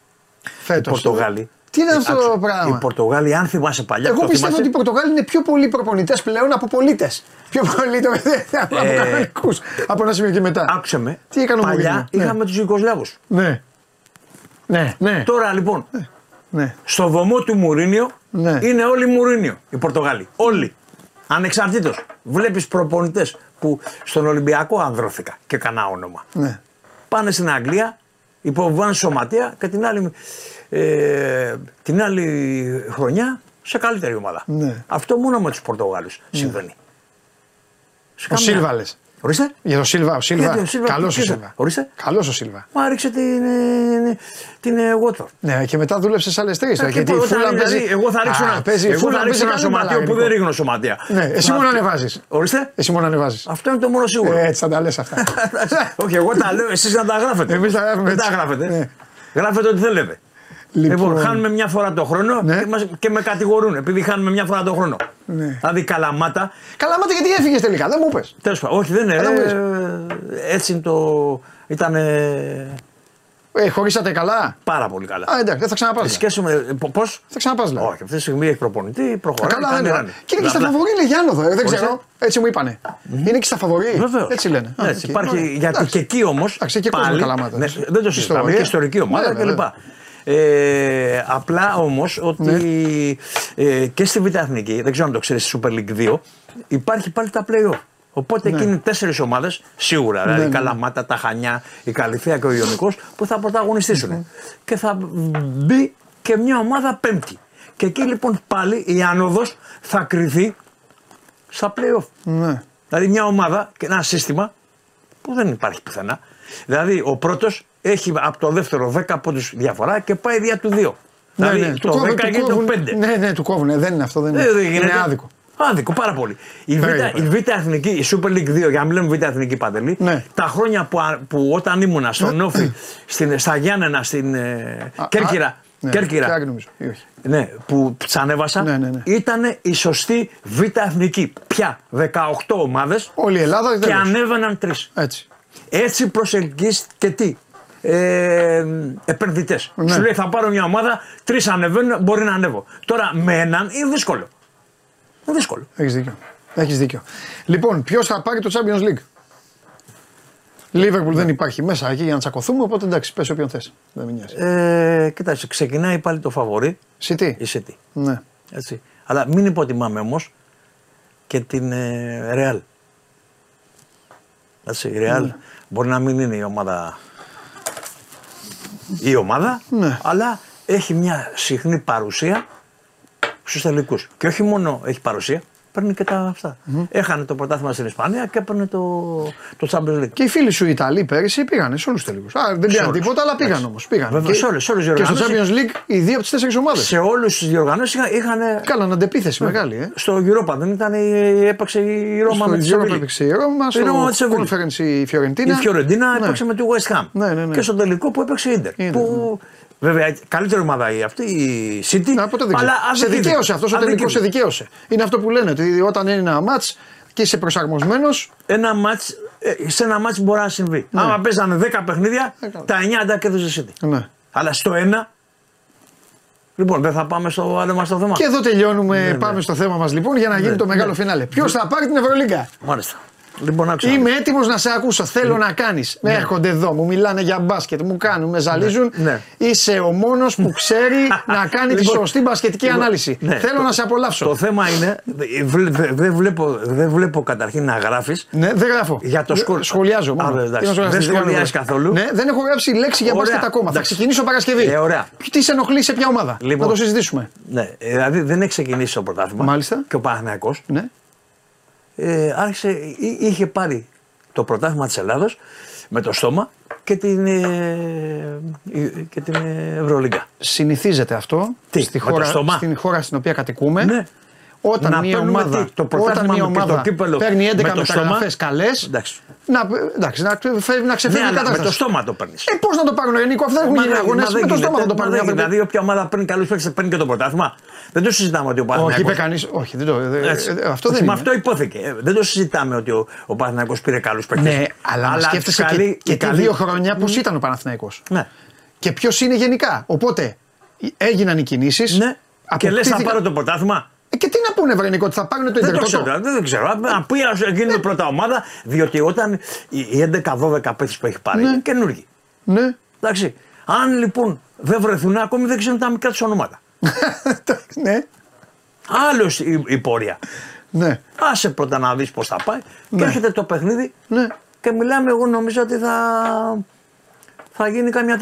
Φέτος. Οι Πορτογάλοι. Τι είναι αυτό Άκουσε, το πράγμα; Οι Πορτογάλοι, αν θυμάσαι παλιά. Εγώ το πιστεύω θυμάσαι, ότι οι Πορτογάλοι είναι πιο πολλοί προπονητές πλέον από πολίτες. Πιο πολλοί το από Ε, κανονικούς. Από ένα σημείο και μετά. Άκουσε με. Τι έκανε ο Παλιά Μourinho, ναι. είχαμε τους Ιουγκοσλάβους. Ναι. Ναι, ναι. Τώρα λοιπόν, ναι. στο βωμό του Μουρίνιο Ναι. είναι όλοι Μουρίνιο οι Πορτογάλοι. Όλοι. Ανεξαρτήτως. Βλέπεις προπονητές που στον Ολυμπιακό ανδρώθηκα και κανένα όνομα. ναι. Πάνε στην Αγγλία, υποβάλλουν σωματεία και την άλλη, ε, την άλλη χρονιά σε καλύτερη ομάδα. Ναι. Αυτό μόνο με τους Πορτογάλους συμβαίνει. Σε Ο καμιά. Σίλβα λε. Ορίστε. Για τον Σίλβα, ο Σίλβα. Γιατί ο Σίλβα, Καλός ο τι κοίτα. Σίλβα. Ορίστε. Καλός ο Σίλβα. Μα ρίξε την, ε, την ε, Watford. Ναι, και μετά δούλεψε σε άλλες τρεις. Ε, και Γιατί η όταν Φούλα είναι, παίζει. δηλαδή, εγώ θα ρίξω Α, ένα, παίζει- η εγώ Φούλα θα παίζει ρίξω ένα καλή μπάλα, σωματείο που Νικό. δεν ρίχνω σωματεία. Ναι, εσύ Μα- μόνο ανεβάζεις. Ορίστε. Εσύ μόνο ανεβάζεις. Αυτό είναι το μόνο σίγουρο. Έτσι θα τα λες αυτά. Όχι, εγώ τα λέω, εσείς να τα γράφετε. Εμείς τα γράφουμε Δεν τα έτσι. γράφετε. Ναι. Γράφετε ό,τι θέλετε. Λοιπόν, Λοιπόν, χάνουμε μια φορά το χρόνο Ναι. και, μας- και με κατηγορούν επειδή χάνουμε μια φορά το χρόνο. Ναι. Δηλαδή καλαμάτα. Καλά, μάτε γιατί έφυγες τελικά, δεν μου είπες. Τέλος πάντων, όχι δεν είναι. Καλά μου ε, έτσι είναι το. Ήταν. Ε, χωρίσατε καλά; Πάρα πολύ καλά. Α, εντάξει, δεν θα ξαναπάς. Σε σχέση με. Πώς; Θα ξαναπάς δηλαδή. Όχι, αυτή τη στιγμή έχει προπονητή, προχωράει. Καλά, κάνει δεν ράνι. είναι. Και είναι και στα Απλά- φαβορή, είναι Γιάννοδο. Ε, δεν Ορίστε. ξέρω. Έτσι μου είπανε. Είναι και στα φαβορή. Βεβαίως. Έτσι λένε. Α, Έτσι, οκ. υπάρχει, Ωραία. γιατί Εντάξει. και εκεί όμως. Εντάξει, και κόσμος καλαμάτα. Ναι, δεν το συζητάμε. Ιστορία. Και ιστορική ομάδα Ναι, κλπ. Βέβαια. Ε, απλά όμως ότι Ναι. ε, και στη Β' Εθνική, δεν ξέρω αν το ξέρεις, στη Super League 2, υπάρχει πάλι τα play-off. Οπότε εκεί είναι τέσσερις ομάδες σίγουρα. Δηλαδή Ναι, η ναι. Καλαμάτα, τα Χανιά, η Καλυθέα και ο Ιωνικός που θα πρωταγωνιστήσουν. Και θα μπει και μια ομάδα πέμπτη. Και εκεί λοιπόν πάλι η άνοδος θα κρυθεί στα play-off. Ναι. Δηλαδή μια ομάδα και ένα σύστημα που δεν υπάρχει πουθενά. Δηλαδή ο πρώτος έχει από το δεύτερο 10 πόντους διαφορά και πάει δια του 2. Ναι, δηλαδή ναι, το κόβουν- 10 γίνεται το κόβουν- 5. Ναι, ναι, του κόβουν. Δεν είναι αυτό. Δεν είναι, Ε, δεν γίνεται. είναι άδικο. Άδικο, πάρα πολύ. Η Β' Περίπου. η Β' Εθνική, η Super League 2, για να μην λέμε Β' Εθνική Παντελή, Ναι. τα χρόνια που, α- που όταν ήμουνα στον Όφη, στην, στα Γιάννενα, στην ε, Α, Κέρκυρα, α, ναι, Κέρκυρα Κέρκυρα νομίζω, ή όχι. ναι, που ψανέβασα, Ναι, ναι, ναι. ήταν η σωστή Β' Εθνική. Πια 18 ομάδες Όλη η Ελλάδα και δεν ανέβαιναν τρεις. Έτσι. Έτσι προσεγγίζει και τι; Ε, Επενδυτές. Ναι. Σου λέει θα πάρω μια ομάδα, τρεις ανεβαίνουν, μπορεί να ανέβω. Τώρα με έναν είναι δύσκολο. Είναι δύσκολο. Έχεις δίκιο. Έχεις δίκιο. Λοιπόν, ποιος θα πάρει το Champions League; Λίβερπουλ δεν υπάρχει μέσα εκεί για να τσακωθούμε, οπότε εντάξει, πες όποιον θες. Δεν με νοιάζει. Ε, κοίταξε, ξεκινάει πάλι το φαβορή City. η City. Ναι. Έτσι. Αλλά μην υποτιμάμε όμως και την ε, Real. Έτσι, η Real Ναι. μπορεί να μην είναι η ομάδα η ομάδα, Ναι. αλλά έχει μια συχνή παρουσία στους τελικούς. Και όχι μόνο έχει παρουσία, παίρνει και τα αυτά. Έχανε το πρωτάθλημα στην Ισπανία και έπαιρνε το, το Champions League. Και οι φίλοι σου οι Ιταλοί πέρυσι πήγανε σε όλους του τελικούς. Α, δεν πήγαν όλους. τίποτα, αλλά πήγαν Εντάξει. όμως. Πήγαν. Βέβαια, Και- σε όλες- σε όλες τις Και στο Champions διοργανώσεις. League οι δύο από τις τέσσερις ομάδες. Σε όλους τους διοργανώσεις είχαν. Κάναν αντεπίθεση μεγάλη. Ε. Στο Europa δεν ήταν, η- έπαιξε η Ρώμα με τη Στο Europa Σεβίλη. έπαιξε η Ρώμα, Η Ρώμα με τη στο Σεβίλη. Conference η Φιωρεντίνα. Η Φιωρεντίνα Ναι. έπαιξε με τη West Ham. Ναι, ναι, ναι. Και στο τελικό που έπαιξε η Ιντερ. Ίντερ, Που βέβαια καλύτερη ομάδα η αυτή, η City. Να, ποτέ δεν ξέρω. αλλά σε αδικήθηκε. δικαίωσε αυτός ο τελικός, Αδικήθηκε. σε δικαίωσε. Είναι αυτό που λένε ότι όταν είναι ένα ματ και είσαι προσαρμοσμένο. Ένα μάτς, ε, σε ένα μάτς μπορεί να συμβεί. Άμα παίζανε 10 παιχνίδια, Ναι. Ε, καλά. τα 9 τα κέρδιζε η City. Ναι. Αλλά στο ένα. Λοιπόν, δεν θα πάμε στο άλλο μας το θέμα. Και εδώ τελειώνουμε. Ναι, Πάμε στο θέμα μας λοιπόν για να γίνει το μεγάλο φινάλε. Ποιος θα πάρει την Ευρωλίγκα; Μάλιστα. Λοιπόν, άκουσα. Είμαι έτοιμος να σε ακούσω. Θέλω να κάνεις. Με έρχονται εδώ, μου μιλάνε για μπάσκετ, μου κάνουν, με ζαλίζουν. Ναι. Είσαι ο μόνος που ξέρει να κάνει τη Λοιπόν, σωστή μπασκετική λοιπόν, ανάλυση. ναι, Θέλω το- να σε απολαύσω. Το θέμα είναι, δεν δε, δε βλέπω, δεν βλέπω καταρχήν να γράφεις. Ναι, δεν γράφω. Για το Δε- σχολ- Σχολιάζω. Α, μόνο. εντάξει. Τι να σχολιάσω, Δεν τι κάνω, σχολιάζεις βρε. καθόλου. Ναι, δεν έχω γράψει λέξη για Ωραία. μπάσκετ ακόμα. Θα Εντάξει. ξεκινήσω Παρασκευή. Ε, ωραία. Τι σε ενοχλεί σε ποια ομάδα; Λοιπόν. Να το συζητήσουμε. Ναι, ε, δηλαδή δεν έχει ξεκινήσει το πρωτάθλημα. Μάλιστα. Και ο Παναθηναϊκός Ναι. Ε, άρχισε, εί- είχε πάρει το πρωτάθλημα της Ελλάδος με το στόμα και την, ε, ε, και την ε, Ευρωλίγκα. Συνηθίζεται αυτό Τι, στη με το χώρα, στόμα; στην χώρα στην οποία κατοικούμε. Ναι. Όταν Να μια παίρνουμε ομάδα, τι, το όταν πρωτάθλημα μια και το ομάδα κύπελο παίρνει 11 με το μεταγραφές στόμα. καλές, Εντάξει. να, εντάξει, να, φεύγει, να ξεφεύγει Ναι, η αλλά με κατάσταση. το στόμα το παίρνεις. Ε, πώς να το πάρουν Ελληνικό, αφού δεν έχουν γίνει αγώνε. Με το στόμα θα το πάρουν. οι άνθρωποι. Δηλαδή, όποια ομάδα παίρνει καλούς παίκτες παίρνει και το πρωτάθλημα. Δεν το συζητάμε ότι ο Όχι, Παναθηναϊκός είπε κανεί. Όχι, δεν το. ε, Έτσι. ε, Αυτό Όχι, δεν με είναι. αυτό υπόθηκε. Ε, Δεν το συζητάμε ότι ο, ο Παναθηναϊκός πήρε καλούς παίκτες. Ναι, αλλά, αλλά σκέφτεσαι και, καλή- και τι καλή- δύο χρόνια πώς ήταν ο Παναθηναϊκός. Ναι. Και ποιος είναι γενικά. Οπότε έγιναν οι κινήσεις. ναι. Και λες θα πάρω το πρωτάθλημα. Ε, και τι να πούνε, Βρενικό, ότι θα πάρουν το Δεν το Ιντερτότο. ξέρω, δεν, δεν ξέρω. Να πει να γίνει η πρώτα ομάδα, διότι όταν οι οι 11-12 παίχτε που έχει πάρει Ναι. είναι καινούργοι. Ναι. Εντάξει. Αν λοιπόν δεν βρεθούν, ακόμη δεν ξέρουν τα μικρά τους ονόματα. ναι. Άλλο η, η πορεία. Ναι. Άσε πρώτα να δεις πώς θα πάει. Και Ναι. έρχεται το παιχνίδι Ναι. και μιλάμε. Εγώ νομίζω ότι θα, θα γίνει καμιά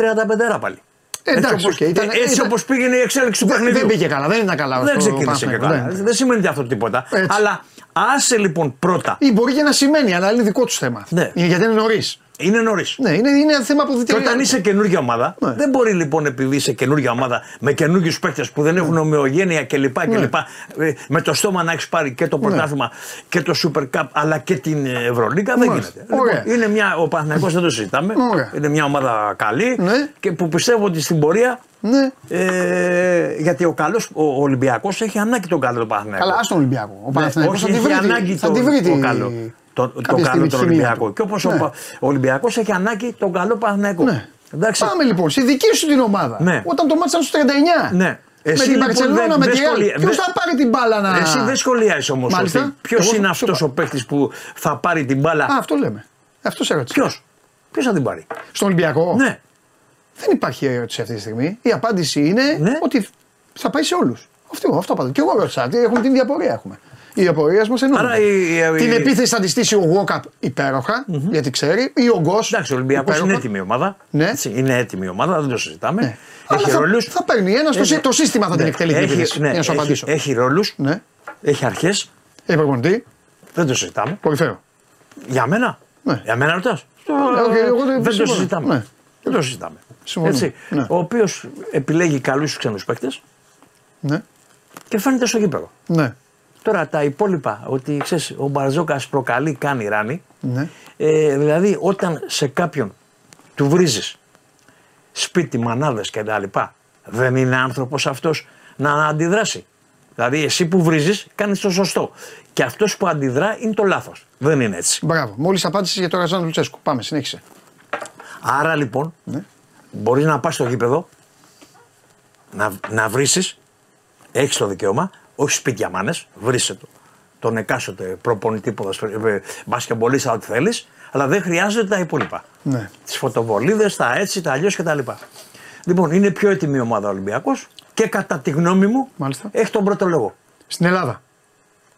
35 πάλι. Ε, εντάξει, έτσι όπως, οκ, ήταν- έτσι ήταν- όπως πήγαινε η εξέλιξη του Δεν, παιχνιδιού. δεν πήγε καλά, δεν ήταν καλά. Δεν στο ξεκίνησε και Παναθηναϊκό, καλά. ναι. Δεν σημαίνει αυτό τίποτα. Έτσι. Αλλά άσε λοιπόν πρώτα. Ή μπορεί και να σημαίνει, αλλά είναι δικό τους θέμα. Ναι. Είναι, γιατί είναι νωρίς. Είναι νωρίς. Ναι, είναι, είναι θέμα Και αποδυτήρια. όταν είσαι καινούργια ομάδα, Ναι. δεν μπορεί λοιπόν επειδή είσαι καινούργια ομάδα με καινούργιους παίκτες που δεν έχουν ομοιογένεια κλπ. Ναι. κλπ ε, με το στόμα να έχεις πάρει και το πρωτάθλημα και το Super Cup αλλά και την Ευρωλίγκα δεν Μάλιστα. γίνεται. Ωραία. Λοιπόν, είναι μια, ο Παναθηναϊκός δεν το συζητάμε. Ωραία. Είναι μια ομάδα καλή Ναι. και που πιστεύω ότι στην πορεία. Ναι. Ε, γιατί ο καλός ο Ολυμπιακός έχει ανάγκη τον καλό τον Παναθηναϊκό. Καλά, άστον Ολυμπιακό. Ο Ναι, Παναθηναϊκός όχι, θα τη έχει βρει. τη- ανάγκη θα το, τη βρει το τη- καλό. Το, το κάποια στιγμή καλό τη τον χημεία Ολυμπιακό. του. Και όπως Ναι. ο, ο Ολυμπιακός έχει ανάγκη τον καλό Παναθηναϊκό. Ναι. Εντάξει. Πάμε λοιπόν στη δική σου την ομάδα. Ναι. Όταν το μάτσαν στο 39. Ναι. με Εσύ την λοιπόν Μπαρσελόνα, δεν- με δεν τη Real. σχολια- Ποιος δεν- θα πάρει την μπάλα να. Εσύ δεν σχολιάζεις όμως Μάλιστα. ότι ποιος Εγώ είναι σου αυτός είπα. ο παίκτης που θα πάρει την μπάλα; Α, αυτό λέμε. Αυτός σε ερώτησε. Ποιος; Ποιος θα την πάρει; Στον Ολυμπιακό; Ναι. Δεν υπάρχει ερώτηση αυτή τη στιγμή. Η απάντηση είναι Ναι. ότι θα πάει σε όλους. Αυτό, αυτό απαντώ. Και εγώ ρώτησα. Τι έχουμε την διαπορία έχουμε. Οι απορίες μας εννοούν. Άρα η- η- Την η- επίθεση θα τη στήσει ο Walkup υπέροχα, γιατί ξέρει, ή ο Γκο. Εντάξει, ο Ολυμπιακός είναι έτοιμη ομάδα. Ναι. Έτσι, είναι έτοιμη ομάδα, δεν το συζητάμε. Ναι. Αλλά Έχει θα, ρόλους. θα παίρνει ένας, το, σύ- το σύστημα θα την εκτελεί την επίθεση. ναι, για να σου έχει, απαντήσω. έχει ρόλους, Ναι. έχει αρχές, Έχει προπονητή, δεν το συζητάμε. κορυφαίο. Για μένα. Ναι. Για μένα ρωτάς. όχι, εγώ δεν δεν το συμφωνώ. συζητάμε. Ναι. Δεν το συζητάμε. Συμφωνώ. Έτσι, Ναι. Ο οποίος επιλέγει καλούς ξένους παίκτες Ναι. και φαίνεται στο γήπεδο. Ναι. Τώρα τα υπόλοιπα, ότι ξέρεις, ο Μπαρζόκας προκαλεί, κάνει ράνι. Ναι. Ε, δηλαδή όταν σε κάποιον του βρίζεις σπίτι, μανάδες κτλ. Δεν είναι άνθρωπος αυτός να αντιδράσει. Δηλαδή εσύ που βρίζεις κάνεις το σωστό. Και αυτός που αντιδρά είναι το λάθος. Δεν είναι έτσι. Μπράβο. Μόλις απάντησες για το Ραζάν Λουτσέσκου. Πάμε, συνέχισε. Άρα λοιπόν Ναι. μπορείς να πας στο γήπεδο να, να βρει, έχεις το δικαίωμα, όχι σπίτια μάνε, βρίσκε το. Τον εκάστοτε προπονητή ποδοσφαιρ- μπασκεμπολίστα, ό,τι θέλεις, αλλά δεν χρειάζεται τα υπόλοιπα. Ναι. Τις φωτοβολίδες, τα έτσι, τα αλλιώς κτλ. Λοιπόν, είναι πιο έτοιμη η ομάδα Ολυμπιακός και κατά τη γνώμη μου Μάλιστα. έχει τον πρώτο λόγο. Στην Ελλάδα.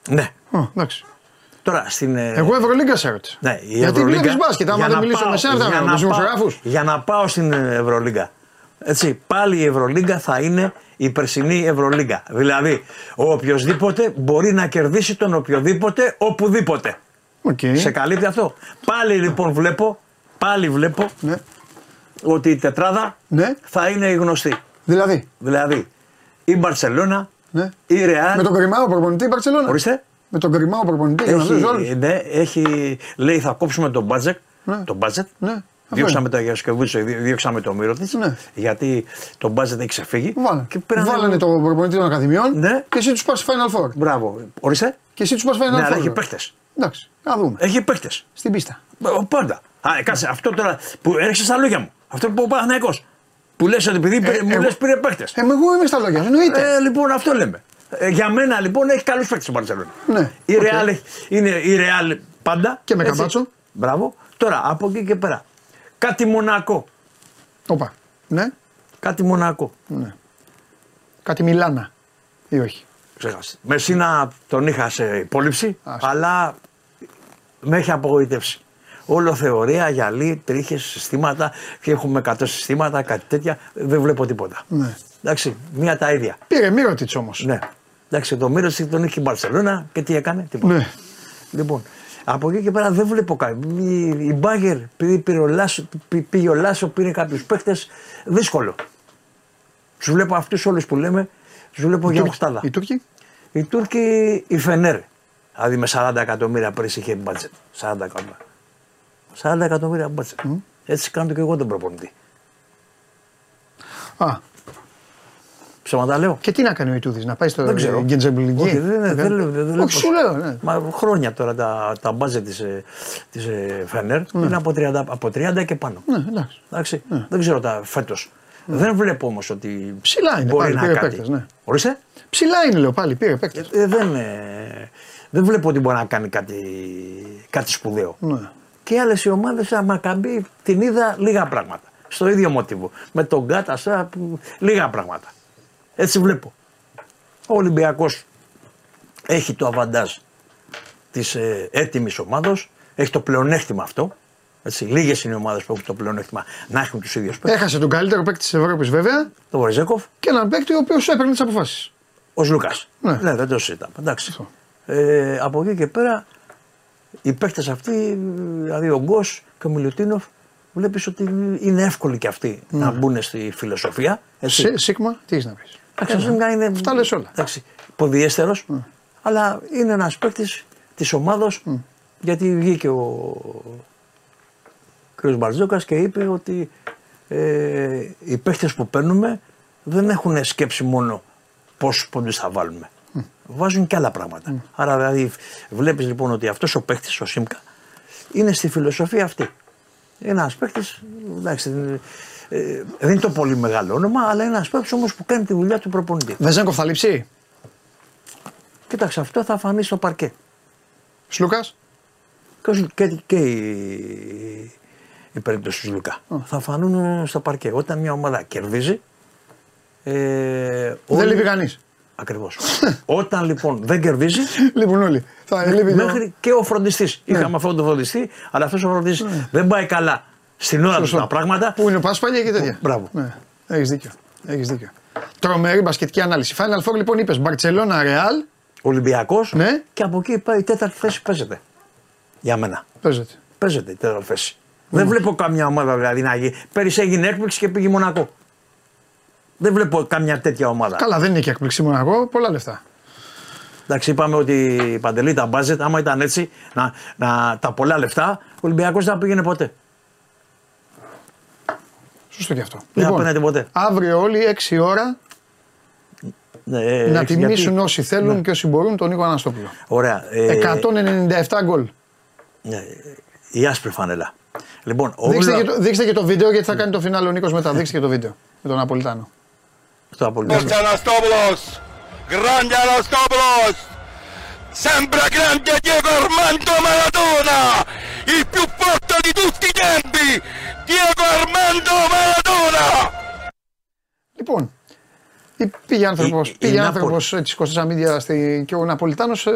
Ναι. Ω, εντάξει. Τώρα στην. ε, Εγώ Ευρωλίγκα σε έρωτησα. Ναι, η Γιατί Ευρωλίγκα- βλέπεις μπάσκετ, άμα για δεν να μιλήσω πάω- με σένα, θα για με να τους πάω- δημοσιογράφους. Για να πάω στην Ευρωλίγκα. Έτσι, πάλι η Ευρωλίγκα θα είναι η περσινή Ευρωλίγκα. Δηλαδή, ο οποιοδήποτε μπορεί να κερδίσει τον οποιοδήποτε οπουδήποτε. Οκ. Σε καλύπτει αυτό. Πάλι λοιπόν βλέπω, πάλι βλέπω Ναι. ότι η τετράδα Ναι. θα είναι η γνωστή. Δηλαδή. Δηλαδή, η Μπαρσελόνα, Ναι. η Ρεάλ. Με τον Γκριμάου προπονητή η Μπαρσελόνα. Ορίστε. Με τον Γκριμάου προπονητή για να δεις όλους. Έχει, ναι, έχει, λέει θα κόψουμε τον budget. Ναι. Το budget. Ναι, αυτό Διώξαμε είναι. το Γιασικεβίτσιους, διώξαμε το Μίροτιτς. Ναι. Γιατί το budget έχει ξεφύγει. Βάλανε. Και πήραν- Βάλανε τον προπονητή των Ακαδημιών Ναι. και εσύ τους πας Final Four. Μπράβο. Ορίστε. Και εσύ τους πας Final Ναι, Four. αλλά έχει παίχτες. Εντάξει, να δούμε. Έχει παίχτες. Στην πίστα. Πάντα. Α, ε, κάτσε, αυτό τώρα που έριξες στα λόγια μου. Αυτό που είπε ο Παναθηναϊκός. Που λες ότι επειδή πήρε- μου εγώ- λες πήρε παίχτες. Ε, με εγώ είμαι στα λόγια, εννοείται. Ε, λοιπόν, αυτό λέμε. Ε, για μένα λοιπόν έχει καλούς παίκτες ο Μπαρσελόνα. Ναι, Η OK. Real έχει- είναι η Real πάντα. Και με έτσι. Καμπάτσο. Μπράβο. Τώρα από εκεί και πέρα. Κάτι μονακό. Όπα. Ναι, Κάτι μονακό. κάτι Μιλάνα. Ή όχι. Ξέχασε. Μεσίνα τον είχα σε υπόλοιψη, Άσο. αλλά με έχει απογοητεύσει. Όλο θεωρία, γυαλί, τρίχες, συστήματα και έχουμε 100 συστήματα, κάτι τέτοια. Δεν βλέπω τίποτα. Ναι. Εντάξει, μία τα ίδια. Πήρε Μύρωτιτς όμως. Ναι. Εντάξει, το Μύρο τον είχε η Μπαρσελόνα και τι έκανε, τίποτα. Ναι. Λοιπόν, από εκεί και πέρα δεν βλέπω κάτι. Η, η Μπάγκερ, επειδή πήρε ο Λάσο, πή- πήγε ο Λάσο, πήρε κάποιους παίχτε, δύσκολο. Τους βλέπω αυτούς όλους που λέμε, τους βλέπω για οχτάδα. Οι Τούρκοι; Οι Τούρκοι, η Φενέρ. Δηλαδή με 40 εκατομμύρια πέρυσι είχε μπάτζετ. 40 εκατομμύρια. 40 εκατομμύρια μπάτζετ. Έτσι κάνω και εγώ τον προπονητή. Α, Ψέματα λέω. και τι να κάνει ο Ιτούδης, να πάει στο Δεν ξέρω. Γκεντζεμπλιγκή. Όχι, δεν, δεν, δεν, λέω- δεν λέω Όχι, πώς. σου λέω. Ναι. Μα χρόνια τώρα τα, τα μπάτζετ της, ε, της ε, Φενέρ είναι από 30, από 30 και πάνω. Ναι, εντάξει. Εντάξει. Δεν ξέρω τα φέτος. Δεν βλέπω όμως ότι Ψηλά είναι μπορεί πάλι, να πήρε κάτι. παίκτες, ναι. Ορίστε. Ψηλά είναι, λέω πάλι, πήρε παίκτες. Ε, δεν, ε, δεν βλέπω ότι μπορεί να κάνει κάτι, κάτι σπουδαίο. Ναι. Και οι άλλε ομάδες, σαν Μακαμπή, την είδα λίγα πράγματα. Στο ίδιο μοτίβο. Με τον Κάτα, σαν, που- λίγα πράγματα. Έτσι βλέπω. Ο Ολυμπιακός έχει το αβαντάζ της ε, έτοιμης ομάδος, έχει το πλεονέκτημα αυτό. Έτσι, λίγες είναι οι ομάδες που έχουν το πλεονέκτημα να έχουν τους ίδιους παίκτες. Έχασε τον καλύτερο παίκτη της Ευρώπης βέβαια Το Βορυζέκοφ, και έναν παίκτη ο οποίος έπαιρνε τις αποφάσεις. ο Λούκα. Ναι. Ναι. δεν το συζητάμε. Εντάξει. Αυτό. Ε, από εκεί και πέρα, οι παίκτες αυτοί, δηλαδή ο Γκος και ο Μιλουτίνοφ, βλέπεις ότι είναι εύκολοι και αυτοί να μπουν στη φιλοσοφία. Έτσι. Ναι. Σίγμα, τι έχεις να πεις. Εντάξει, ο Σίγμα είναι. Αυτά λες όλα. Εντάξει, ποδιέστερος, αλλά είναι ένας παίκτης της ομάδα γιατί βγήκε ο κ. Μπαρτζόκας και είπε ότι ε, οι παίκτες που παίρνουμε δεν έχουν σκέψη μόνο πόσου πόντους θα βάλουμε. Βάζουν και άλλα πράγματα. Άρα δηλαδή βλέπεις λοιπόν ότι αυτός ο παίκτης, ο Σίμκα, είναι στη φιλοσοφία αυτή. Είναι ένας παίκτης, εντάξει, ε, δεν είναι το πολύ μεγάλο όνομα, αλλά είναι ένας παίκτης όμως που κάνει τη δουλειά του προπονητή. Βεζέγκοφ θα λείψει; Κοίταξε, αυτό θα φανεί στο παρκέ. Σλούκα. Και, ο Σλου- και, και η, η περίπτωση του Λουκά. Θα φανούν στο παρκέ. Όταν μια ομάδα κερδίζει. Ε, Δεν λείπει κανείς. Ακριβώς. Όταν λοιπόν δεν κερδίζει, Λείπουν όλοι. Θα λείπει και ο- μέχρι και ο φροντιστής. Ναι. Είχαμε αυτόν τον φροντιστή, αλλά αυτός ο φροντιστής δεν πάει καλά στην ώρα τους Σωστό. τα πράγματα. Πού είναι ο Πάσπαλια και τέτοια. Μπράβο. Ναι, έχεις δίκιο. Έχεις δίκιο. Τρομερή μπασκετική ανάλυση. Final Four λοιπόν είπες Μπαρσελόνα Ρεάλ. Ολυμπιακός Ναι. και από εκεί πάει η τέταρτη θέση παίζεται. Για μένα. Παίζεται. Παίζεται η τέταρτη θέση. Δεν βλέπω καμιά ομάδα δηλαδή να γίνει. Πέρυσι έγινε έκπληξη και πήγε Μονακό. Δεν βλέπω καμιά τέτοια ομάδα. Καλά, δεν είναι και έκπληξη Μονακό, πολλά λεφτά. Εντάξει, είπαμε ότι η παντελή τα μπάζετ, άμα ήταν έτσι, να, να, τα πολλά λεφτά, ο Ολυμπιακός δεν θα πήγαινε ποτέ. Σωστό και αυτό. Δεν θα πήγαινε ποτέ. αύριο όλοι 6 ώρα Ναι, ε, να έτσι, τιμήσουν γιατί- όσοι θέλουν και όσοι μπορούν τον Νίκο Αναστόπουλο. Ωραία. ε, 197 γκολ. ναι, η άσπρη φανελά. Λοιπόν, ο Δείξτε, Ούλα- και το, δείξτε και το βίντεο γιατί θα κάνει το φινάλε ο Νίκος μετά. Δείξτε και το βίντεο με τον Απολιτάνο. στο απολυτικό. Anastopoulos, grande Anastopoulos, sembra grande Diego Armando Maradona, il più forte di tutti i tempi, Diego Armando Maradona. Λοιπόν, ή- πήγε άνθρωπο Η- η πήγε Νάπολη. άνθρωπος, έτσι 24 μίδια στη, και ο Ναπολιτάνος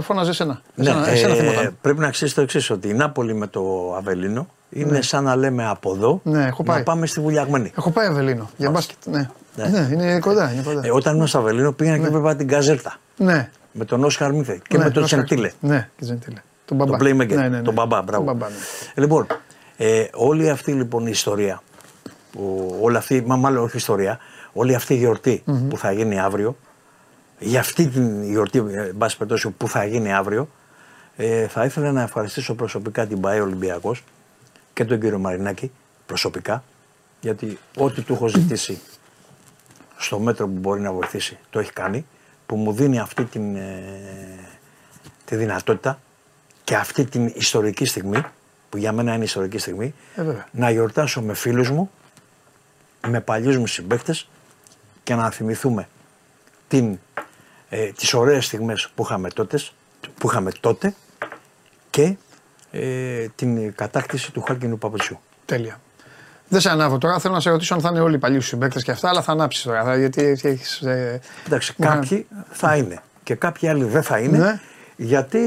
φώναζε εσένα. Ναι, Εσένα, εσένα ε, θυμόταν. πρέπει να ξέρεις το εξής: Ότι η Νάπολη με το Αβελίνο είναι σαν να λέμε από εδώ Ναι, έχω πάει. να πάμε στη Βουλιαγμένη. Έχω πάει Αβελίνο για μπάσκετ. Ναι. Ναι. ναι. είναι κοντά. Είναι κοντά. Ε, όταν ήμουν στο Αβελίνο πήγαινα και έβλεπα την Καζέρτα ναι. Με τον Όσχαρ Μίθε και ναι, με τον Όσκαρ. Τσεντήλε. Ναι, και Τζεντήλε. Τον μπαμπά. Τον playmaker, Ναι, ναι, ναι. τον μπαμπά, μπράβο. Τον μπαμπά, ναι. Λοιπόν, ε, όλη αυτή λοιπόν η ιστορία, που, όλη αυτή, μα μάλλον όχι ιστορία, όλη αυτή η γιορτη που θα γίνει αύριο, για αυτή την γιορτή, ε, εν πάση περιπτώσει, που θα γίνει αύριο, ε, θα ήθελα να ευχαριστήσω προσωπικά την ΠαΕ Ολυμπιακός και τον κύριο Μαρινάκη προσωπικά, γιατί ό,τι του έχω ζητήσει στο μέτρο που μπορεί να βοηθήσει το έχει κάνει, που μου δίνει αυτή την, ε, τη δυνατότητα και αυτή την ιστορική στιγμή, που για μένα είναι ιστορική στιγμή, Ε, βέβαια. να γιορτάσω με φίλους μου, με παλιούς μου συμπαίκτες και να θυμηθούμε την, ε, τις ωραίες στιγμές που είχαμε, τότες, που είχαμε τότε και ε, την κατάκτηση του Χάλκινου Παπατσιού. Τέλεια. Δεν σε ανάβω τώρα. Θέλω να σε ρωτήσω αν θα είναι όλοι οι παλιοί σου συμπαίκτες και αυτά, αλλά θα ανάψεις τώρα. θα- Γιατί έχεις. Ε, Εντάξει, μου κάποιοι θα είναι και κάποιοι άλλοι δεν θα είναι Ναι. γιατί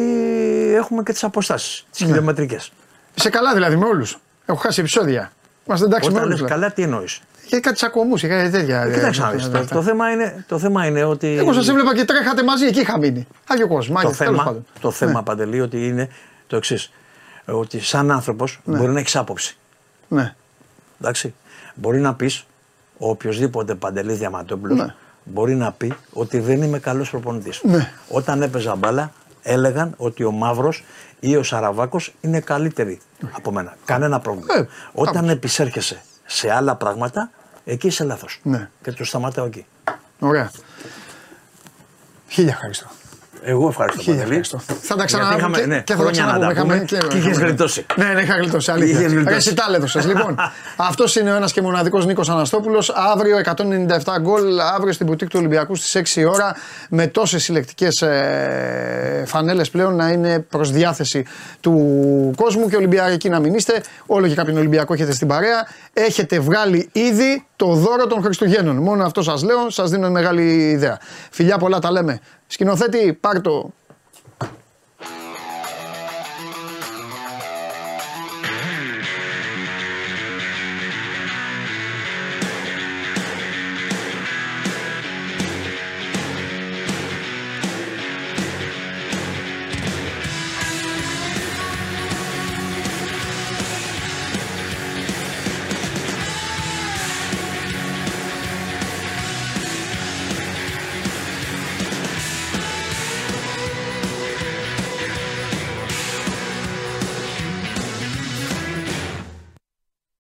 έχουμε και τις αποστάσεις, τις Ναι. χιλιομετρικές. Είσαι καλά δηλαδή με όλους. Έχω χάσει επεισόδια. Είμαστε εντάξει με Όταν όλους. λες καλά τι εννοείς; Είχε κάτι τσακωμούς, είχε κάτι τέτοια. Ε, ε, Κοίταξε να ε, δεις, ε, το, ε, το, θέμα είναι, το θέμα είναι ότι... Εγώ σας έβλεπα και τρέχατε μαζί, εκεί είχα μείνει. Άγιο κόσμο. το Άγιο, τέλος θέμα, πάντων. το θέμα Ναι. Παντελή, ότι είναι το εξής. Ότι σαν άνθρωπος μπορεί να έχεις άποψη. Ναι. Εντάξει. Μπορεί να πεις, ο οποιοδήποτε Παντελής Διαματόπουλο, Ναι. μπορεί να πει ότι δεν είμαι καλός προπονητής. Ναι. Όταν έπαιζα μπάλα, έλεγαν ότι ο Μαύρος ή ο Σαραβάκος είναι καλύτεροι από μένα. Κανένα πρόβλημα. Ε, Όταν άποψη. επισέρχεσαι σε άλλα πράγματα, εκεί είσαι λάθος. Ναι. Και το σταματάω εκεί. Ωραία. Χίλια ευχαριστώ. Εγώ ευχαριστώ Χίλια Παντελή. ευχαριστώ. Θα τα Γιατί ξαναπούμε. είχαμε- και- ναι, και θα τα χρόνια να τα ξαναπούμε. πούμε Είχαμε- και είχες γλιτώσει. Ναι, ναι, είχα γλιτώσει. Αλήθεια. Είχες γλιτώσει. Εσύ τα έδωσες. λοιπόν, αυτός είναι ο ένας και μοναδικός Νίκος Αναστόπουλος. Αύριο 197 γκολ, αύριο στην Πουτίκ του Ολυμπιακού στις 6 η ώρα. Με τόσες συλλεκτικές ε, φανέλες πλέον να είναι προς διάθεση του κόσμου και Ολυμπιακοί να μην είστε. Όλο και κάποιον Ολυμπιακό έχετε στην παρέα. Έχετε βγάλει ήδη το δώρο των Χριστουγέννων. Μόνο αυτό σας λέω, σας δίνω μεγάλη ιδέα. Φιλιά πολλά τα λέμε. Σκηνοθέτη, πάρ το